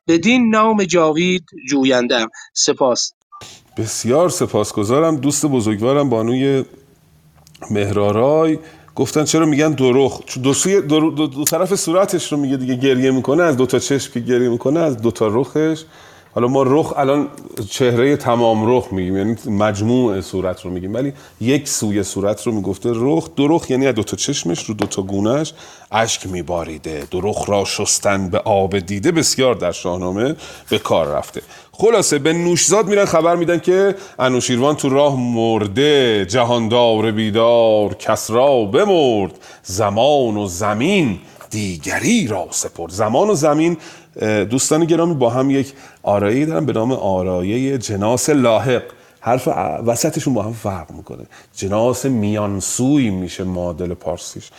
بدین نام جاوید جوینده ام. سپاس. بسیار سپاسگزارم. دوست بزرگوارم بانوی مهرارای گفتن چرا میگن درخ چون دو, سوی دو, دو, دو طرف صورتش رو میگه دیگه گریه می‌کنه از دو تا چشم که گریه می‌کنه از دو تا رخش. حالا ما رخ الان چهره تمام رخ میگیم یعنی مجموع صورت رو میگیم. ولی یک سوی صورت رو می‌گفته رخ. دو رخ یعنی دو تا چشمش رو دو تا گونهش اشک میباریده. دو رخ را شستن به آب دیده بسیار در شاهنامه به کار رفته. خلاصه به نوشزاد میرن خبر میدن که انوشیروان تو راه مرده جهاندار بیدار کس را بمرد زمان و زمین دیگری را سپرد. زمان و زمین دوستان گرامی با هم یک آرایه دارن به نام آرایه جناس لاحق. حرف وسطشون با هم فرق می‌کنه. جناس میانسوی میشه معادل پارسیش.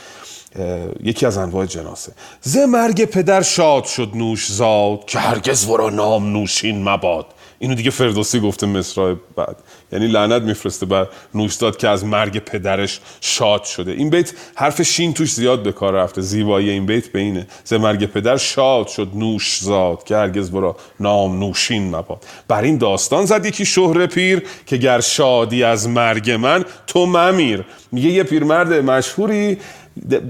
یکی از انواع جناسه. ز مرگ پدر شاد شد نوش زاد که هرگز ورا نام نوشین مباد. اینو دیگه فردوسی گفته مصرع بعد. یعنی لعنت میفرسته بر نوشداد که از مرگ پدرش شاد شده. این بیت حرف شین توش زیاد به کار رفته. زیبایی این بیت به اینه. ز مرگ پدر شاد شد نوش زاد که هرگز برا نام نوشین مباد. بر این داستان زد یکی شهر پیر که گر شادی از مرگ من تو ممیر. میگه یه پیرمرد مشهوری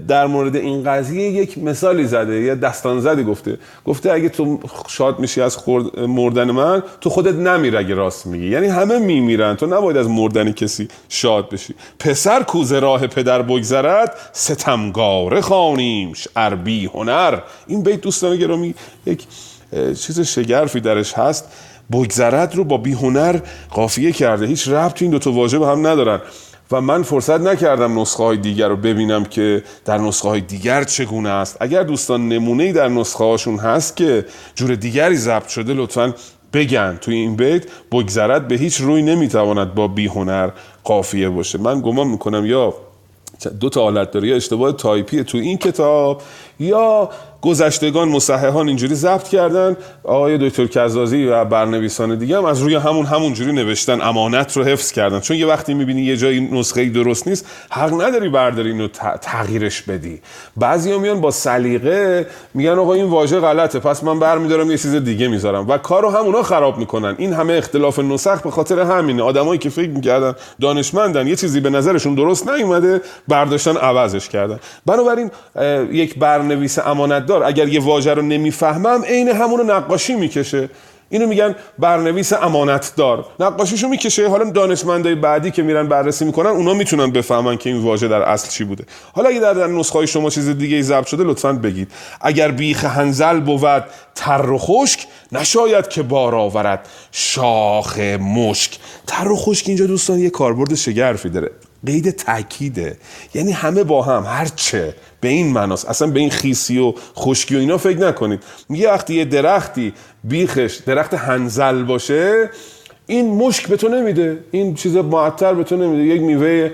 در مورد این قضیه یک مثالی زده یه دستان زدی گفته. گفته اگه تو شاد میشی از مردن من تو خودت نمیر اگه راست میگی. یعنی همه میمیرن. تو نباید از مردن کسی شاد بشی. پسر کوزه راه پدر بگذرد ستمگاره خانیمش عربی هنر. این بیت دوستان گرامی یک چیز شگرفی درش هست. بگذرد رو با بی هنر قافیه کرده. هیچ ربط این دو تا واژه هم ندارن. و من فرصت نکردم نسخه های دیگر رو ببینم که در نسخه های دیگر چگونه است. اگر دوستان نمونه ای در نسخه هاشون هست که جور دیگری ضبط شده لطفا بگن. توی این بیت بگذرد به هیچ روی نمی‌تواند با بی هنر قافیه باشه. من گمان می‌کنم یا دو تا حالت داره یا اشتباه تایپی تو این کتاب یا گذشتگان مصححان اینجوری ضبط کردن. آقای دکتر کزازی و برنویسان دیگه هم از روی همون همون جوری نوشتن. امانت رو حفظ کردن. چون یه وقتی می‌بینی یه جایی نسخه درست نیست حق نداری برداری اینو تغییرش بدی. بعضیا میان با سلیقه میگن آقا این واژه غلطه. پس من برمیدارم یه چیز دیگه می‌ذارم. و کارو همونا خراب می‌کنن. این همه اختلاف نسخ به خاطر همینه. آدمایی که فکر می‌کردن دانشمندن یه چیزی به نظرشون درست نیومده برداشتن عوضش کردن. بنابراین یک برنویس امانت اگر یه واژه رو نمی‌فهمم عین همونو نقاشی می‌کشه. اینو میگن برنویس امانتدار. نقاشیشو می‌کشه حالا دانشمندای بعدی که میرن بررسی می‌کنن اونا می‌تونن بفهمن که این واژه در اصل چی بوده. حالا اگه در, نسخه شما چیز دیگه ضبط شده لطفا بگید. اگر بیخ هنزل بود تر و خشک نشاید که بار آورد. شاخ مشک. تر و خشک اینجا دوستان یه کاربرد شگرفی داره. قید تاکیده یعنی همه با هم هر چه. به این مناس اصلا به این خیسی و خشکی و اینا فکر نکنید. میگه وقتی یه درختی بیخش درخت هنزل باشه این مشک به تو نمیده. این چیز معطر به تو نمیده. یک میوه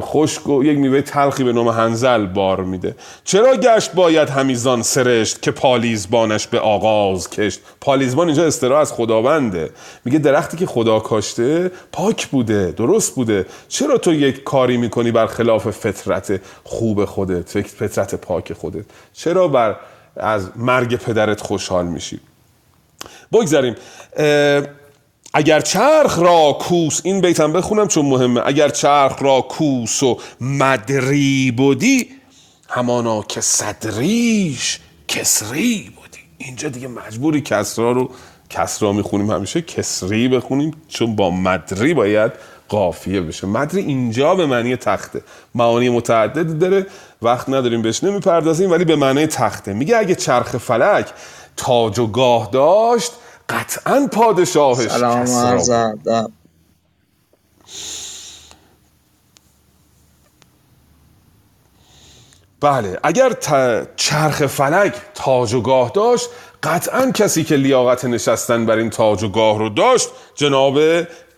خشک و یک میوه تلخی به نام هنزل بار میده. چرا گشت باید همیزان سرشت که پالیزبانش به آغاز کشت؟ پالیزبان اینجا استرا از خداونده. میگه درختی که خدا کاشته پاک بوده درست بوده. چرا تو یک کاری می‌کنی بر خلاف فطرت خوب خودت فطرت پاک خودت؟ چرا بر از مرگ پدرت خوشحال میشی؟ بگذاریم. اگر چرخ را کوس این بیتم بخونم چون مهمه. اگر چرخ را کوس و مدری بودی همانا که صدریش کسری بودی. اینجا دیگه مجبوری کسرا رو کسرا می‌خونیم همیشه کسری بخونیم چون با مدری باید قافیه بشه. مدری اینجا به معنی تخته. معانی متعددی داره وقت نداریم بهش نمی‌پردازیم ولی به معنی تخته. میگه اگه چرخ فلک تاج و گاه داشت قطعا پادشاهش سلام عرض بله اگر چرخ فلک تاج و گاه داشت قطعا کسی که لیاقت نشستن بر این تاج و گاه رو داشت جناب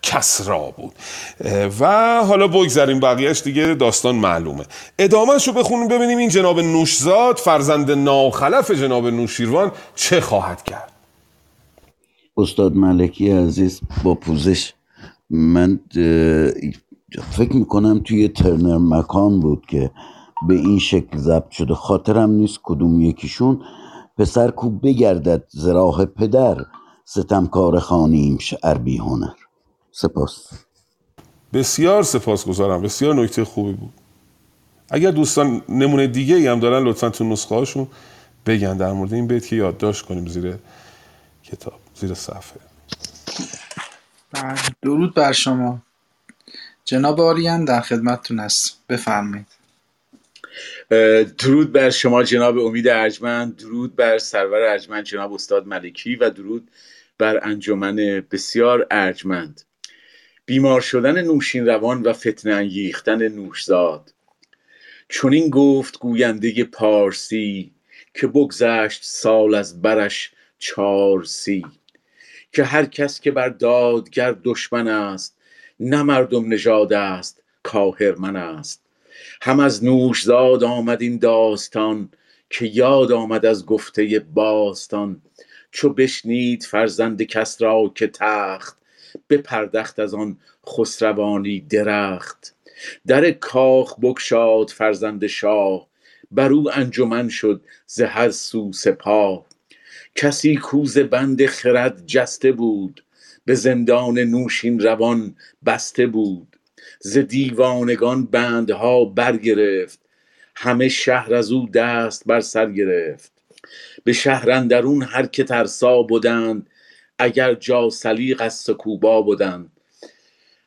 کسرا بود. و حالا بگذاریم بقیهش دیگه داستان معلومه. ادامهش رو بخونیم ببینیم این جناب نوشزاد فرزند ناخلف جناب نوشیروان چه خواهد کرد. استاد ملکی عزیز با پوزش. من فکر می‌کنم توی ترنر مکان بود که به این شکل ضبط شده. خاطرم نیست کدوم یکیشون. پسر کو بگردد زراح پدر ستمکار خانیم شعر بی هنر. سپاس. بسیار سپاس گذارم بسیار نکته خوبی بود. اگر دوستان نمونه دیگه ای هم دارن لطفا تو نسخه هاشون بگن. در مورد این بیت که یادداشت کنیم زیر کتاب. زیر صفحه. درود بر شما. جناب آریان در خدمتتون هست بفرمایید. درود بر شما جناب امید ارجمند درود بر سرور ارجمند جناب استاد ملکی و درود بر انجمن بسیار ارجمند. بیمار شدن نوشین روان و فتنه انگیختن نوشزاد. چون این گفت گوینده پارسی که بگذشت سال از برش چارسی. که هر کس که بر دادگر دشمن است نه مردم نژاد است کاهرمن است. هم از نوشزاد آمد این داستان که یاد آمد از گفته باستان. چو بشنید فرزند کس را که تخت بپردخت از آن خسروانی درخت. در کاخ بگشاد فرزند شاه بر او انجمن شد ز هر سو سپاه. کسی کوز بند خرد جسته بود به زندان نوشین روان بسته بود. ز دیوانگان بندها برگرفت همه شهر از او دست بر سر گرفت. به شهر اندرون هر که ترسا بودند اگر جا سلیق از سکوبا بودند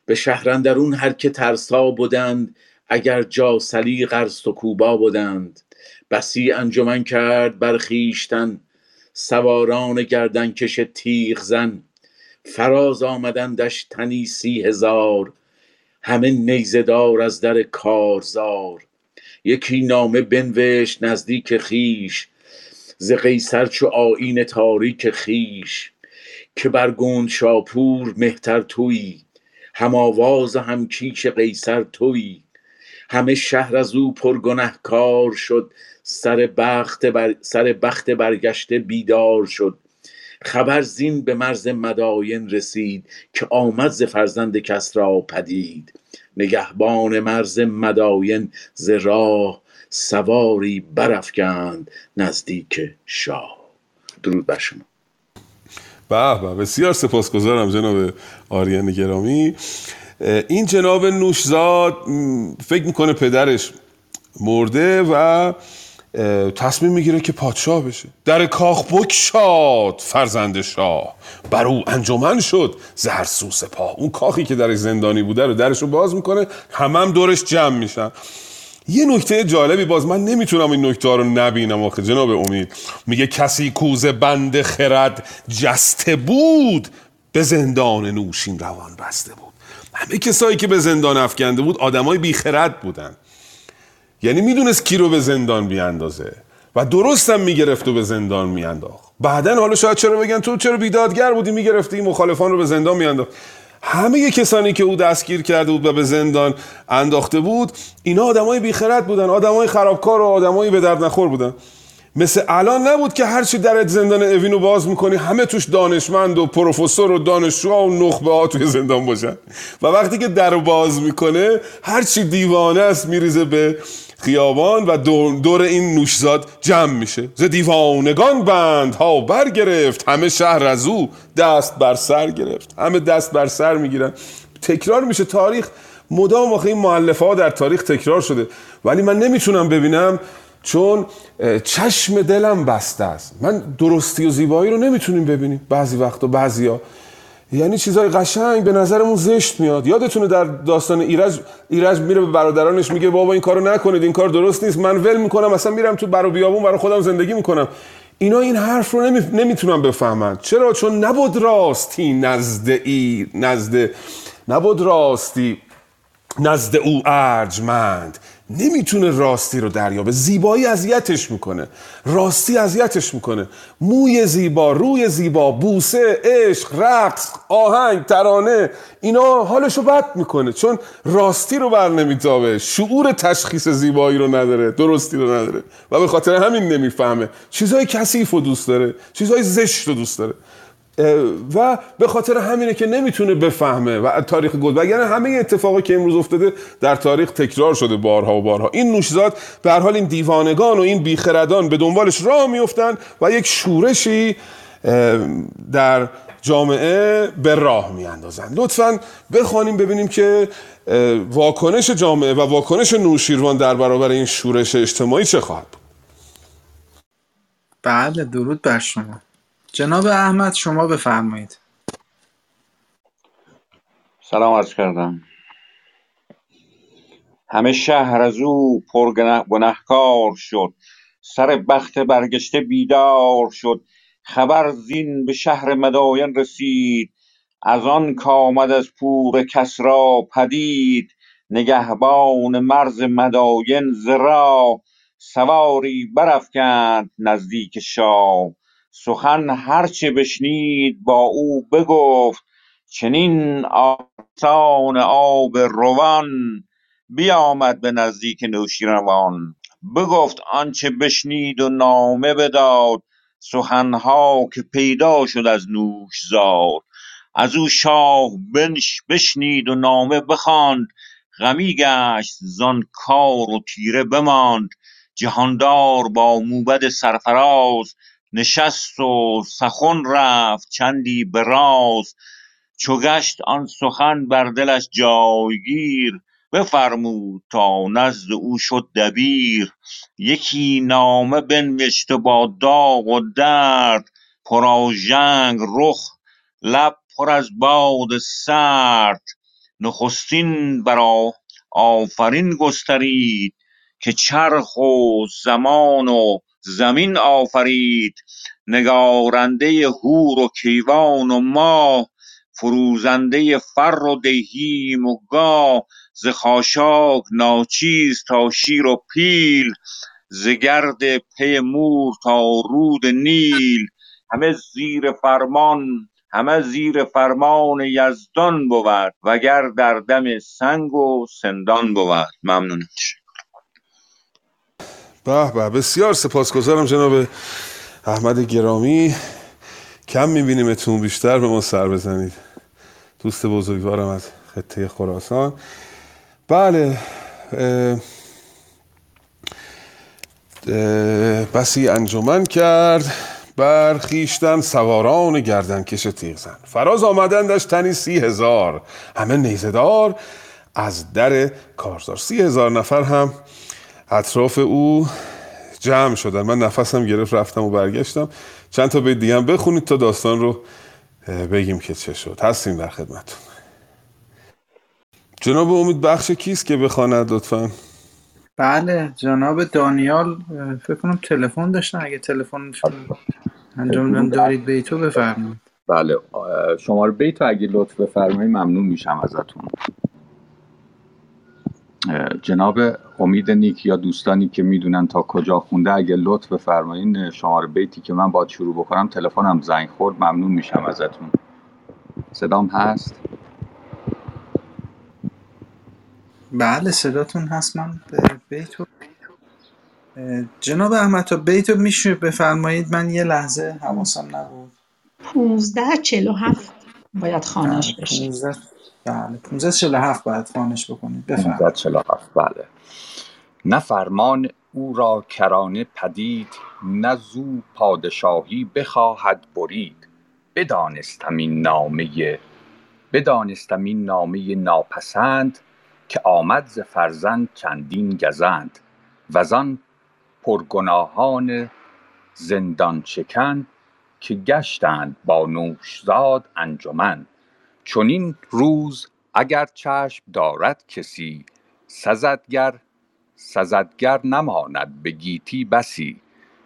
به شهر اندرون هر که ترسا بودند اگر جا سلیق از سکوبا بودند بسی انجمن کرد بر خویشتن سواران گردنکش تیغ زن. فراز آمدندش تنی سی هزار. همه نیزدار از در کارزار. یکی نامه بنوشت نزدیک خیش ز قیصر چو آیین تاریک خیش که بر گوند شاپور مهتر تویی هم آواز هم کیش قیصر تویی همه شهر از او پرگنهکار شد. سر بخت, بر... سر بخت برگشته بیدار شد. خبر زین به مرز مداین رسید که آمد ز فرزند کسرا پدید. نگهبان مرز مداین ز راه سواری برافکند نزدیک شاه. درود بر شما. به بسیار سپاسگزارم جناب آریان گرامی. این جناب نوشزاد فکر می‌کنه پدرش مرده و تصمیم می‌گیره که پادشاه بشه. در کاخ بکشاد فرزند شاه. بر او انجمن شد. زهر سو سپاه اون کاخی که درش زندانی بوده رو درش رو باز می‌کنه. همم هم دورش جمع میشن. یه نکته جالبی باز من نمی‌تونم این نکته رو نبینم آخه. جناب امید میگه کسی کوزه بند خرد جسته بود به زندان نوشین روان بسته بود. همه کسایی که به زندان افکنده بود آدمای بیخرد بودن. یعنی می‌دونست کی رو به زندان بیاندازه و درستم می‌گرفت و به زندان میانداخت. بعدا حالا شاید چرا بگن تو چرا بیدادگر بودی می‌گرفتی مخالفان رو به زندان میانداخت. همه کسانی که او دستگیر کرده بود و به زندان انداخته بود اینا آدمای بیخرد بودن آدمای خرابکار و آدمای به درد نخور بودن. مثل الان نبود که هرچی در زندان اوینو باز می‌کنی همه توش دانشمند و پروفسور و دانشجو و نخبه ها توی زندان باشن. و وقتی که در باز می‌کنه هرچی دیوانه است میریزه به خیابان و دور این نوشزاد جمع میشه. ز دیوانگان بند ها برگرفت. همه شهر از او دست بر سر گرفت. همه دست بر سر می‌گیرن. تکرار میشه تاریخ. مدام آخه این معلفه ها در تاریخ تکرار شده. ولی من نمی‌تونم ببینم چون چشم دلم بسته است. من درستی و زیبایی رو نمی‌تونیم ببینیم. بعضی وقتا بعضی ها یعنی چیزای قشنگ به نظرمون زشت میاد. یادتونه در داستان ایرج ایرج میره به برادرانش میگه بابا این کارو نکنید این کار درست نیست من ول می‌کنم اصلا میرم تو برو بیابون برای خودم زندگی می‌کنم. اینا این حرف رو نمی... نمی‌تونن بفهمن. چرا؟ چون نبود راستی نزد ای نزد نبود راستی نزد او ارجمند. نمی‌تونه راستی رو دریابه. زیبایی اذیتش می‌کنه. راستی اذیتش می‌کنه. موی زیبا روی زیبا بوسه عشق رقص آهنگ ترانه اینا حالشو بد می‌کنه. چون راستی رو بر نمیتابه. شعور تشخیص زیبایی رو نداره درستی رو نداره. و به خاطر همین نمی‌فهمه. چیزای کثیف رو دوست داره. چیزای زشت رو دوست داره. و به خاطر همینه که نمی‌تونه بفهمه و تاریخ گل یعنی همه اتفاقی که امروز افتاده در تاریخ تکرار شده بارها و بارها. این نوشزاد به هر حال این دیوانگان و این بیخردان به دنبالش راه میفتن و یک شورشی در جامعه به راه میاندازن. لطفا بخوانیم ببینیم که واکنش جامعه و واکنش نوشیروان در برابر این شورش اجتماعی چه خواهد بود. بله درود بر شما. جناب احمد شما بفرمایید. سلام عرض کردم. همه شهر از او پر گنهکار شد. سر بخت برگشته بیدار شد. خبر زین به شهر مداین رسید. از آن کامد از پور کسرا پدید. نگهبان مرز مداین ز راه سواری برافکند نزدیک شاه. سخن هرچه بشنید با او بگفت چنین آسان آب روان بیامد به نزدیک نوشیروان. بگفت آنچه بشنید و نامه بداد سخنها که پیدا شد از نوشزاد. از او شاه بنش بشنید و نامه بخواند غمی گشت زان کار و تیره بماند. جهاندار با موبد سرفراز نشست و سخن رفت چندی به راز. چو گشت آن سخن بر دلش جایگیر بفرمود تا نزد او شد دبیر. یکی نامه بنوشت و با داغ و درد پرآژنگ رخ لب پر از باد سرد. نخستین بر آفرین گسترید که چرخ و زمان و زمین آفرید. نگارنده هور و کیوان و ماه فروزنده فر و دیهیم و گاه. ز خاشاک ناچیز تا شیر و پیل ز گرد پی مور تا رود نیل. همه زیر فرمان همه زیر فرمان یزدان بود وگر در دم سنگ و سندان بود. ممنون. به به. بسیار سپاسگزارم جناب احمد گرامی. کم میبینیمتون بیشتر به ما سر بزنید. دوست بزرگوارم از خطه خراسان. بله بسی انجمن کرد. بر خیشتن سواران گردن کش تیغ زن. فراز آمدندش تنی سی هزار. همه نیزدار از در کارزار. سی هزار نفر هم اطراف او جمع شدن. من نفسم گرفت رفتم و برگشتم. چند تا بیت دیگه هم بخونید تا داستان رو بگیم که چه شد. هستیم در خدمتون جناب امید بخش کیست که بخواند لطفا؟ بله جناب دانیال فکر کنم تلفن داشتن. اگه تلفنشون انجام دارید بیتو بفرمایید. بله شماره بیت رو اگه لطف بفرمایید ممنون میشم ازتون. جناب امید نیک یا دوستانی که می‌دونن تا کجا خونده اگه لطف بفرمایین شماره بیتی که من باید شروع بکنم تلفنم زنگ خورد ممنون میشم ازتون. صدام هست؟ بله صداتون هست. من بیتو. جناب احمد تا بیتو میشه بفرمایید. من یه لحظه حواسم نبود. 15 47 باید خانش بله بشه. 15 بله. 15 47 باید خانش بکنید. بفرمایید. 1947 بله. نه فرمان او را کرانه پدید نه زو پادشاهی بخواهد برید. بدانستم این نامه بدانستم این نامه ناپسند که آمد ز فرزند چندین گزند. وزان پرگناهان زندان شکن که گشتند با نوشزاد انجمن. چنین روز اگر چشم دارد کسی سزدگر سزدگر نماند به گیتی بسی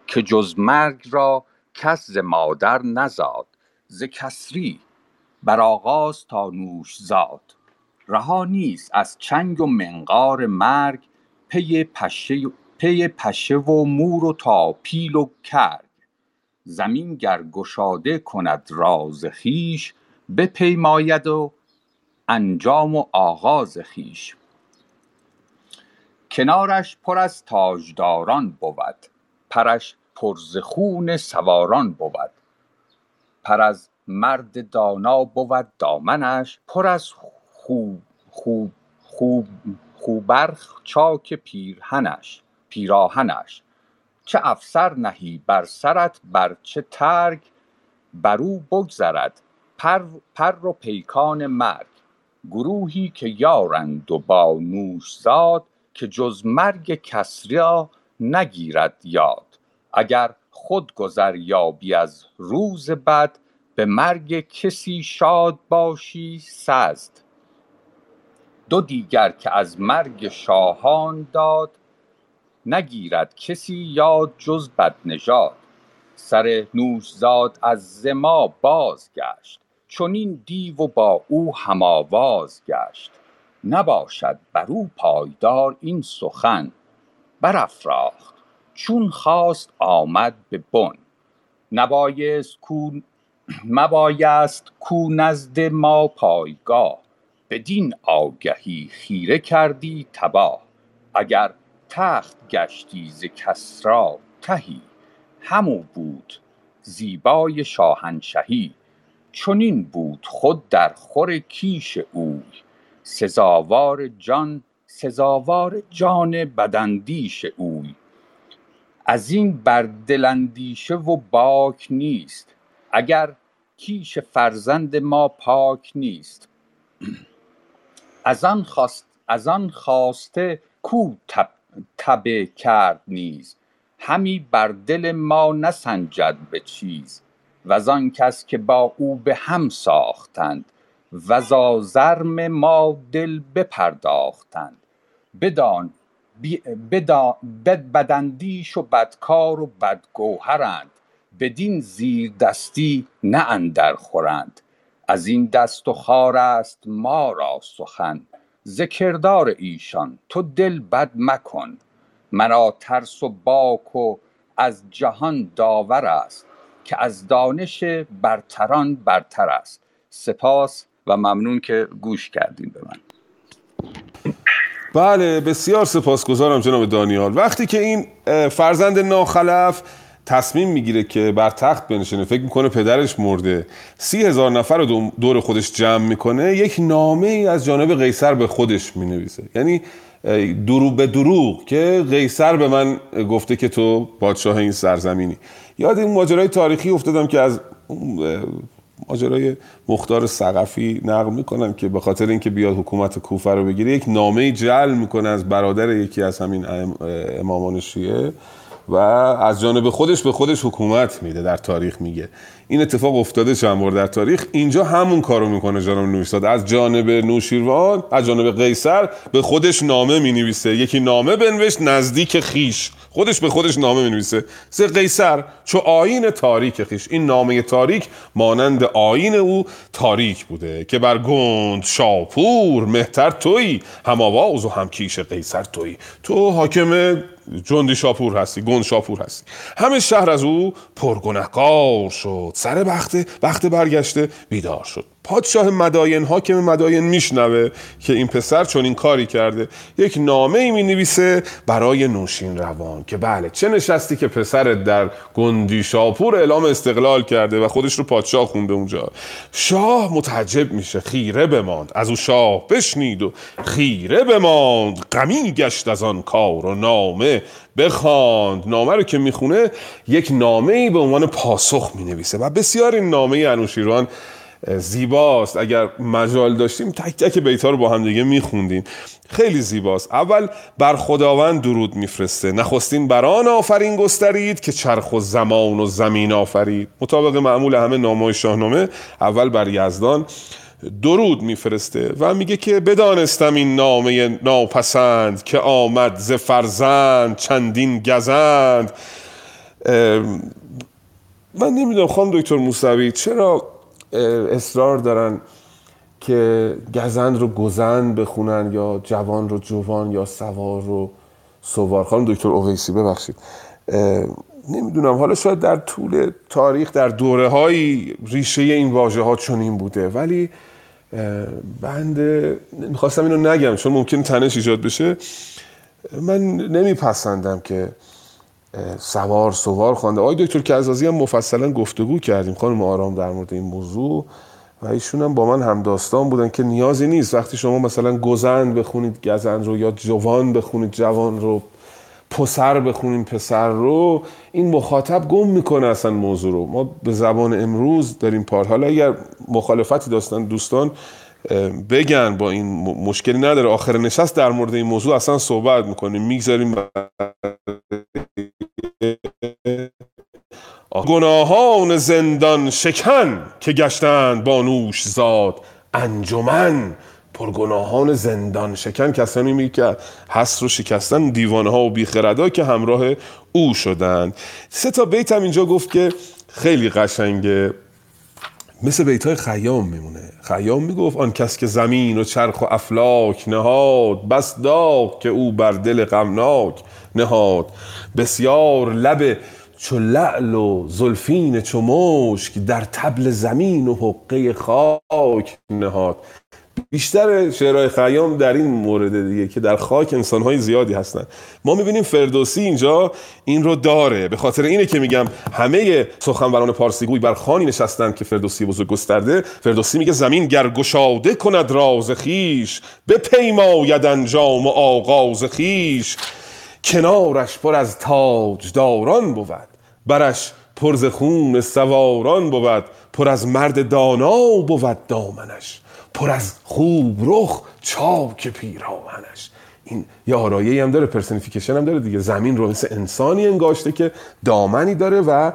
که جز مرگ را کس ز مادر نزاد ز کسری بر آغاز تا نوشزاد رها نیست از چنگ و منقار مرگ پی پشه پی پشه و مور و تا پیل و کرگ. زمین گر گشاده کند راز خویش بپیماید و انجام و آغاز خویش. کنارش پر از تاجداران بود پرش پر ز خون سواران بود. پر از مرد دانا بود دامنش پر از خوب خوب خوب خوبرخ چاک پیرهنش پیراهنش. چه افسر نهی بر سرت بر چه ترگ برو بگذرد. پر, پر و پیکان مرگ گروهی که یارند و با نوشزاد که جز مرگ کس را نگیرد یاد. اگر خود گذر یابی از روز بد به مرگ کسی شاد باشی سزد. دو دیگر که از مرگ شاهان داد نگیرد کسی یاد جز بدنژاد. سر نوشزاد از ز ما بازگشت چنین دیو با او هم آواز گشت. نباشد بر او پایدار این سخن. برافراخت. چون خواست آمد به بن. نبایست کو مبایست کو نزد ما پایگاه. بدین آگهی خیره کردی تباه. اگر تخت گشتی ز کسری تهی. همو بود زیبای شاهنشهی. چنین بود خود در خور کیش اوی سزاوار جان سزاوار جان بداندیش اوی ازین بر دل اندیشه و باک نیست اگر کیش فرزند ما پاک نیست. از آن خواست از آن خواسته کو تب تبه کرد نیز. همی بر دل ما نسنجد به چیز. وزان کس که با او به هم ساختند وز آزرم ما دل بپرداختند. بدان بدا بد بداندیش و بدکار و بدگوهرند. بدین زیردستی نه اندر خورند. ازین دست و خوار است ما را سخن. ز کردار ایشان تو دل بد مکن. مرا ترس و باک و از جهان داور است. که از دانش برتران برتر است. سپاس و ممنون که گوش کردین به من. بله بسیار سپاسگزارم جناب دانیال. وقتی که این فرزند ناخلف تصمیم می‌گیره که بر تخت بنشینه فکر می‌کنه پدرش مرده سی هزار نفر رو دو- دور خودش جمع می‌کنه یک نامه ای از جانب قیصر به خودش می‌نویسه. یعنی اه، دروغ به دروغ که قیصر به من گفته که تو پادشاه این سرزمینی. یاد این ماجرای تاریخی افتادم که از ماجرای مختار سقفی نقل می‌کنن که به خاطر اینکه بیاد حکومت کوفه رو بگیره یک نامه جل می‌کنه از برادر یکی از همین ام- امامان شیعه. و از جانب خودش به خودش حکومت میده در تاریخ میگه. این اتفاق افتاده چند بار در تاریخ. اینجا همون کارو می‌کنه جناب نوشتاد. از جانب نوشیروان از جانب قیصر به خودش نامه می‌نویسه. یکی نامه بنوشت نزدیک خیش. خودش به خودش نامه می‌نویسه. ز قیصر چو آین تاریک خیش. این نامه تاریک مانند آین او تاریک بوده که بر گند شاپور مهتر توی هم آواز و هم کیش قیصر توی تو حاکم جندی شاپور هستی گند شاپور هستی. همه شهر از او پرگنهکار شد. سر بخت بخت برگشته بیدار شد. پادشاه مداین حاکم مداین میشنوه که این پسر چون این کاری کرده یک نامه ای می نویسه برای نوشین روان که بله چه نشستی که پسرت در گندی شاپور اعلام استقلال کرده و خودش رو پادشاه خونده اونجا. شاه متعجب میشه خیره بماند. از او شاه بشنید و خیره بماند. غمی گشت از آن کار و نامه بخواند. نامه رو که می‌خونه یک نامه ای به عنوان پاسخ می نویسه و بسیار این نامه انوشیروان زیباست. اگر مجال داشتیم تک تک بیتا رو با هم دیگه میخوندیم. خیلی زیباست. اول بر خداوند درود میفرسته. نخستین بران آفرین گسترید که چرخ و زمان و زمین آفرید. مطابق معمول همه نامه شاهنامه اول بر یزدان درود میفرسته و میگه که بدانستم این نامه ناپسند که آمد ز فرزند چندین گزند. من نمی‌دونم خانم دکتر موسوی چرا اصرار دارن که گزند رو گزند بخونن یا جوان رو جوان یا سوار رو سوار. خانم دکتر اویسی ببخشید. نمی‌دونم حالا شاید در طول تاریخ در دوره های ریشه این واژه ها چنین بوده. ولی بنده می‌خواستم اینو نگم چون ممکن تنش ایجاد بشه. من نمیپسندم که سوار سوار خوانده آقای دکتر کزازی هم مفصلا گفتگو کردیم. خانم آرام در مورد این موضوع. و ایشون هم با من هم داستان بودن که نیازی نیست. وقتی شما مثلا گزند بخونید گزند رو یا جوان بخونید جوان رو پسر بخونید پسر رو این مخاطب گم می‌کنه اصلا موضوع رو. ما به زبان امروز داریم پار حالا اگر مخالفتی داستان دوستان بگن با این مشکلی نداره. آخر نشست در مورد این موضوع اصلا صحبت می‌کنیم. می‌گذاریم گناهان زندان شکن که گشتند با نوش زاد انجمن. پرگناهان زندان شکن کسانی می که حس رو شکستن دیوانه ها و بیخردا که همراه او شدند. سه تا بیت هم اینجا گفت که خیلی قشنگه. مثل بیت های خیام میمونه. خیام می‌گفت آن کس که زمین و چرخ و افلاک نهاد بس داغ که او بر دل غمناک نهاد. بسیار لب چو لعل و زلفین چو مشک در تبل زمین و حقه خاک نهاد. بیشتر شعرهای خیام در این مورد دیگه که در خاک انسانهای زیادی هستن. ما می‌بینیم فردوسی اینجا این رو داره. به خاطر اینه که میگم همه سخنوران پارسیگوی بر خانی نشستن که فردوسی بزرگ گسترده. فردوسی میگه زمین گر گشاده کند راز خیش بپیماید انجام و آغاز خیش. کنارش پر از تاجداران بود برش پر ز خون سواران بود پر از مرد دانا بود دامنش. پر از خوب رخ چاک پیراهنش این یه آرایه هم داره پرسنیفیکیشن هم داره دیگه. زمین رو مثل انسانی انگاشته که دامنی داره و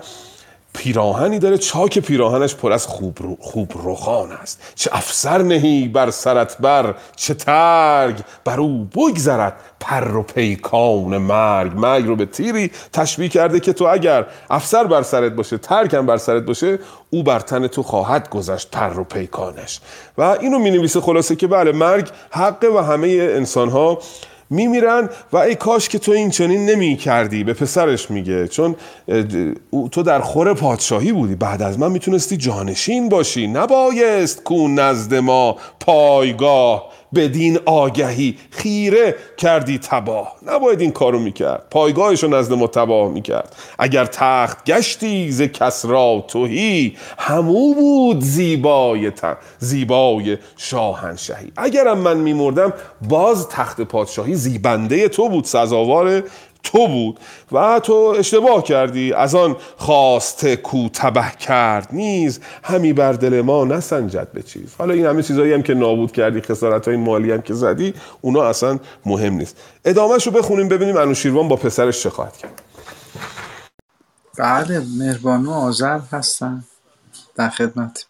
پیراهنی داره چاک پیراهنش پر از خوب, رو، خوب رخان است. چه افسر نهی بر سرت بر چه ترگ بر او بگذرد. پر و پیکان مرگ. مرگ رو به تیری تشبیه کرده که تو اگر افسر بر سرت باشه ترگ هم بر سرت باشه او بر تن تو خواهد گذشت پر و پیکانش. و اینو می نویسه خلاصه که بله مرگ حقه و همه انسان ها میمیرن و ای کاش که تو این چنین نمی کردی به پسرش میگه. چون تو در خور پادشاهی بودی. بعد از من می‌تونستی جانشین باشی. نبایست کو نزد ما پایگاه بدین آگهی. خیره کردی تباه. نباید این کارو می‌کرد. پایگاهش رو نزد ما تباه می‌کرد. اگر تخت گشتی ز کسرا توهی همو بود زیبای تن زیبای شاهنشهی. اگرم من میمردم باز تخت پادشاهی زیبنده تو بود سزاوار تو بود و تو اشتباه کردی. از آن خواسته کو تبه کرد نیز همی بر دل ما نسنجد به چیز. حالا این همه چیزایی هم که نابود کردی خسارت های مالی هم که زدی اونا اصلا مهم نیست. ادامهش رو بخونیم ببینیم انوشیروان با پسرش چه خواهد کرد. بله مهربانو آذر هستن در خدمت.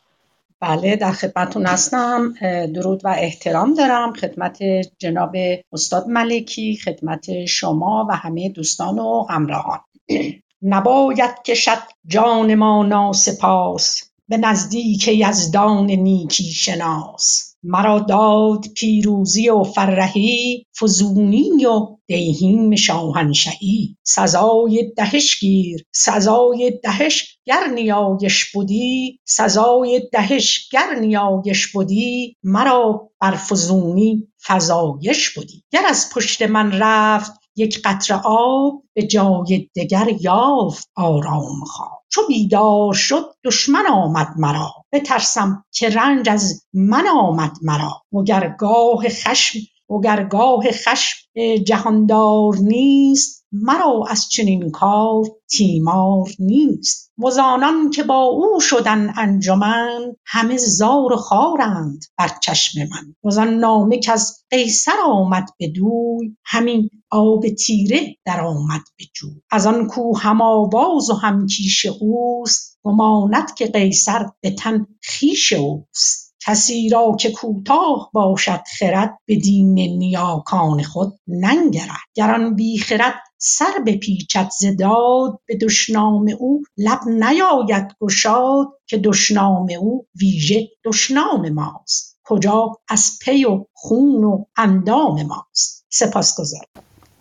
بله در خدمتون هستم. درود و احترام دارم. خدمت جناب استاد ملکی خدمت شما و همه دوستان و همراهان. [clears throat] نباید کشد جان ما ناسپاس به نزدیک یزدان نیکی شناس. مرا داد پیروزی و فرهی فزونی و دیهیم شاهنشهی. سزای دهش گیر سزای دهش گر نیایش بدی سزای دهش گر نیایش بدی مرا بر فزونی فزایش بدی. گر از پشت من رفت یک قطره آب به جای دگر یافت آرام خواب. چو بیدار شد دشمن آمد مرا. بترسم که رنج از من آمد مرا. وگر گاه خشم وگر گاه خشم جهاندار نیست مرا از چنین کار تیمار نیست. وزانان که با او شدند انجمن همه زار و خوارند بر چشم من. وزان نامه کز قیصر آمد بدوی همی آب تیره درآمد به جوی از آن کو هم آواز و هم کیش اوست گماند که قیصر به تن خویش اوست. کسی را که کوتاه باشد خرد به دین نیاکان خود ننگرد. گر آن بی خرد سر بپیچد ز داد به دشنام او لب نیاید گشاد که دشنام او ویژه دشنام ماست. کجا؟ از پی و خون و اندام ماست. سپاسگزارم.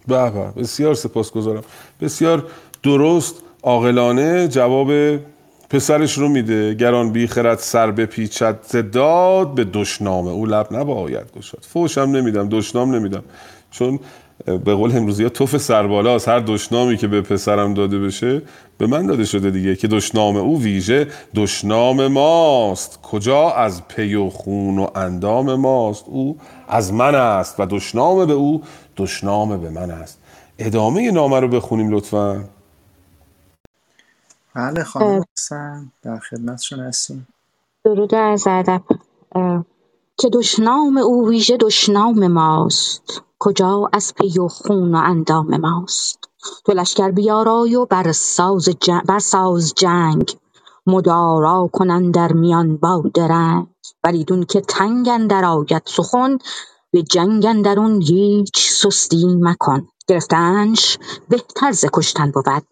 به بسیار سپاسگزارم. بسیار درست عاقلانه جواب پسرش رو میده گران بی خرد سر بپیچد ز داد به دشنام او لب نباید گشاد. فوشم نمیدم دشنام نمیدم. چون به قول امروزی ها توف سربالاست. هر دشنامی که به پسرم داده بشه به من داده شده دیگه که دشنام او ویژه دشنام ماست. کجا؟ از پی و خون و اندام ماست. او از من است و دشنام به او دشنام به من است. ادامه نامه رو بخونیم لطفا. بله خانم حسن در خدمتشون هستیم. درود از ادب. که دشنام او ویژه دشنام ماست. کجا از پی و خون و اندام ماست. تو لشکر بیارای و بر ساز جنگ, بر ساز جنگ. مدارا کن اندر میان با درنگ. ولیدون که تنگ اندر آید سخن به جنگ اندرون هیچ سستی مکن. گرفتنش بهتر ز کشتن بود.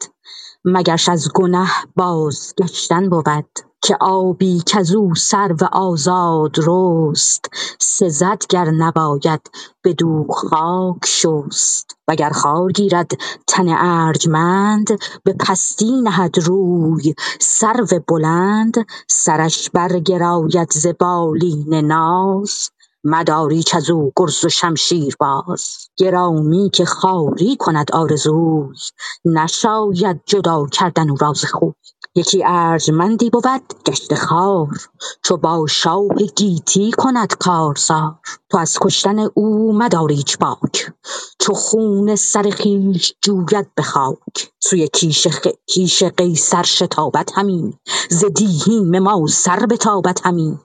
مگرش از گنه بازگشتن بود که آبی کزو سرو آزاد رست سزد گر نباید بدو خاک شست. وگر خار گیرد تن ارجمند به پستی نهد روی سرو بلند سرش برگراید ز بالین ناز. مداریچ ازو گرز و شمشیر باز. گرامی که خواری کند آرزوی نشاید جدا کردن او را ز خوی. یکی ارجمندی بود گشته خوار چو با شاه گیتی کند کارزار. تو از کشتن او مدار ایچ باک چو خون سر خویش جوید به خاک. سوی کیش, خ... کیش قیصر شتابد همی ز دیهیم ما سر بتابد همی.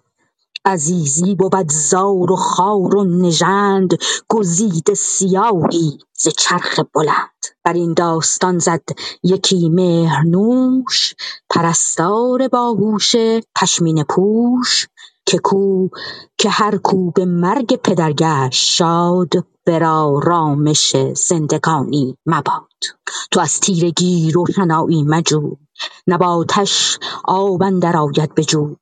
عزیزی بود زار و خوار و نژند گزیده سیاهی ز چرخ بلند. بر این داستان زد یکی مهرنوش پرستار باهوش پشمینه پوش که کو که هر کو به مرگ پدر گشت شاد ورا رامش زندگانی مباد. تو از تیرگی روشنایی مجوی نه بآتش آب اندر آید به جوی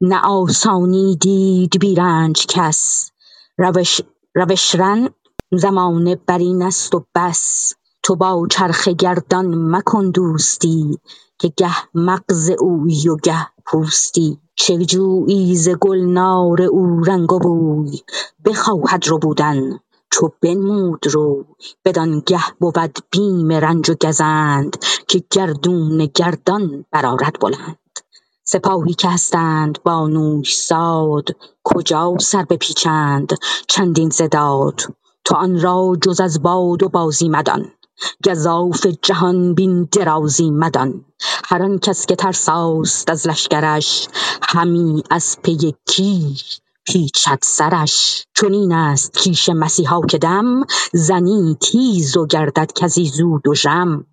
نه آسانی دید بی رنج کس. روش روشرن زمانه بر این است و بس. تو با چرخ گردان مکن دوستی که گه مغز اویی و گه پوستی. چه جویی ز گلنار او رنگ و بوی؟ بخواهد ربودن چو بنمود روی. بدانگه بود بیم رنج و گزند که گردون گردان برآرد بلند. سپاهی که هستند بانوی ساد کجا سر بپیچند چندین ز داد تو آن را جز از باد و بازی مدان گزاف جهان بین درازی مدان. هر آن کس که ترساست از لشکرش همی از پی کیش پیچد سرش. چنین است کیش مسیحا که دم زنی تیز و گردد کزی زو دژم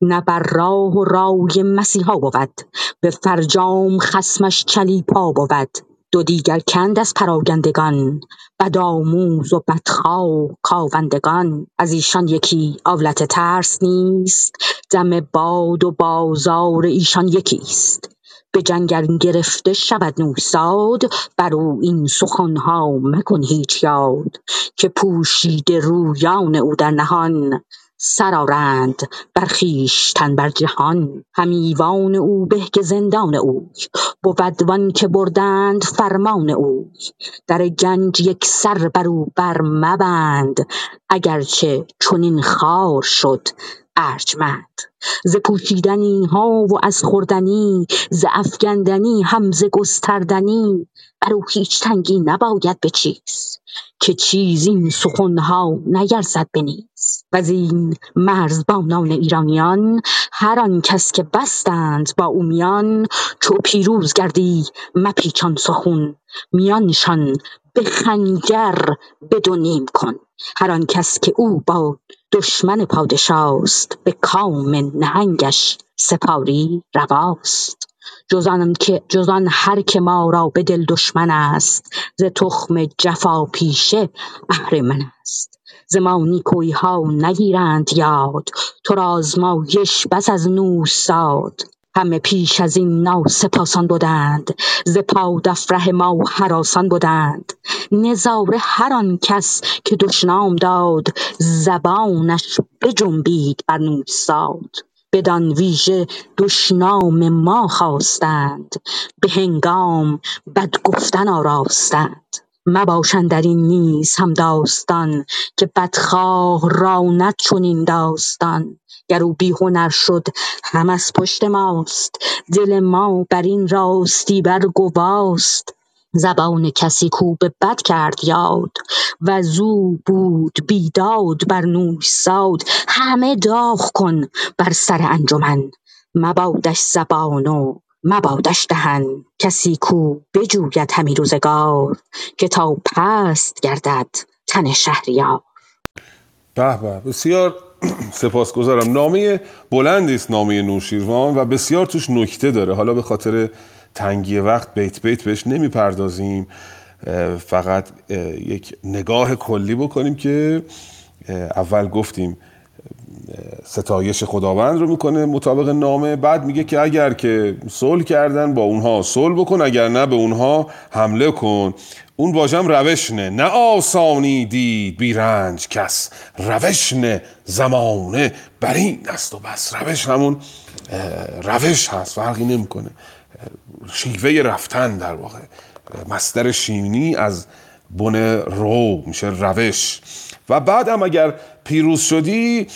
نه بر راه و رای مسیحا بود به فرجام خصمش چلیپا بود. دو دیگر کند از پراگندگان بدآموز و بدخواه کاوندگان. از ایشان یکی آولت ترس نیست دم باد و بازار ایشان یکیست. به جنگ ار گرفته شود نوساد بر او این سخن ها مکن هیچ یاد. که پوشیده رویان او در نهان سر آرند بر خویشتن بر جهان. هم ایوان او به که زندان اوی. بود وآنکه بردند فرمان اوی. در گنج یکسر بر او بر مبند. اگر چه چنین خوار شد ارجمند. ز پوشیدنی ها و از خوردنی ز افگندنی هم ز گستردنی. بر او هیچ تنگی نباید به چیز که چیز این سخن ها نیرزد به نیز. وزین مرزبانان ایرانیان هر آن کس که بستند با او میان چو پیروز گردی مپیچان سخن میانشان به خنجر به دو نیم کن. هر آن کس که او با دشمن پادشاست به کام نهنگش سپاری رواست. جز آنکه جز آن هر که ما را به دل دشمن است. ز تخم جفاپیشه اهرمن است. ز ما نیکویی ها نگیرند یاد. تو را آزمایش بس از نوستاد همه پیش از این ناسپاسان بدند. ز پادفره ما هراسان بدند. نظاره هر آن کس که دشنام داد زبانش بجنبید بر نوستاد بدان ویژه دشنام ما خواستند به هنگام بد گفتن آراستند. مباش اندرین نیز هم داستان که بدخواه راند چنین داستان. گر او بی هنر شد هم از پشت ماست. دل ما برین راستی بر گواست زبان کسی کو به بد کرد یاد وزو بود بیداد بر نوستاد همه داغ کن بر سر انجمن مبادش زبان و مبادش دهن کسی کو بجوید همی روزگار که تا پست گردد تن شهریار به به بسیار سپاسگزارم. نامه بلندی است نامه نوشیروان و بسیار توش نکته داره. حالا به خاطر تنگی وقت بیت بیت بهش نمی‌پردازیم فقط یک نگاه کلی بکنیم که اول گفتیم ستایش خداوند رو می‌کنه مطابق نامه بعد میگه که اگر که صلح کردن با اونها صلح بکن اگر نه به اونها حمله کن. اون واژم روشنه نه آسانی دید بی رنج کس. روشن زمانه بر این است و بس. روش همون روش هست فرقی نمی‌کنه. شیوه رفتن در واقع. مصدر شیمی از بن رو میشه روش. و بعد هم اگر پیروز شدی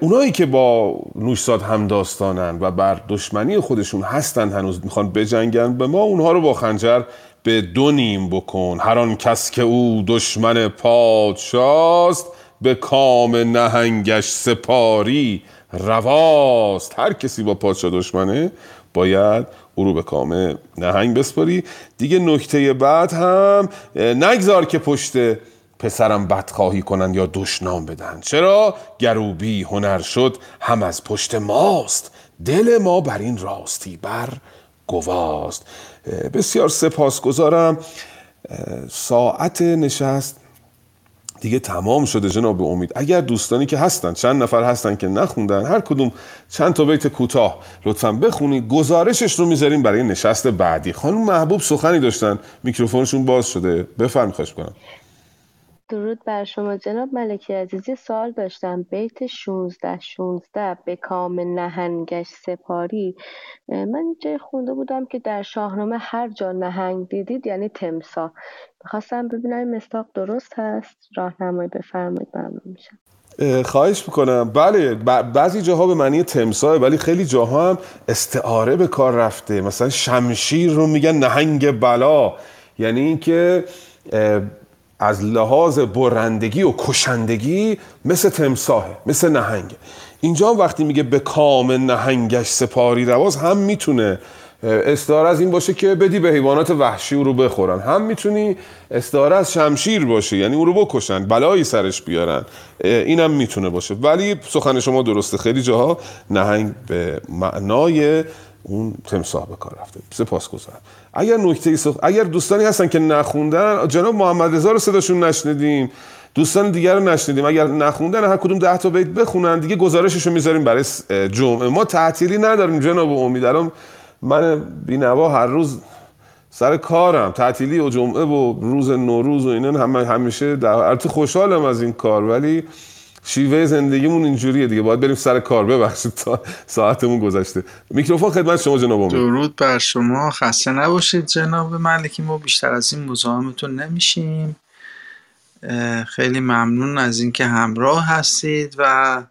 اونایی که با نوشساد هم داستانن و بر دشمنی خودشون هستن هنوز می‌خوان بجنگن به ما اونها رو با خنجر به دو نیم بکن. هر آن کس که او دشمن پادشاست به کام نهنگش سپاری رواست. هر کسی با پادشاه دشمنه باید او رو به کام نهنگ بسپاری. دیگه نکته بعد هم نگذار که پشت پسرم بدخواهی کنند یا دشنام بدن. چرا؟ گروبی هنر شد هم از پشت ماست. دل ما بر این راستی بر گواست. بسیار سپاسگزارم. ساعت نشست. دیگه تمام شده جناب امید. اگر دوستانی که هستن چند نفر هستن که نخوندن هر کدوم چند تا بیت کوتاه لطفا بخونید. گزارشش رو می‌ذاریم برای نشست بعدی. خانم محبوب سخنی داشتن. میکروفونشون باز شده. بفرم خواهش کنم درود بر شما جناب ملکی عزیزی. سوال داشتم. بیت 16 16 به کام نهنگش سپاری. من جای خونده بودم که در شاهنامه هر جا نهنگ دیدید یعنی تمسا می‌خواستم ببینم این مستاق درست هست؟ راهنمایی بفرمایید ممنون میشم. خواهش می‌کنم. بله بعضی جاها به معنی تمساه ولی خیلی جاها هم استعاره به کار رفته. مثلا شمشیر رو میگن نهنگ بلا. یعنی اینکه از لحاظ برندگی و کشندگی مثل تمساهه مثل نهنگه اینجا وقتی میگه به کام نهنگش سپاری رواز هم می‌تونه استعاره از این باشه که بدی به حیوانات وحشی او رو بخورن. هم می‌تونی استعاره از شمشیر باشه یعنی او رو بکشن بلایی سرش بیارن اینم می‌تونه باشه. ولی سخن شما درسته. خیلی جاها نهنگ به معنای اون تمساح به کار رفته. سپاس گذارم اگر نکته سخ... اگر دوستانی هستن که نخوندن جناب محمد رضا رو صداشون نشنیدیم. دوستان دیگر رو نشنیدیم. اگر نخوندن هر کدوم ده تا بیت بخونن دیگه گزارشش رو می‌ذاریم برای جمعه. ما تعطیلی نداریم جناب امید. الان من بینوا هر روز سر کارم. تعطیلی و جمعه و روز نوروز و اینا هم همیشه در البته خوشحالم از این کار ولی شیوه زندگیمون اینجوریه دیگه. باید بریم سر کار. ببخشید تا ساعتمون گذشته. میکروفون خدمت شما جناب امید. درود بر شما. خسته نباشید جناب ملکی. ما بیشتر از این مزاحمتون نمیشیم. خیلی ممنون از اینکه همراه هستید و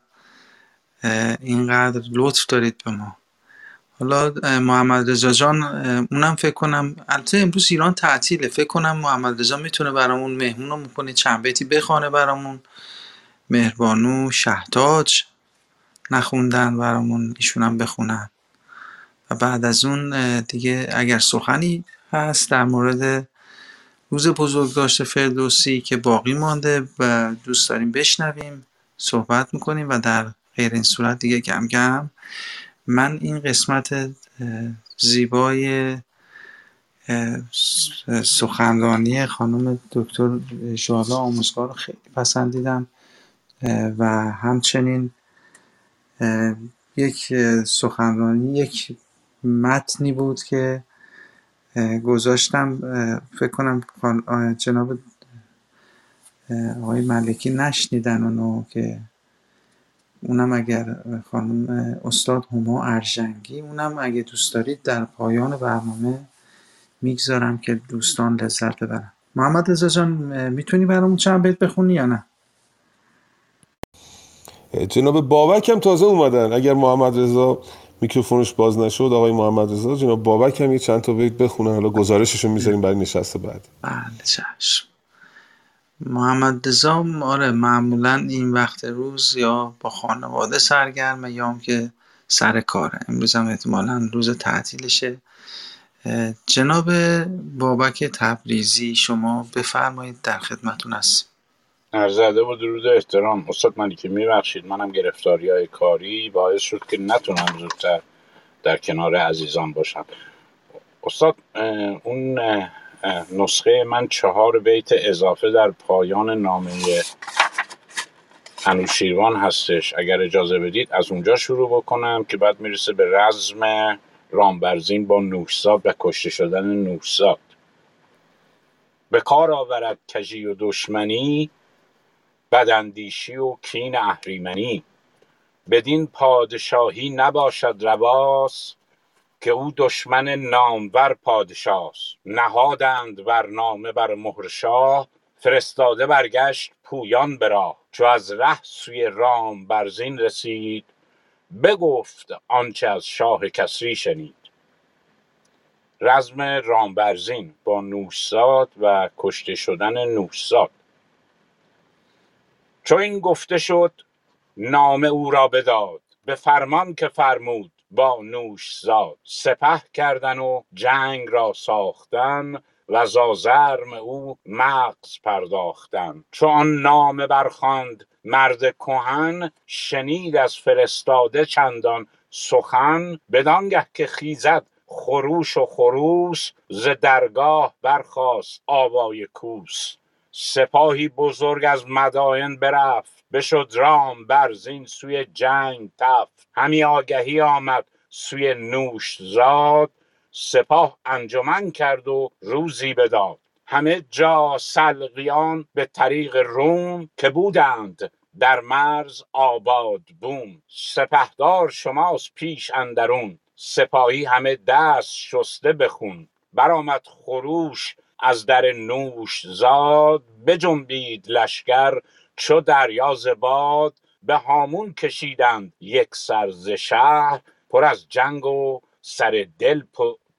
اینقدر لطف دارید به ما. حالا محمد رضا جان اونم فکر کنم البته امروز ایران تعطیله. فکر کنم محمد رضا می‌تونه برامون مهمون می‌کنه چند بیتی بخوانه برامون. مهربانو شهتاج نخوندن برامون ایشون هم بخونن. و بعد از اون دیگه اگر سخنی هست در مورد روز بزرگداشت فردوسی که باقی مانده و دوست داریم بشنویم صحبت می‌کنیم و در غیر این صورت دیگه کم کم من این قسمت زیبای سخنرانی خانم دکتر ژالا آموزگار رو خیلی پسندیدم و همچنین یک سخنرانی یک متنی بود که گذاشتم فکر کنم جناب آقای ملکی نشنیدن اونو که اونم اگر خانم استاد هما ارژنگی اونم اگه دوست دارید در پایان برنامه می‌گذارم که دوستان لذت ببرن. محمد رضا جان می‌تونی برامون چند بیت بخونی یا نه؟ جناب بابک هم تازه اومدن. اگر محمد رضا میکروفونش باز نشد آقای محمد رضا جناب بابک هم یه چند تا بیت بخونن. حالا گزارششو می‌ذاریم برای نشست بعد. بله چشم. محمد رضا آره معمولا این وقت روز یا با خانواده سرگرمه یا هم که سر کاره. امروز هم احتمالا روز تعطیلشه. جناب بابک تبریزی شما بفرمایید در خدمتون هستیم ارزده و درود احترام. استاد ملیکی میبخشید. منم گرفتاری های کاری باعث شد که نتونم زودتر در کنار عزیزان باشم. استاد اون نسخه من چهار بیت اضافه در پایان نامه انوشیروان هستش. اگر اجازه بدید از اونجا شروع بکنم که بعد می‌رسه به رزم رامبرزین با نوشزاد و کشته شدن نوشزاد. به کار آورد کجی و دشمنی بداندیشی و کین اهریمنی. بدین پادشاهی نباشد رواس که او دشمن نامور پادشاست. نهادند برنامه بر مهر شاه فرستاده برگشت پویان به راه. چو از ره سوی رام برزین رسید بگفت آنچه از شاه کسری شنید. رزم رامبرزین با نوشزاد و کشته شدن نوشزاد. چو این گفته شد نامه او را بداد. به فرمان که فرمود با نوشزاد سپه کردن و جنگ را ساختن و زازرم او مغز پرداختن. چو آن نامه برخواند مرد کهن شنید از فرستاده چندان سخن. بدانگه که خیزد خروش و خروس ز درگاه برخاست آوای کوس. سپاهی بزرگ از مداین برفت بشد رام برزین سوی جنگ تفت. همی آگهی آمد سوی نوشزاد سپاه انجمن کرد و روزی بداد. همه جا سلقیان به طریق روم که بودند در مرز آباد بوم. سپهدار شماست پیش اندرون. سپاهی همه دست شسته به خون برآمد خروش از در نوشزاد بجنبید لشکر چو دریا باد به هامون کشیدند یک سر ز شهر پر از جنگ و سر دل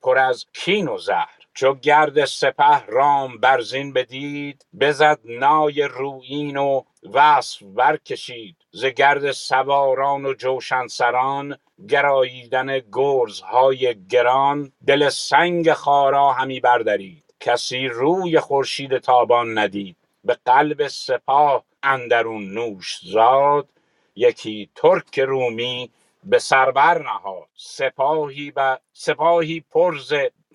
پر از کین و زهر. چو گرد سپه رام برزین بدید بزد نای رویین و وصف برکشید. ز گرد سواران و جوشن سران گراییدن گرزهای گران دل سنگ خارا همی بردرید. کسی روی خورشید تابان ندید. به قلب سپاه اندرون نوش زاد یکی ترک رومی به سربر نهاد سپاهی و سپاهی پرز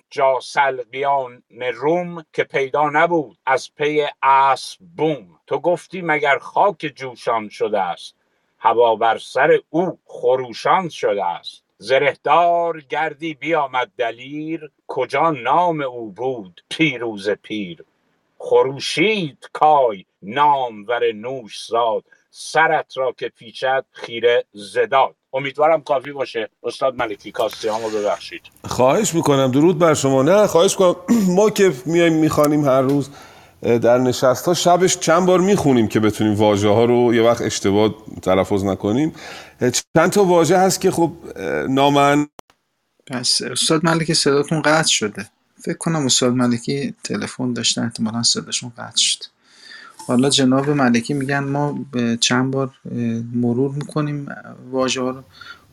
جاسلقیان روم که پیدا نبود از پی اسب بوم. تو گفتی مگر خاک جوشان شده است؟ هوا بر سر او خروشان شده است. زرهدار گردی بیامد دلیر کجا نام او بود پیروز پیر؟ خروشید کای نامور نوش زاد. سرت را که پیچد خیره زداد. امیدوارم کافی باشه. استاد ملکی کاستی رو ببخشید. خواهش می‌کنم. درود بر شما. نه خواهش کنم [clears throat] ما که میایم می‌خوانیم هر روز در نشست ها شبش چند بار می‌خونیم که بتونیم واژه ها رو یه وقت اشتباه تلفظ نکنیم. چند تا واژه هست که خب نامن. پس استاد ملکی صداتون قطع شده. فکر کنم استاد ملکی تلفن داشتن احتمالا صداشون قطع شد. حالا جناب ملکی میگن ما چند بار مرور می‌کنیم واژه ها رو.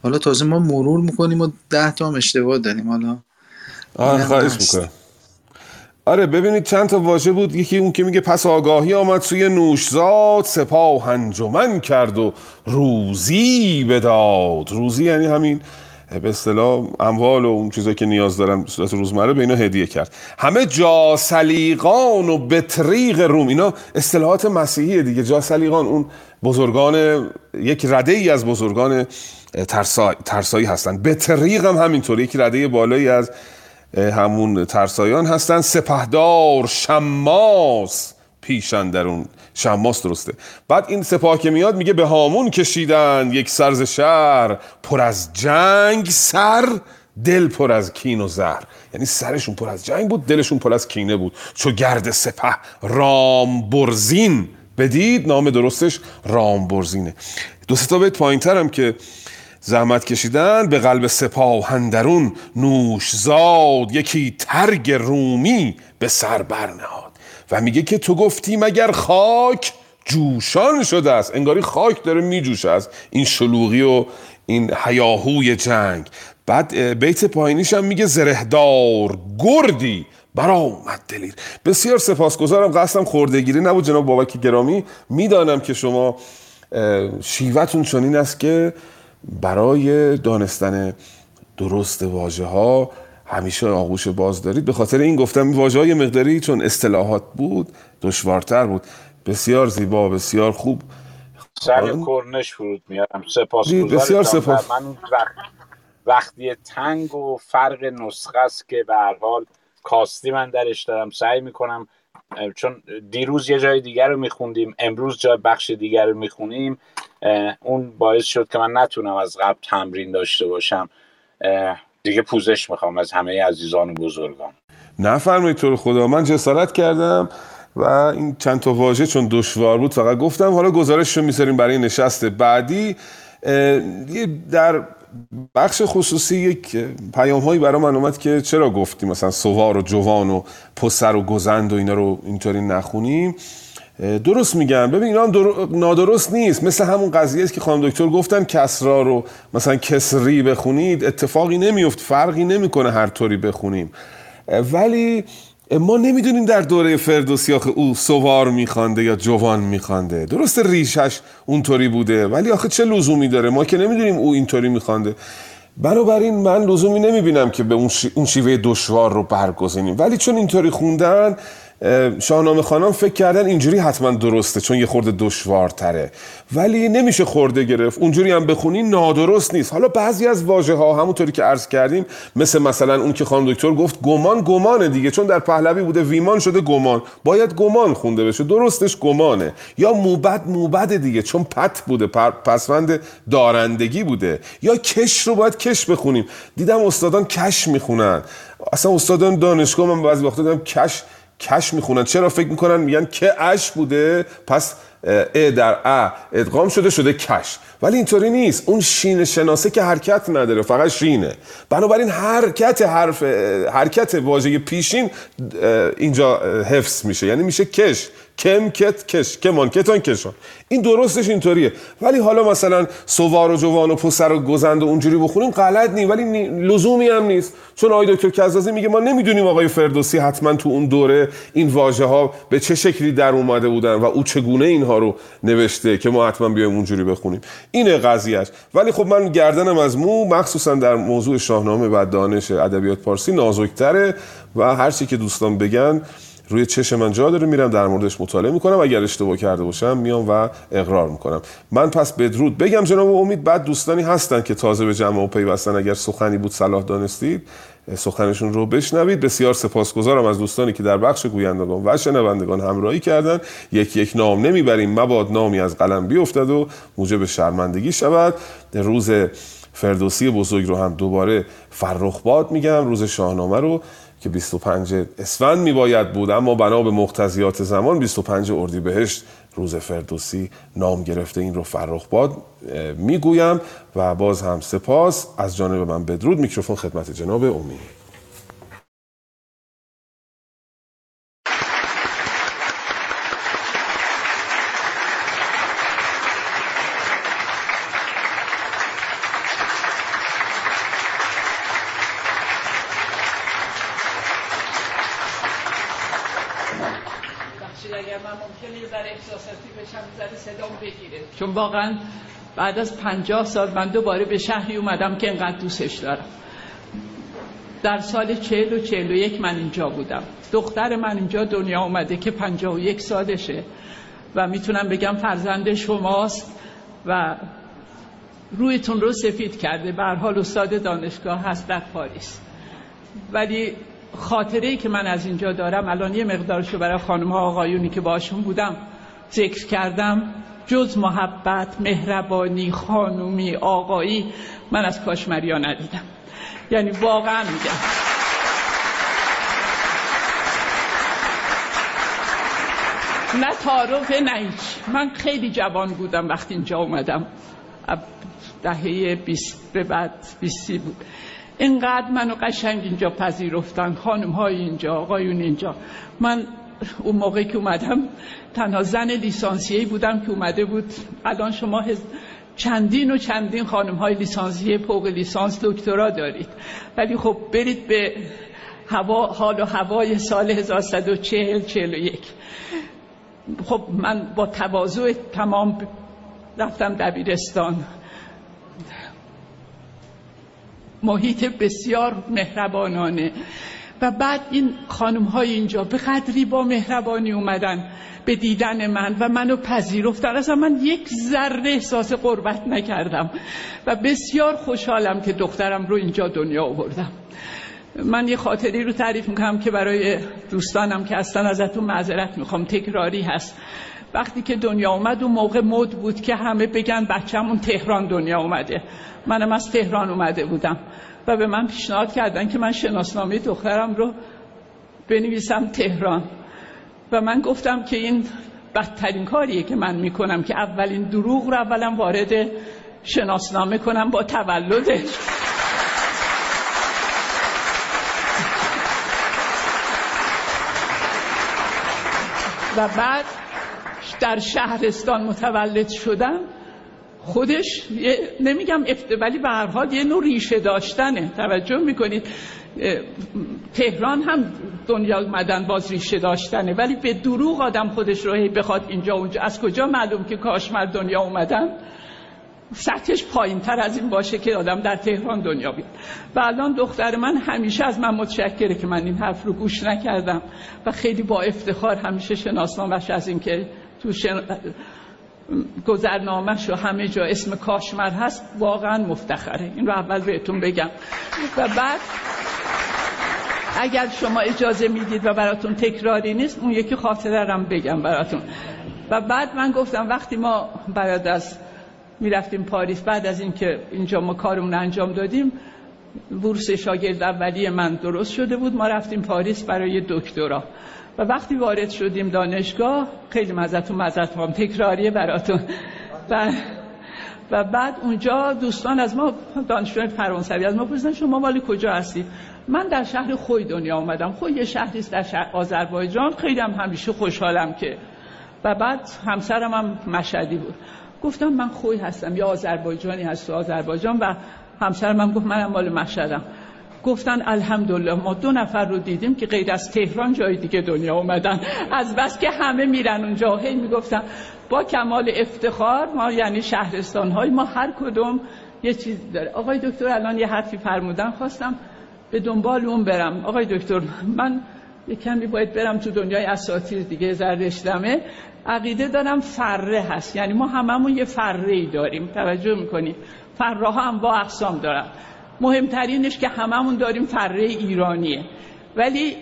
حالا تازه ما مرور می‌کنیم و ده تا هم اشتباه داریم. حالا آره خواهش می‌کنم. آره ببینید چند تا واژه بود. یکی اون که میگه پس آگاهی آمد سوی نوشزاد سپاه انجمن کرد و روزی بداد. روزی یعنی همین به اصطلاح اموال و اون چیزایی که نیاز دارن به صورت روزمره به اینا هدیه کرد. همه جاسلیقان و بطریق روم اینا اصطلاحات مسیحیه دیگه. جاسلیقان اون بزرگان یک رده ای از بزرگان ترسا... ترسایی هستن. بطریق هم همینطور یک رده بالایی از همون ترسایان هستن. سپهدار شماس پیشن در اون شماس درسته. بعد این سپاه که میاد میگه به هامون کشیدن یک سرز شهر. پر از جنگ سر دل پر از کین و زر یعنی سرشون پر از جنگ بود دلشون پر از کینه بود. چو گرد سپه رام برزین بدید نام درستش رام برزینه دو ستا بیت پایین ترم که زحمت کشیدن به قلب سپاه هندرون نوش زاد. یکی ترگ رومی به سر برنهاد. و میگه که تو گفتی مگر خاک جوشان شده است. انگاری خاک داره میجوشه از این شلوغی و این حیاهوی جنگ. بعد بیت پایینیش هم میگه زرهدار گردی برآمد دلیر. بسیار سپاسگزارم. قصدم خوردگیری نبود جناب بابک گرامی. می‌دانم که شما شیوتون چنین است که برای دانستن درست واژه ها همیشه آغوش باز دارید. به خاطر این گفتم واژه های مقداری چون اصطلاحات بود دشوارتر بود. بسیار زیبا بسیار خوب. سر کرنش فرود میارم. سپاس بسیار سپاس. من وقت وقتی تنگ و فرق نسخه است که به هر حال کاستی من درش دارم. سعی می‌کنم چون دیروز یه جای دیگر رو میخوندیم امروز جای بخش دیگر رو می‌خونیم اون باعث شد که من نتونم از قبل تمرین داشته باشم. دیگه پوزش می‌خوام از همه عزیزان و بزرگان. نفرمایید تو خدا. من جسارت کردم و این چند تا واژه چون دشوار بود فقط گفتم. حالا گزارش رو می‌ذاریم برای نشست بعدی. در بخش خصوصی یک پیام هایی برای من اومد که چرا گفتیم مثلا سوار و جوان و پسر و گزند و اینا رو اینطوری نخونیم. درست میگم. ببین اینا نادرست نیست. مثل همون قضیه است که خانم دکتر گفتن کسرا رو مثلا کسری بخونید اتفاقی نمیفت. فرقی نمی‌کنه هر طوری بخونیم. ولی ما نمی‌دونیم در دوره فردوسی آخه او سوار میخوانده یا جوان میخوانده. درست ریشش اونطوری بوده. ولی آخه چه لزومی داره؟ ما که نمی‌دونیم او اینطوری میخوانده. بنابراین من لزومی نمی‌بینم که به اون شیوه دشوار رو برگزینیم. ولی چون اینطوری خوندن شاهنامه خانم فکر کردن اینجوری حتما درسته چون یه خورده دشوارتره. ولی نمیشه خورده گرفت. اونجوری هم بخونی نادرست نیست. حالا بعضی از واژه ها همونطوری که عرض کردیم مثل مثلا اون که خانم دکتر گفت گمان گمانه دیگه. چون در پهلوی بوده ویمان شده گمان. باید گمان خونده بشه. درستش گمانه. یا موبد موبد دیگه. چون پت بوده پسوند دارندگی بوده. یا کش رو باید کش بخونیم. دیدم استادان کش می‌خونن. اصلا استادان دانشگاه من بعضی وقتا دیدم کش کش می‌خونن. چرا فکر می‌کنن؟ میگن که اش بوده. پس ا در ا ادغام شده شده کش. ولی اینطوری نیست. اون شین شناسه که حرکت نداره فقط شینه. بنابراین حرکت حرف حرکت واژه پیشین اینجا حفظ میشه. یعنی میشه کش. کم کت کش کمان کتان کشان. این درستش اینطوریه. ولی حالا مثلا سوار و جوان و پسر و گزند و اونجوری بخونیم غلط نی ولی لزومی هم نیست. چون آقای دکتر کزازی میگه ما نمی‌دونیم آقای فردوسی حتما تو اون دوره این واژه ها به چه شکلی در اومده بودن و او چگونه اینها رو نوشته که ما حتما بیایم اونجوری بخونیم. اینه قضیهش ولی خب من گردنم از مو مخصوصا در موضوع شاهنامه و دانش ادبیات پارسی نازکتره و هر چی که دوستان بگن روی چش من جا داره میرم در موردش مطالعه می‌کنم. اگر اشتباه کرده باشم میام و اقرار می‌کنم. من پس بدرود بگم جناب امید بعد دوستانی هستن که تازه به جمع و پیوستن. اگر سخنی بود صلاح دانستید سخنشون رو بشنوید. بسیار سپاسگزارم از دوستانی که در بخش گویندگان و شنوندگان همراهی کردن. یک یک نام نمی‌بریم. مباد نامی از قلم بیفتد و موجب شرمندگی شود. روز فردوسی بزرگ رو هم دوباره فرخ باد میگم. روز شاهنامه رو که 25 اسفند می باید بود اما بنا به مقتضیات زمان 25 اردیبهشت روز فردوسی نام گرفته این رو فرخ باد می‌گویم و باز هم سپاس از جانب من بدرود. میکروفون خدمت جناب امید چون واقعا بعد از پنجاه سال من دوباره به شهری اومدم که انقدر دوستش دارم. در سال چهل و چهل و یک من اینجا بودم. دختر من اینجا دنیا اومده که پنجاه و یک سالشه و می‌تونم بگم فرزند شماست و رویتون رو سفید کرده. به حال استاد دانشگاه هست در پاریس. ولی خاطره ای که من از اینجا دارم الان یه مقدارشو برای خانم ها آقایونی که باشون بودم ذکر کردم. جز محبت مهربانی خانومی آقایی من از کاشمریا ندیدم. یعنی واقعا میگم. نه تعارف نه من خیلی جوان بودم وقتی اینجا اومدم. دهه بیست به بعد بیستی بود. اینقدر منو قشنگ اینجا پذیرفتن. خانم های اینجا آقایون اینجا. من اون موقعی که اومدم تنها زن لیسانسیهی بودم که اومده بود. الان شما چندین و چندین خانم های لیسانسیه فوق لیسانس دکترا دارید. ولی خب برید به هوا حال و هوای سال 1140 41 خب من با تواضع تمام رفتم دبیرستان. محیط بسیار مهربانانه. و بعد این خانم های اینجا به قدری با مهربانی اومدن به دیدن من و منو پذیرفتن. اصلا من یک ذره احساس قربت نکردم و بسیار خوشحالم که دخترم رو اینجا دنیا آوردم. من یه خاطری رو تعریف می‌کنم که برای دوستانم که هستن ازتون معذرت می‌خوام. تکراری هست. وقتی که دنیا اومد اون موقع مد بود که همه بگن بچه‌مون تهران دنیا اومده. منم از تهران اومده بودم. و به من پیشنهاد کردن که من شناسنامه دخترم رو بنویسم تهران. و من گفتم که این بدترین کاریه که من می‌کنم که اولین دروغ رو اولا وارد شناسنامه کنم با تولدش و بعد در شهرستان متولد شدم. خودش نمیگم افت ولی به هر حال یه نوع ریشه داشتنه. توجه می‌کنید. تهران هم دنیا اومدن باز ریشه داشتنه. ولی به دروغ آدم خودش رو بخواد اینجا اونجا. از کجا معلوم که کاشمر دنیا اومدن؟ سطحش پایین تر از این باشه که آدم در تهران دنیا بیاد. و الان دختر من همیشه از من متشکره که من این حرف رو گوش نکردم. و خیلی با افتخار همیشه شناسنامش از این که تو شن... گذرنامهش و همه جا اسم کاشمر هست واقعا مفتخره. این رو اول بهتون بگم. و بعد اگر شما اجازه می‌دید و براتون تکراری نیست اون یکی خاطره رم بگم براتون. و بعد من گفتم وقتی ما بعد از می‌رفتیم پاریس بعد از اینکه اینجا ما کارمون انجام دادیم بورس شاگرد اولی من درست شده بود. ما رفتیم پاریس برای دکترا. و وقتی وارد شدیم دانشگاه خیلی مزتون مزت هم تکراریه براتون. و, و بعد اونجا دوستان از ما دانشجوی فرانسوی از ما پرسیدن شما مالی کجا هستید؟ من در شهر خوی دنیا آمدم خوی یه شهری است در شهر آذربایجان. خیلی هم همیشه خوشحالم که. و بعد همسرم هم مشهدی بود. گفتم من خوی هستم یا آذربایجانی هست آذربایجان و همسرم هم گفت منم مال مشهدم. گفتن الحمدلله ما دو نفر رو دیدیم که غیر از تهران جای دیگه دنیا اومدن. از بس که همه میرن اونجا. هی می‌گفتن با کمال افتخار ما یعنی شهرستان های ما هر کدوم یه چیز داره. آقای دکتر الان یه حرفی فرمودن خواستم به دنبال اون برم. آقای دکتر من یه کمی باید برم تو دنیای اساتیر دیگه زردشتمه عقیده دارم فره هست. یعنی ما هممون یه فره ای داریم. توجه می‌کنیم فره ها هم با اقسام دارن. مهمترینش که هممون داریم فره ایرانیه. ولی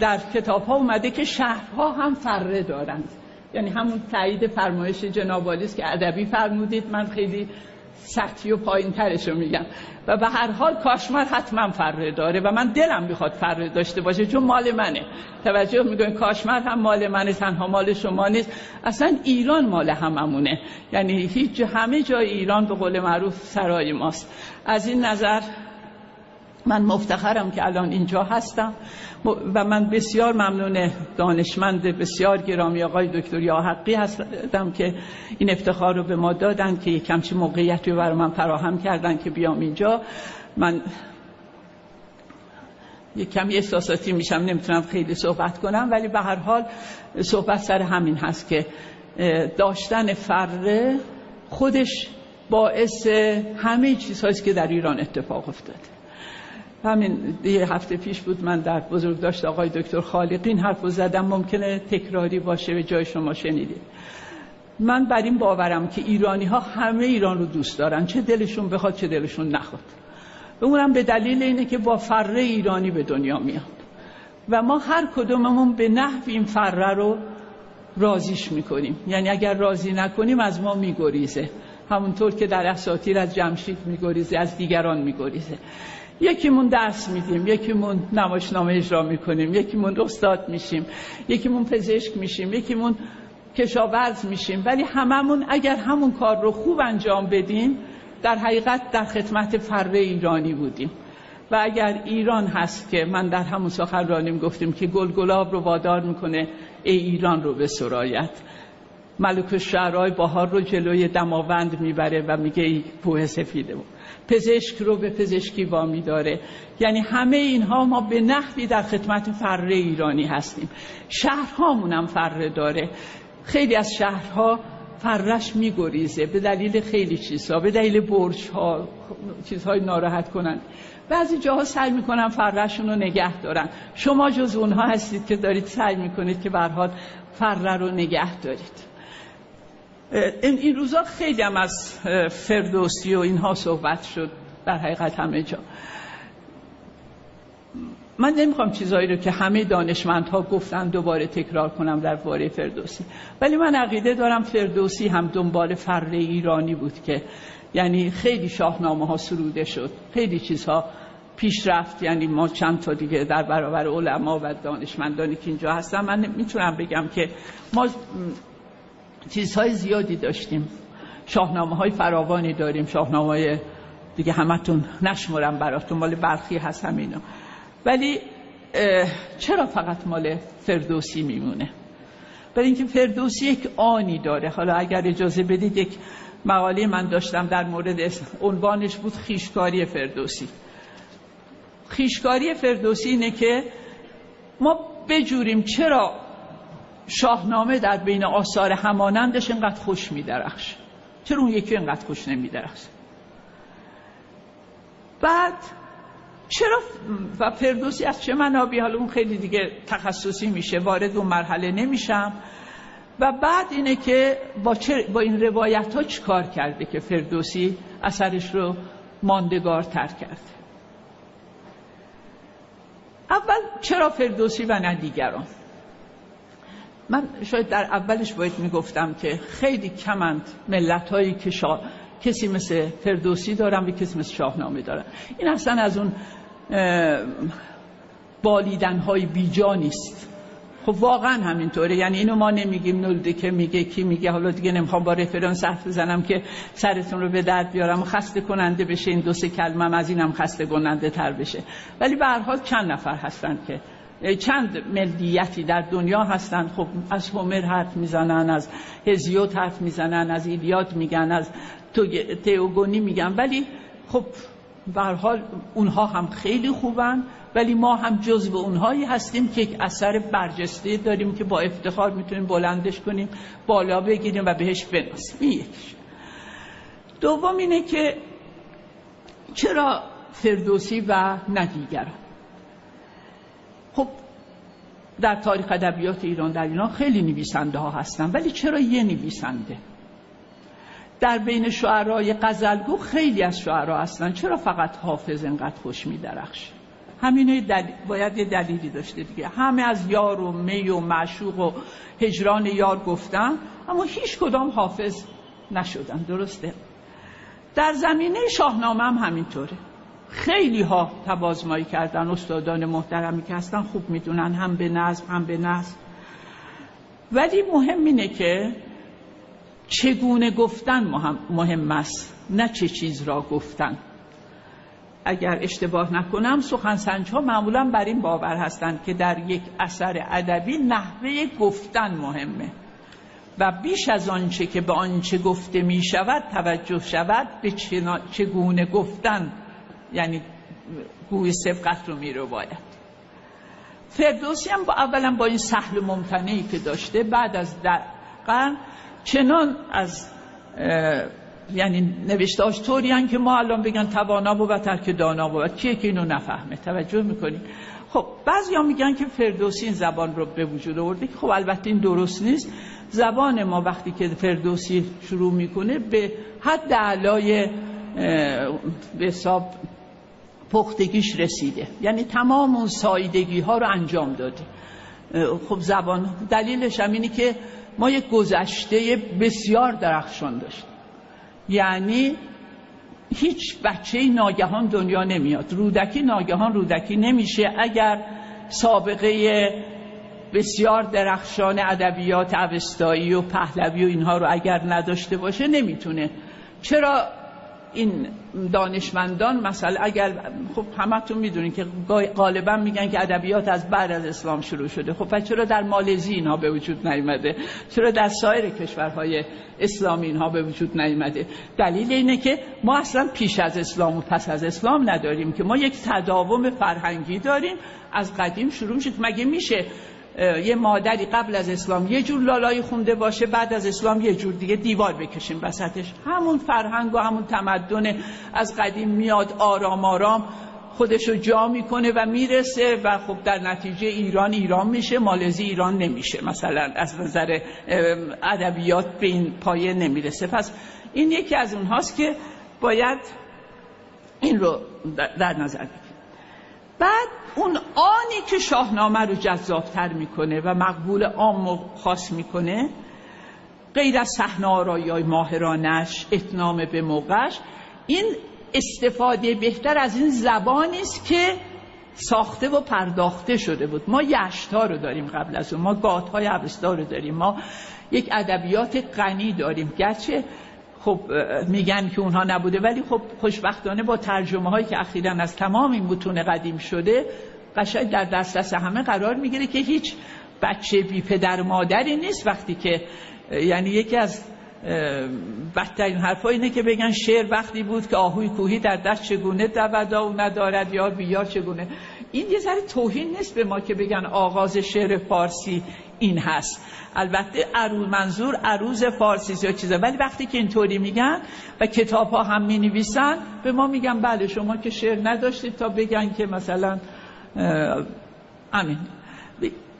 در کتاب ها اومده که شهرها هم فره دارند. یعنی همون تایید فرمایش جناب که ادبی فرمودید. من خیلی سطحی و پایین رو میگم. و به هر حال کاشمر حتما فره داره و من دلم می‌خواد فره داشته باشه چون مال منه. توجه می‌کنید کاشمر هم مال منه تنها مال شما نیست. اصلا ایران مال هممونه. یعنی هیچ همه جای ایران به قول معروف سرای ماست. از این نظر من مفتخرم که الان اینجا هستم. و من بسیار ممنون دانشمند بسیار گرامی آقای دکتر حقی هستم که این افتخار رو به ما دادن که یک کمچی موقعیتی رو برای من فراهم کردن که بیام اینجا. من یک کمی احساساتی میشم نمی‌تونم خیلی صحبت کنم ولی به هر حال صحبت سر همین هست که داشتن فره خودش باعث همه چیزهایی که در ایران اتفاق افتاده. همین یه هفته پیش بود من در بزرگ داشت آقای دکتر خالقین حرف زدم. ممکنه تکراری باشه به جای شما شنیدید. من بر این باورم که ایرانی ها همه ایران رو دوست دارن. چه دلشون بخواد چه دلشون نخواد. اونم به دلیل اینه که با فره ایرانی به دنیا میاد. و ما هر کدوممون به نحو این فره رو رازیش می‌کنیم. یعنی اگر راضی نکنیم از ما میگریزه. همونطور که در اساطیر از جمشید میگریزه از دیگران میگریزه. یکیمون درس میدیم یکیمون نمایشنامه اجرا می‌کنیم یکیمون استاد میشیم یکیمون پزشک میشیم یکیمون کشاورز میشیم. ولی هممون اگر همون کار رو خوب انجام بدیم در حقیقت در خدمت فره ایرانی بودیم. و اگر ایران هست که من در همون سخنرانیم گفتیم که گل گلاب رو وادار می‌کنه ای ایران رو به سرایت. ملک الشعرهای بهار رو جلوی دماوند می‌بره و میگه ای کوه سفیده. بود پزشک رو به پزشکی وامی داره. یعنی همه اینها ما به نحوی در خدمت فره ایرانی هستیم. شهرهامون هم فره داره. خیلی از شهرها فرش میگریزه به دلیل خیلی چیزها به دلیل برج ها چیزهای ناراحت کنن. بعضی جاها سعی می‌کنن فرشون رو نگه دارن. شما جز اونها هستید که دارید سعی می‌کنید که برحال فره رو نگه دارید. این, این روزا خیلی هم از فردوسی و اینها صحبت شد در حقیقت همه جا. من نمی‌خوام چیزهایی رو که همه دانشمندها گفتن دوباره تکرار کنم در باره فردوسی. ولی من عقیده دارم فردوسی هم دنبال فر ایرانی بود که یعنی خیلی شاهنامه ها سروده شد. خیلی چیزها پیش رفت یعنی ما چند تا دیگه در برابر علما و دانشمندانی که اینجا هستن من می‌تونم بگم که ما چیزهای زیادی داشتیم. شاهنامه های فراوانی داریم. شاهنامه های دیگه همتون نشمرم براتون. مال برخی هست همینا. ولی چرا فقط مال فردوسی میمونه؟ برای اینکه فردوسی یک آنی داره. حالا اگر اجازه بدید یک مقاله من داشتم در مورد عنوانش بود خیشکاری فردوسی. خیشکاری فردوسی اینه که ما بجوریم چرا شاهنامه در بین آثار همانندش اینقدر خوش میدرخش. چرا اون یکی اینقدر خوش نمیدرخش؟ بعد چرا و فردوسی از چه منابی حالا اون خیلی دیگه تخصصی میشه وارد اون مرحله نمیشم. و بعد اینه که با, با این روایت ها کار کرده که فردوسی اثرش رو ماندگار تر کرده اول چرا فردوسی و نه دیگران؟ من شاید در اولش باید می‌گفتم که خیلی کمند ملت هایی که شا... کسی مثل فردوسی دارن و کسی مثل شاهنامه دارن. این اصلا از اون بالیدن های بیجا نیست. خب واقعا همینطوره. یعنی اینو ما نمیگیم نلده که میگه کی میگه. حالا دیگه نمی‌خوام با رفرانس حرف بزنم که سرتون رو به درد بیارم و خسته کننده بشه این دو سه کلمه از اینم خسته کننده تر بشه. ولی به هر حال چند نفر هستن که چند ملیتی در دنیا هستند. خب از هومر حرف می‌زنن از هزیوت حرف می‌زنن از ایلیاد میگن از تئوگونی میگن. ولی خب به حال اونها هم خیلی خوبن ولی ما هم جزو اونهایی هستیم که یک اثر برجسته داریم که با افتخار می‌تونیم بلندش کنیم بالا بگیریم و بهش بناسیم یکیش. دوم اینه که چرا فردوسی و ندیگران خب در تاریخ ادبیات ایران در ایران خیلی نویسنده ها هستن ولی چرا یه نویسنده؟ در بین شعرهای قزلگو خیلی از شعرها هستن چرا فقط حافظ انقدر خوش میدرخشه؟ همینه دل... باید یه دلیلی داشته دیگه. همه از یار و می و معشوق و هجران یار گفتن اما هیچ کدام حافظ نشدن درسته؟ در زمینه شاهنامه هم همینطوره. خیلی ها تبازمایی کردن استادان محترمی که هستن خوب می‌دونن هم به نظم هم به نظم ولی مهم اینه که چگونه گفتن مهم است نه چه چیز را گفتن. اگر اشتباه نکنم سخنسنج ها معمولا بر این باور هستند که در یک اثر ادبی نحوه گفتن مهمه. و بیش از آنچه که به آنچه گفته می شود توجه شود به چگونه گفتن یعنی گوی سبقت رو می رو باید. فردوسی هم با اولا با این سهل ممتنعی که داشته بعد از در چنان از یعنی نوشتاش طوری که ما الان بگن توانا بود ترک دانا بود. کیه که اینو نفهمه؟ توجه می‌کنیم خب بعضی میگن که فردوسی این زبان رو به وجود آورده که خب البته این درست نیست. زبان ما وقتی که فردوسی شروع می‌کنه به حد علای به حساب پختگیش رسیده. یعنی تمام اون سایدگی ها رو انجام داده. خب زبان دلیلش هم اینه که ما یک گذشته بسیار درخشان داشتیم. یعنی هیچ بچه ناگهان دنیا نمیاد. رودکی ناگهان رودکی نمیشه اگر سابقه بسیار درخشان ادبیات اوستایی و پهلوی و اینها رو اگر نداشته باشه نمی‌تونه. چرا این دانشمندان مثلا اگر خب همتون می‌دونین که غالبا میگن که ادبیات از بعد از اسلام شروع شده. خب پس چرا در مالزی اینها به وجود نیومده؟ چرا در سایر کشورهای اسلامی اینها به وجود نیومده؟ دلیل اینه که ما اصلا پیش از اسلام و پس از اسلام نداریم که ما یک تداوم فرهنگی داریم. از قدیم شروع میشه. مگه میشه یه مادری قبل از اسلام یه جور لالایی خونده باشه بعد از اسلام یه جور دیگه دیوار بکشیم وسطش. همون فرهنگ و همون تمدن از قدیم میاد آرام آرام خودش رو جا می‌کنه و می‌رسه و خب در نتیجه ایران ایران میشه مالزی ایران نمیشه. مثلا از نظر ادبیات به این پایه نمی‌رسه. پس این یکی از اونهاست که باید این رو در نظر بگیریم. بعد اون آنی که شاهنامه رو جذابتر می‌کنه و مقبول عام و خاص می‌کنه غیر از صحنه آرایی ماهرانش اتنام به موقعش این استفاده بهتر از این زبانی است که ساخته و پرداخته شده بود. ما یشتا رو داریم قبل از اون ما گات های رو داریم ما یک ادبیات غنی داریم. گرچه خب میگن که اونها نبوده ولی خب خوشبختانه با ترجمه هایی که اخیرا از تمام این متون قدیم شده قشنگ در دسترس همه قرار می‌گیره که هیچ بچه بی پدر مادری نیست. وقتی که یعنی یکی از بدترین حرفا اینه که بگن شعر وقتی بود که آهوی کوهی در دست چگونه دودا و ندارد یا بیار چگونه. این یه ذره توهین نیست به ما که بگن آغاز شعر فارسی این هست. البته عروض منظور عروض فارسی یا چیزا ولی وقتی که اینطوری میگن و کتاب ها هم می نویسن به ما میگن بله شما که شعر نداشتید تا بگن که مثلا امین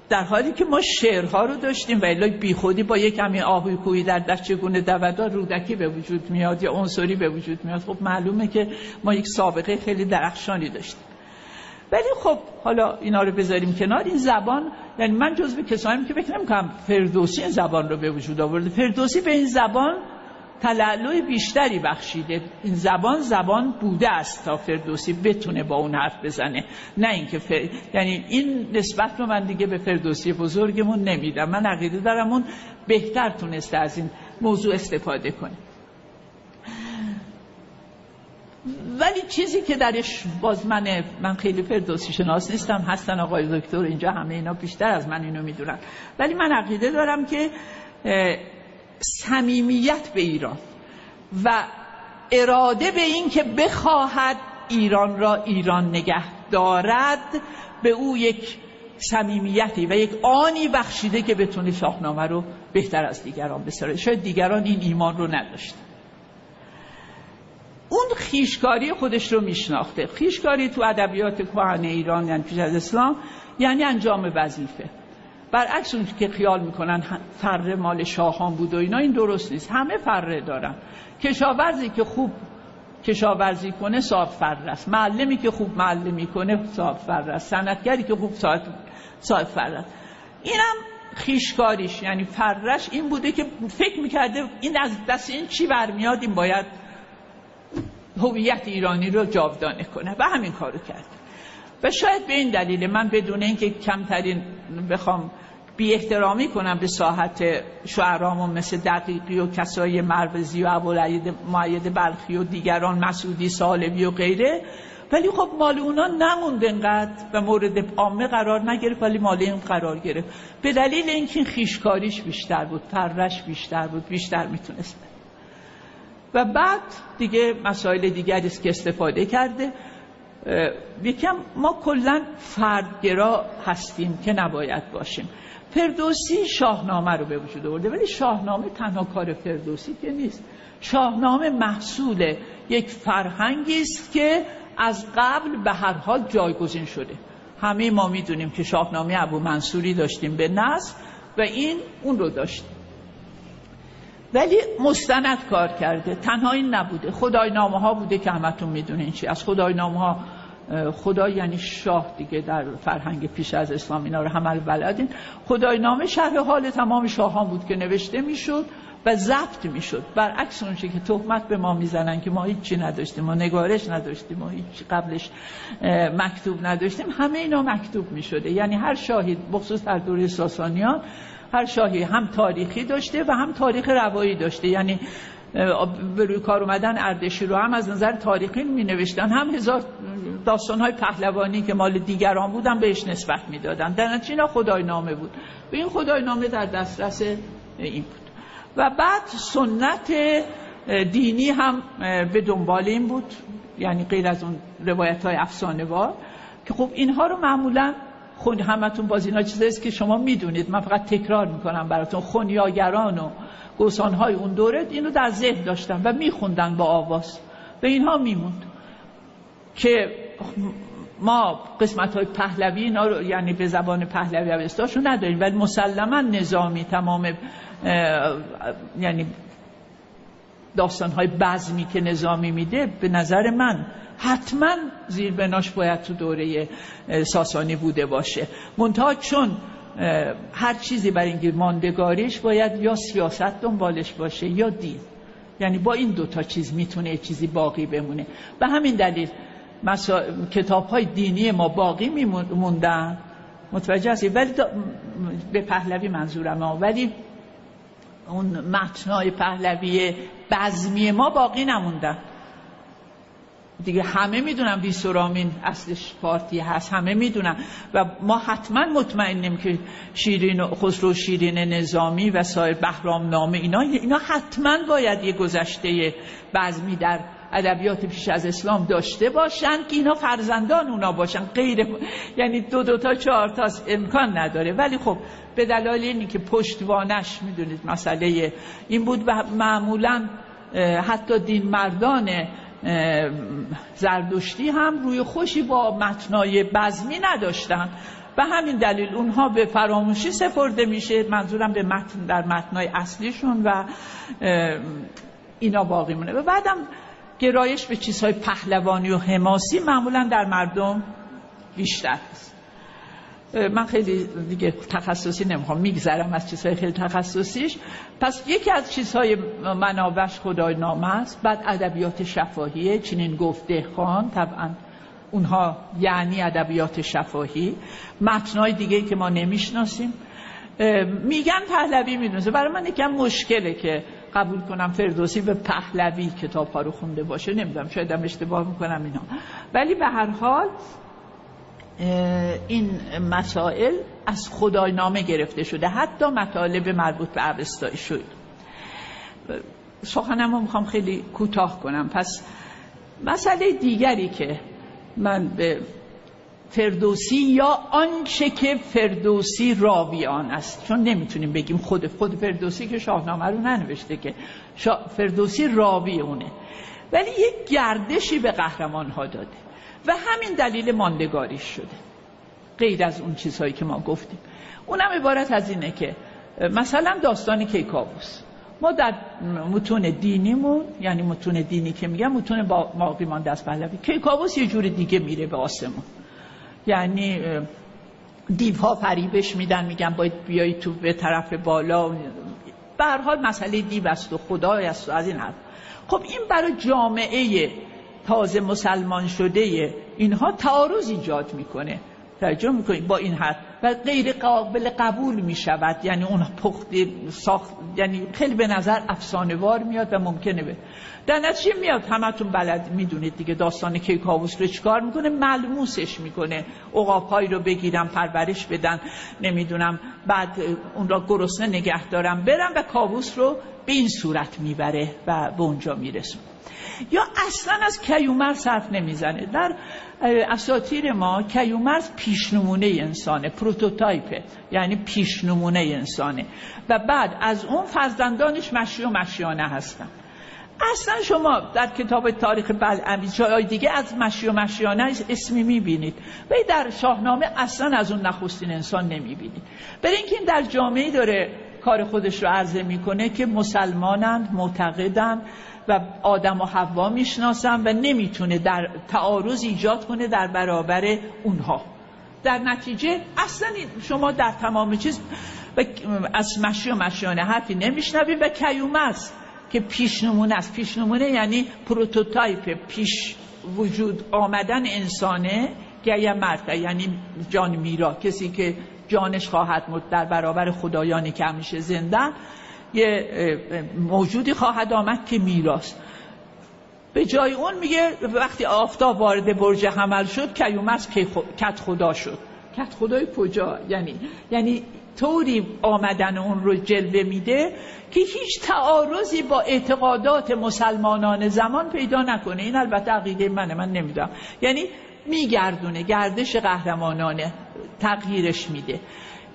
در حالی که ما شعرها رو داشتیم و الا بی خودی با یک کمی آهوی کوهی در دست چگونه دودا رودکی به وجود میاد یا عنصری به وجود میاد خب معلومه که ما یک سابقه خیلی درخشانی داشتیم. ولی خب حالا اینا رو بذاریم کنار. این زبان یعنی من جزو کسانی که فکر نمی‌کنم فردوسی این زبان رو به وجود آورده. فردوسی به این زبان تلالوی بیشتری بخشیده. این زبان زبان بوده است تا فردوسی بتونه با اون حرف بزنه. نه اینکه فر... یعنی این نسبت رو من دیگه به فردوسی بزرگمون نمیدم. من عقیده دارم اون بهتر تونسته از این موضوع استفاده کنه. ولی چیزی که درش باز من من خیلی فردوسی شناس نیستم. هستن آقای دکتر اینجا همه اینا بیشتر از من اینو می‌دونن. ولی من عقیده دارم که صمیمیت به ایران و اراده به این که بخواهد ایران را ایران نگه دارد به او یک صمیمیتی و یک آنی بخشیده که بتونه شاهنامه رو بهتر از دیگران بساره شاید دیگران این ایمان رو نداشت اون خیشکاری خودش رو میشناخته. خیشکاری تو ادبیات کهن ایران یعنی پیش از اسلام یعنی انجام وظیفه. برعکس اون که خیال می‌کنن فره مال شاهان بود و اینا این درست نیست. همه فره دارن. کشاورزی که خوب کشاورزی کنه صاحب فره است. معلمی که خوب معلمی کنه صاحب فره است. صنعتگری که خوب صاحب فره است. اینم خیشکاریش یعنی فرش این بوده که فکر می‌کرده این از دست این چی برمیاد؟ این باید هویت ایرانی رو جاودانه کنه و همین کارو کرد. و شاید به این دلیل من بدون اینکه کمترین بخوام بی احترامی کنم به ساحت شعرامون مثل دقیقی و کسای مروزی و ابوالعید معید بلخی و دیگران مسعودی سالمی و غیره. ولی خب مال اونا نموند انقدر و مورد عامه قرار نگرفت ولی مال این قرار گرفت. به دلیل اینکه این خیشکاریش بیشتر بود فرش بیشتر بود بیشتر می‌تونست و بعد دیگه مسائل دیگری است که استفاده کرده. یکم ما کلا فردگرا هستیم که نباید باشیم. فردوسی شاهنامه رو به وجود آورده ولی شاهنامه تنها کار فردوسی که نیست. شاهنامه محصول یک فرهنگی است که از قبل به هر حال جایگزین شده. همه ما می‌دونیم که شاهنامه ابو منصوری داشتیم به نصر و این اون رو داشتیم. ولی مستند کار کرده. تنها این نبوده. خدای نامه ها بوده که همتون می‌دونین چی. از خدای نامه ها خدا یعنی شاه دیگه در فرهنگ پیش از اسلام اینا رو همه بلدین خدای نامه شرح حال تمام شاهان بود که نوشته می‌شد و ضبط می‌شد. برعکس اون که تهمت به ما می‌زنن که ما هیچی نداشتیم ما نگارش نداشتیم ما هیچ قبلش مکتوب نداشتیم همه اینا مکتوب می‌شده. یعنی هر شاهد بخصوص در دوره ساسانیان هر شاهی هم تاریخی داشته و هم تاریخ روایی داشته. یعنی به روی کار اومدن اردشیر رو هم از نظر تاریخی می نوشتن هم هزار داستان های پهلوانی که مال دیگران بودن بهش نسبت می‌دادن. در نتیجه خدای نامه بود. و این خدای نامه در دسترس این بود. و بعد سنت دینی هم به دنبال این بود. یعنی غیر از اون روایت های افسانه که خب اینها رو معمولا خون همتون باز اینا چیزاییست که شما می‌دونید. من فقط تکرار می‌کنم براتون. خونیاگران و گوسانهای اون دوره اینو در ذهن داشتن و میخوندن با آواز. به اینها میموند که ما قسمت های پهلوی اینا رو یعنی به زبان پهلوی اوستاشو نداریم ولی مسلما نظامی تمام یعنی داستان های بزمی که نظامی میده به نظر من حتما زیر بناش باید تو دوره ساسانی بوده باشه. منتها چون هر چیزی برای اینکه ماندگاریش باید یا سیاست دنبالش باشه یا دین. یعنی با این دوتا چیز می‌تونه چیزی باقی بمونه. به همین دلیل مسا... کتاب های دینی ما باقی میموندن متوجه هستی؟ ولی به پهلوی منظورم ها. ولی اون متنای پهلوی بزمی ما باقی نموندن دیگه همه می‌دونن بیسورامین اصلش پارتی هست همه می‌دونن. و ما حتما مطمئنیم که شیرین خسرو شیرین نظامی و سایر بهرام نامه اینا اینا حتما باید یه گذشته بزمی در ادبیات پیش از اسلام داشته باشن که اینا فرزندان اونا باشن. غیر یعنی دو دو تا چهار تا امکان نداره. ولی خب به دلایل اینی که پشتوانش می‌دونید مسئله این بود و معمولا حتی دین مردان زردشتی هم روی خوشی با متنای بزمی نداشتن. و همین دلیل اونها به فراموشی سپرده میشه. منظورم به متن در متنای اصلیشون و اینا باقی مونه و بعدم گرایش به چیزهای پهلوانی و حماسی معمولا در مردم بیشتر است من خیلی دیگه تخصصی نمی‌خوام میگذرم از چیزهای خیلی تخصصیش. پس یکی از چیزهای منابش خدای نامه است. بعد ادبیات شفاهیه چنین گفته خان طبعا اونها یعنی ادبیات شفاهی. متنای دیگه که ما نمی‌شناسیم. میگن پهلوی می‌دونسته. برای من یکم مشکله که قبول کنم فردوسی به پهلوی کتاب ها رو خونده باشه. نمی‌دونم شاید هم اشتباه می‌کنم اینا. ولی به هر حال این مسائل از خدای نامه گرفته شده. حتی مطالب مربوط به عوستایی شد. سخنم رو می‌خوام خیلی کوتاه کنم. پس مسئله دیگری که من به فردوسی یا آنچه که فردوسی راویان است. چون نمی‌تونیم بگیم خود خود فردوسی که شاهنامه رو ننوشته که فردوسی راوی اونه. ولی یک گردشی به قهرمان ها داده و همین دلیل ماندگاریش شده. غیر از اون چیزهایی که ما گفتیم. اونم عبارت از اینه که مثلا داستان کیکاووس. ما در متون دینیمون یعنی متون دینی که میگم متون با ماقی مانده از پهلوی. کیکاووس یه جور دیگه میره به آسمون. یعنی دیوها فریبش میدن میگن باید بیای تو به طرف بالا. به حال مسئله دیو است و خدای است و از این حرف. خب این برای جامعه تازه مسلمان شده اینها تعارض ایجاد می‌کنه. توجه می‌کنید؟ با این حد و غیر قابل قبول می‌شود. یعنی اون پخت ساخت یعنی خیلی به نظر افسانه وار میاد و ممکنه به در نتیجه میاد. همتون بلد می‌دونید دیگه داستان کیکاووس رو چیکار می‌کنه؟ ملموسش می‌کنه. عقابهایی رو بگیرن پرورش بدن. نمی‌دونم. بعد اون را گرسنه نگه دارم برم و کاووس رو به این صورت می‌بره و به اونجا میرسون یا اصلا از کیومرث حرف نمی‌زنه. در اساتیر ما کیومرث پیشنمونه انسانه پروتوتایپه یعنی پیشنمونه انسانه. و بعد از اون فرزندانش مشی و مشیانه هستن. اصلا شما در کتاب تاریخ بلعمی جای دیگه از مشی و مشیانه اسمی می‌بینید. و در شاهنامه اصلا از اون نخستین انسان نمی‌بینید. برای اینکه این در جامعه داره کار خودش رو عرضه می‌کنه که مسلمانند معتقدند. و آدم و حوا می‌شناسن و نمی‌تونه در تعارض ایجاد کنه در برابر اونها. در نتیجه اصلا شما در تمام چیز از مشی و مشیانه حرفی نمیشنوید و کیومرث که پیشنمونه است. پیشنمونه یعنی prototype. پیش وجود آمدن انسانه گیه مرت یعنی جان میرا. کسی که جانش خواهد مرد در برابر خدایانی که همیشه زنده یه موجودی خواهد آمد که میراست به جای اون میگه وقتی آفتاب وارد برج حمل شد کیومرث کت خدا شد. کت خدای کجا؟ یعنی یعنی طوری آمدن اون رو جلوه میده که هیچ تعارضی با اعتقادات مسلمانان زمان پیدا نکنه. این البته عقیده منه من نمی‌دونم. یعنی میگردونه گردش قهرمانانه تغییرش میده.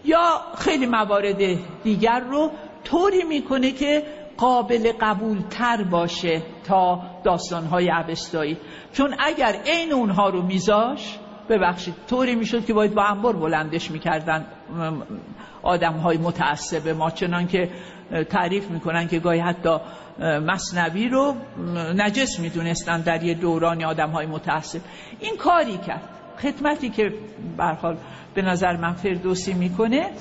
یا خیلی موارد دیگر رو طوری می‌کنه که قابل قبول تر باشه تا داستانهای عوستایی چون اگر عین اونها رو میذاش ببخشید طوری می‌شد که باید با انبار بلندش می‌کردن. آدم های متعصب ما چنان که تعریف می‌کنن که گاهی حتی مصنوی رو نجس می‌دونستن در یه دورانی آدم های متعصب. این کاری کرد. خدمتی که برحال به نظر من فردوسی می‌کنه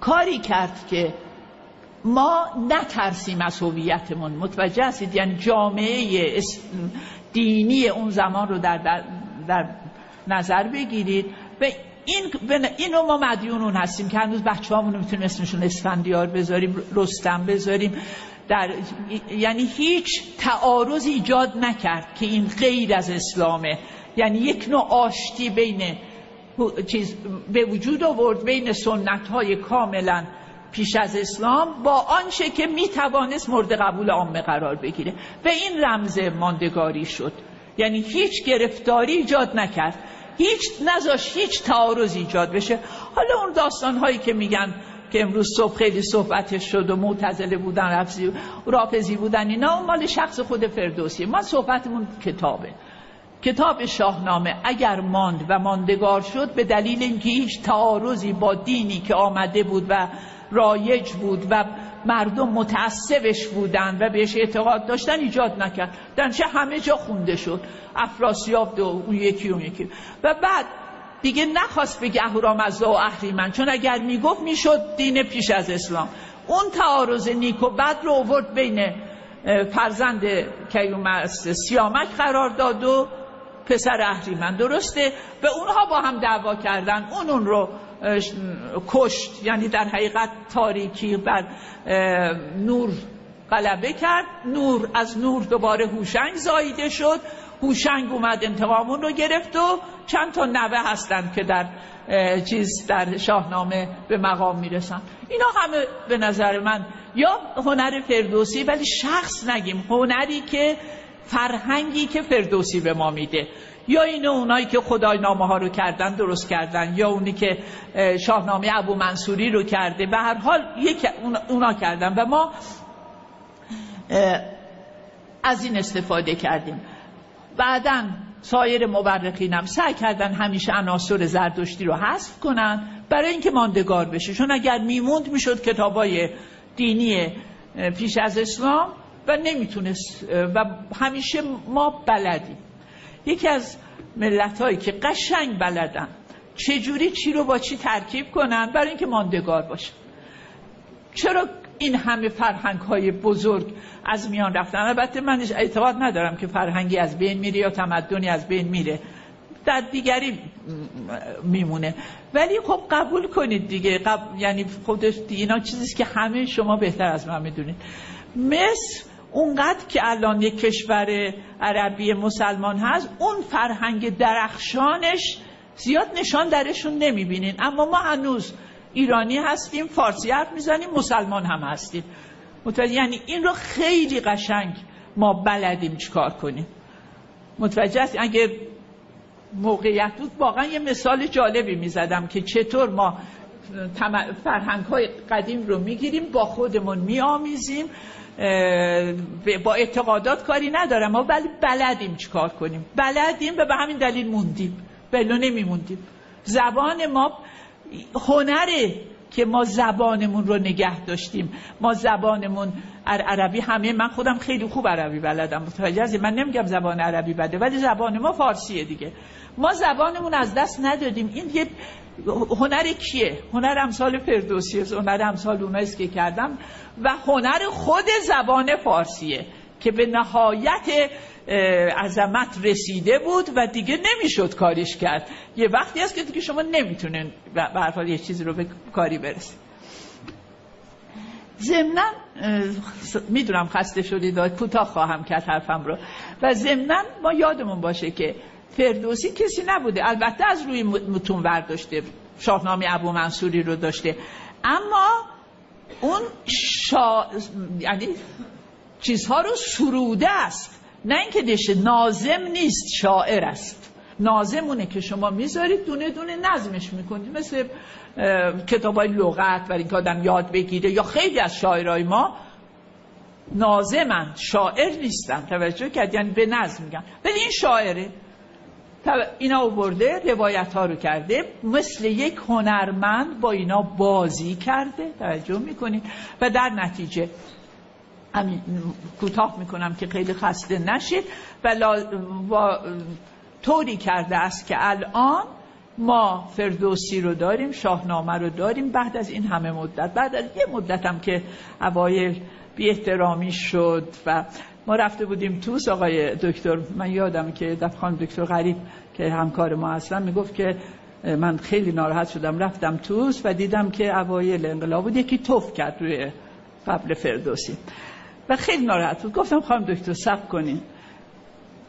کاری کرد که ما نترسیم از هویتمون. متوجه هستید؟ یعنی جامعه دینی اون زمان رو در, در, در نظر بگیرید. و این اینو ما مدیون اون هستیم که هنوز بچه همونو می‌تونیم اسمشون اسفندیار بذاریم رستم بذاریم. در یعنی هیچ تعارض ایجاد نکرد که این غیر از اسلامه. یعنی یک نوع آشتی بین چیز به وجود آورد بین سنت های کاملا پیش از اسلام با آنچه که می توانست مورد قبول عامه قرار بگیره. و این رمز ماندگاری شد. یعنی هیچ گرفتاری ایجاد نکرد. هیچ نذاش هیچ تعارض ایجاد بشه. حالا اون داستان هایی که میگن که امروز صبح خیلی صحبتش شد و معتزله بودن رفزی رافزی بودن اینا مال شخص خود فردوسی. ما صحبتمون کتابه. کتاب شاهنامه اگر ماند و ماندگار شد به دلیل اینکه هیچ تعارضی با دینی که آمده بود و رایج بود و مردم متعصبش بودن و بهش اعتقاد داشتن ایجاد نکرد. چه همه جا خونده شد. افراسیاب دو اون یکی اون یکی. و بعد دیگه نخواست بگه اهورامزدا و اهریمن چون اگر می‌گفت می‌شد دین پیش از اسلام. اون تعارض نیک و بد رو آورد بین فرزند کیومرث سیامک قرار داد و پسر اهریمن. درسته؟ و اونها با هم دعوا کردن. اون اون رو کشت یعنی در حقیقت تاریکی بر نور غلبه کرد. نور از نور دوباره هوشنگ زاییده شد. هوشنگ اومد انتقامون رو گرفت و چند تا نوه هستند که در چیز در شاهنامه به مقام می‌رسن. اینا همه به نظر من یا هنر فردوسی ولی شخص نگیم. هنری که فرهنگی که فردوسی به ما میده. یا این اونایی که خدای نامه ها رو کردن درست کردن یا اونی که شاهنامه ابو منصوری رو کرده. به هر حال یک اونا کردن و ما از این استفاده کردیم. بعدا سایر مورخینم سعی کردن همیشه عناصر زردشتی رو حذف کنن برای اینکه ماندگار بشه. چون اگر میموند می‌شد کتابای دینی پیش از اسلام و نمی‌تونست و همیشه ما بلدیم. یکی از ملت هایی که قشنگ بلدن چجوری چی رو با چی ترکیب کنن برای اینکه ماندگار باشه. چرا این همه فرهنگ های بزرگ از میان رفتن؟ البته من اعتقاد ندارم که فرهنگی از بین میره یا تمدنی از بین میره. در دیگری میمونه. ولی خب قبول کنید دیگه. یعنی خودش اینا چیزیست که همه شما بهتر از من می‌دونید. مصر اونقدر که الان یک کشور عربی مسلمان هست اون فرهنگ درخشانش زیاد نشان درشون نمی‌بینین. اما ما هنوز ایرانی هستیم فارسی حرف می‌زنیم مسلمان هم هستیم. متوجه یعنی این رو خیلی قشنگ ما بلدیم چیکار کنیم. متوجه است اگه موقعیت بود واقعا یه مثال جالبی می‌زدم که چطور ما فرهنگ های قدیم رو می‌گیریم با خودمون میآمیزیم. با اعتقادات کاری ندارم. ما ولی بلدیم چیکار کنیم. بلدیم و به همین دلیل موندیم. بلو نمیموندیم. زبان ما هنره که ما زبانمون رو نگه داشتیم. ما زبانمون عربی همه من خودم خیلی خوب عربی بلدم. متوجه من نمیگم زبان عربی بده ولی زبان ما فارسیه دیگه. ما زبانمون از دست ندادیم. این یه هنر کیه؟ هنر امثال فردوسی هنر امثال اوناییست که کردم و هنر خود زبان فارسیه که به نهایت عظمت رسیده بود و دیگه نمی‌شد کارش کرد. یه وقتی هست که دیگه شما نمی‌تونین به یه چیزی رو به کاری برسید. ضمنا می‌دونم خسته شدید کوتاه خواهم کرد حرفم رو. و ضمنا ما یادمون باشه که فردوسی کسی نبوده. البته از روی متون برداشته. شاهنامه ابو منصوری رو داشته. اما اون شا... یعنی چیزها رو سروده است. نه اینکه دشه نازم نیست شاعر است. نازمونه که شما می‌ذارید دونه دونه نظمش می‌کنید. مثل کتاب های لغت برای اینکه آدم یاد بگیره یا خیلی از شاعرای ما نازمن شاعر نیستن. توجه کرد؟ یعنی به نظم میگن. ولی این شاعره. اینا آورده روایت ها رو کرده. مثل یک هنرمند با اینا بازی کرده. توجه می‌کنید. و در نتیجه همین کوتاه می‌کنم که خیلی خسته نشید. و طوری کرده است که الان ما فردوسی رو داریم شاهنامه رو داریم. بعد از این همه مدت بعد از یه مدت هم که اوایل بی احترامی شد و ما رفته بودیم توس آقای دکتر من یادم که دفخان دکتر غریب که همکار ما هستن می‌گفت که من خیلی ناراحت شدم رفتم توس و دیدم که اوایل انقلاب بود یکی توف کرد روی قبل فردوسی و خیلی ناراحت بود. گفتم خواهم دکتر سب کنین.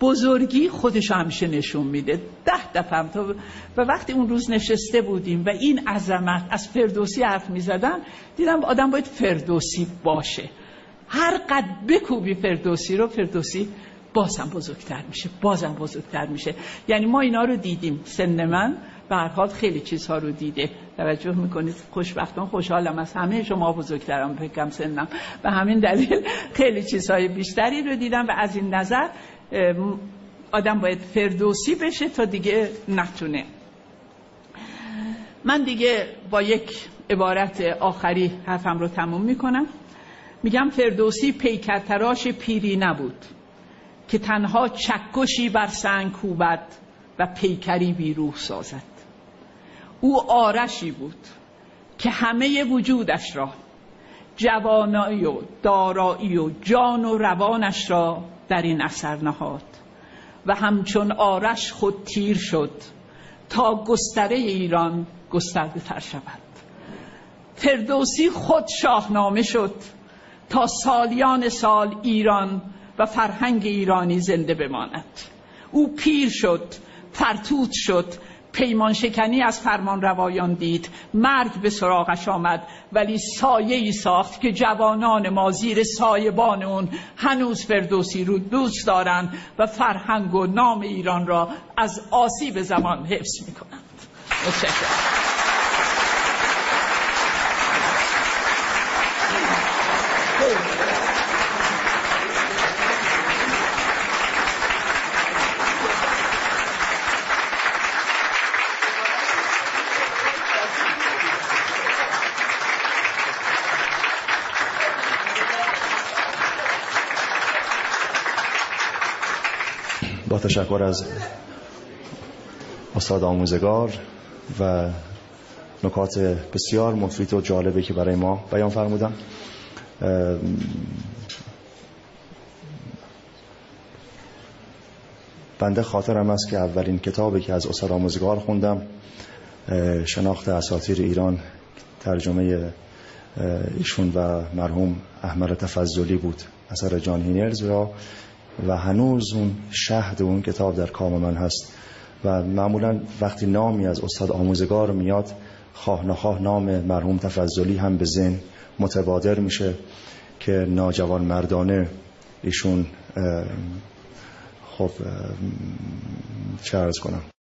بزرگی خودش همیشه نشون میده. ده دفعه تا و وقتی اون روز نشسته بودیم و این عظمت از فردوسی حرف می‌زدن دیدم آدم باید فردوسی باشه. هر قد بکوبی فردوسی رو فردوسی بازم بزرگتر میشه بازم بزرگتر میشه. یعنی ما اینا رو دیدیم سن من به حال خیلی چیزها رو دیده. توجه می‌کنید؟ خوشبختان خوشحالم از همه شما بزرگترم فکرم سنم. و همین دلیل خیلی چیزهای بیشتری رو دیدم و از این نظر آدم باید فردوسی بشه تا دیگه نتونه. من دیگه با یک عبارت آخری حرفم رو تموم می‌کنم. میگم فردوسی پیکرتراش پیری نبود که تنها چکشی بر سنگ کوبد و پیکری بیروح سازد. او آرشی بود که همه وجودش را جوانایی و دارایی و جان و روانش را در این اثر نهاد و همچون آرش خود تیر شد تا گستره ایران گسترده تر شود. فردوسی خود شاهنامه شد تا سالیان سال ایران و فرهنگ ایرانی زنده بماند. او پیر شد فرتوت شد پیمان شکنی از فرمان روایان دید مرگ به سراغش آمد ولی سایه ای ساخت که جوانان ما زیر سایبان اون هنوز فردوسی رو دوست دارند و فرهنگ و نام ایران را از آسیب زمان حفظ می‌کنند. متشکرم. تشکر از استاد آموزگار و نکات بسیار مفید و جالبی که برای ما بیان فرمودم بنده خاطرم است که اولین کتابی که از استاد آموزگار خوندم شناخت اساطیر ایران ترجمه ایشون و مرحوم احمد تفضلی بود اثر جان هینرز را. و هنوز اون شهد اون کتاب در کام من هست. و معمولا وقتی نامی از استاد آموزگار میاد خواه نخواه نام مرحوم تفضلی هم به ذهن متبادر میشه که ناجوان مردانه ایشون خب چه کنم؟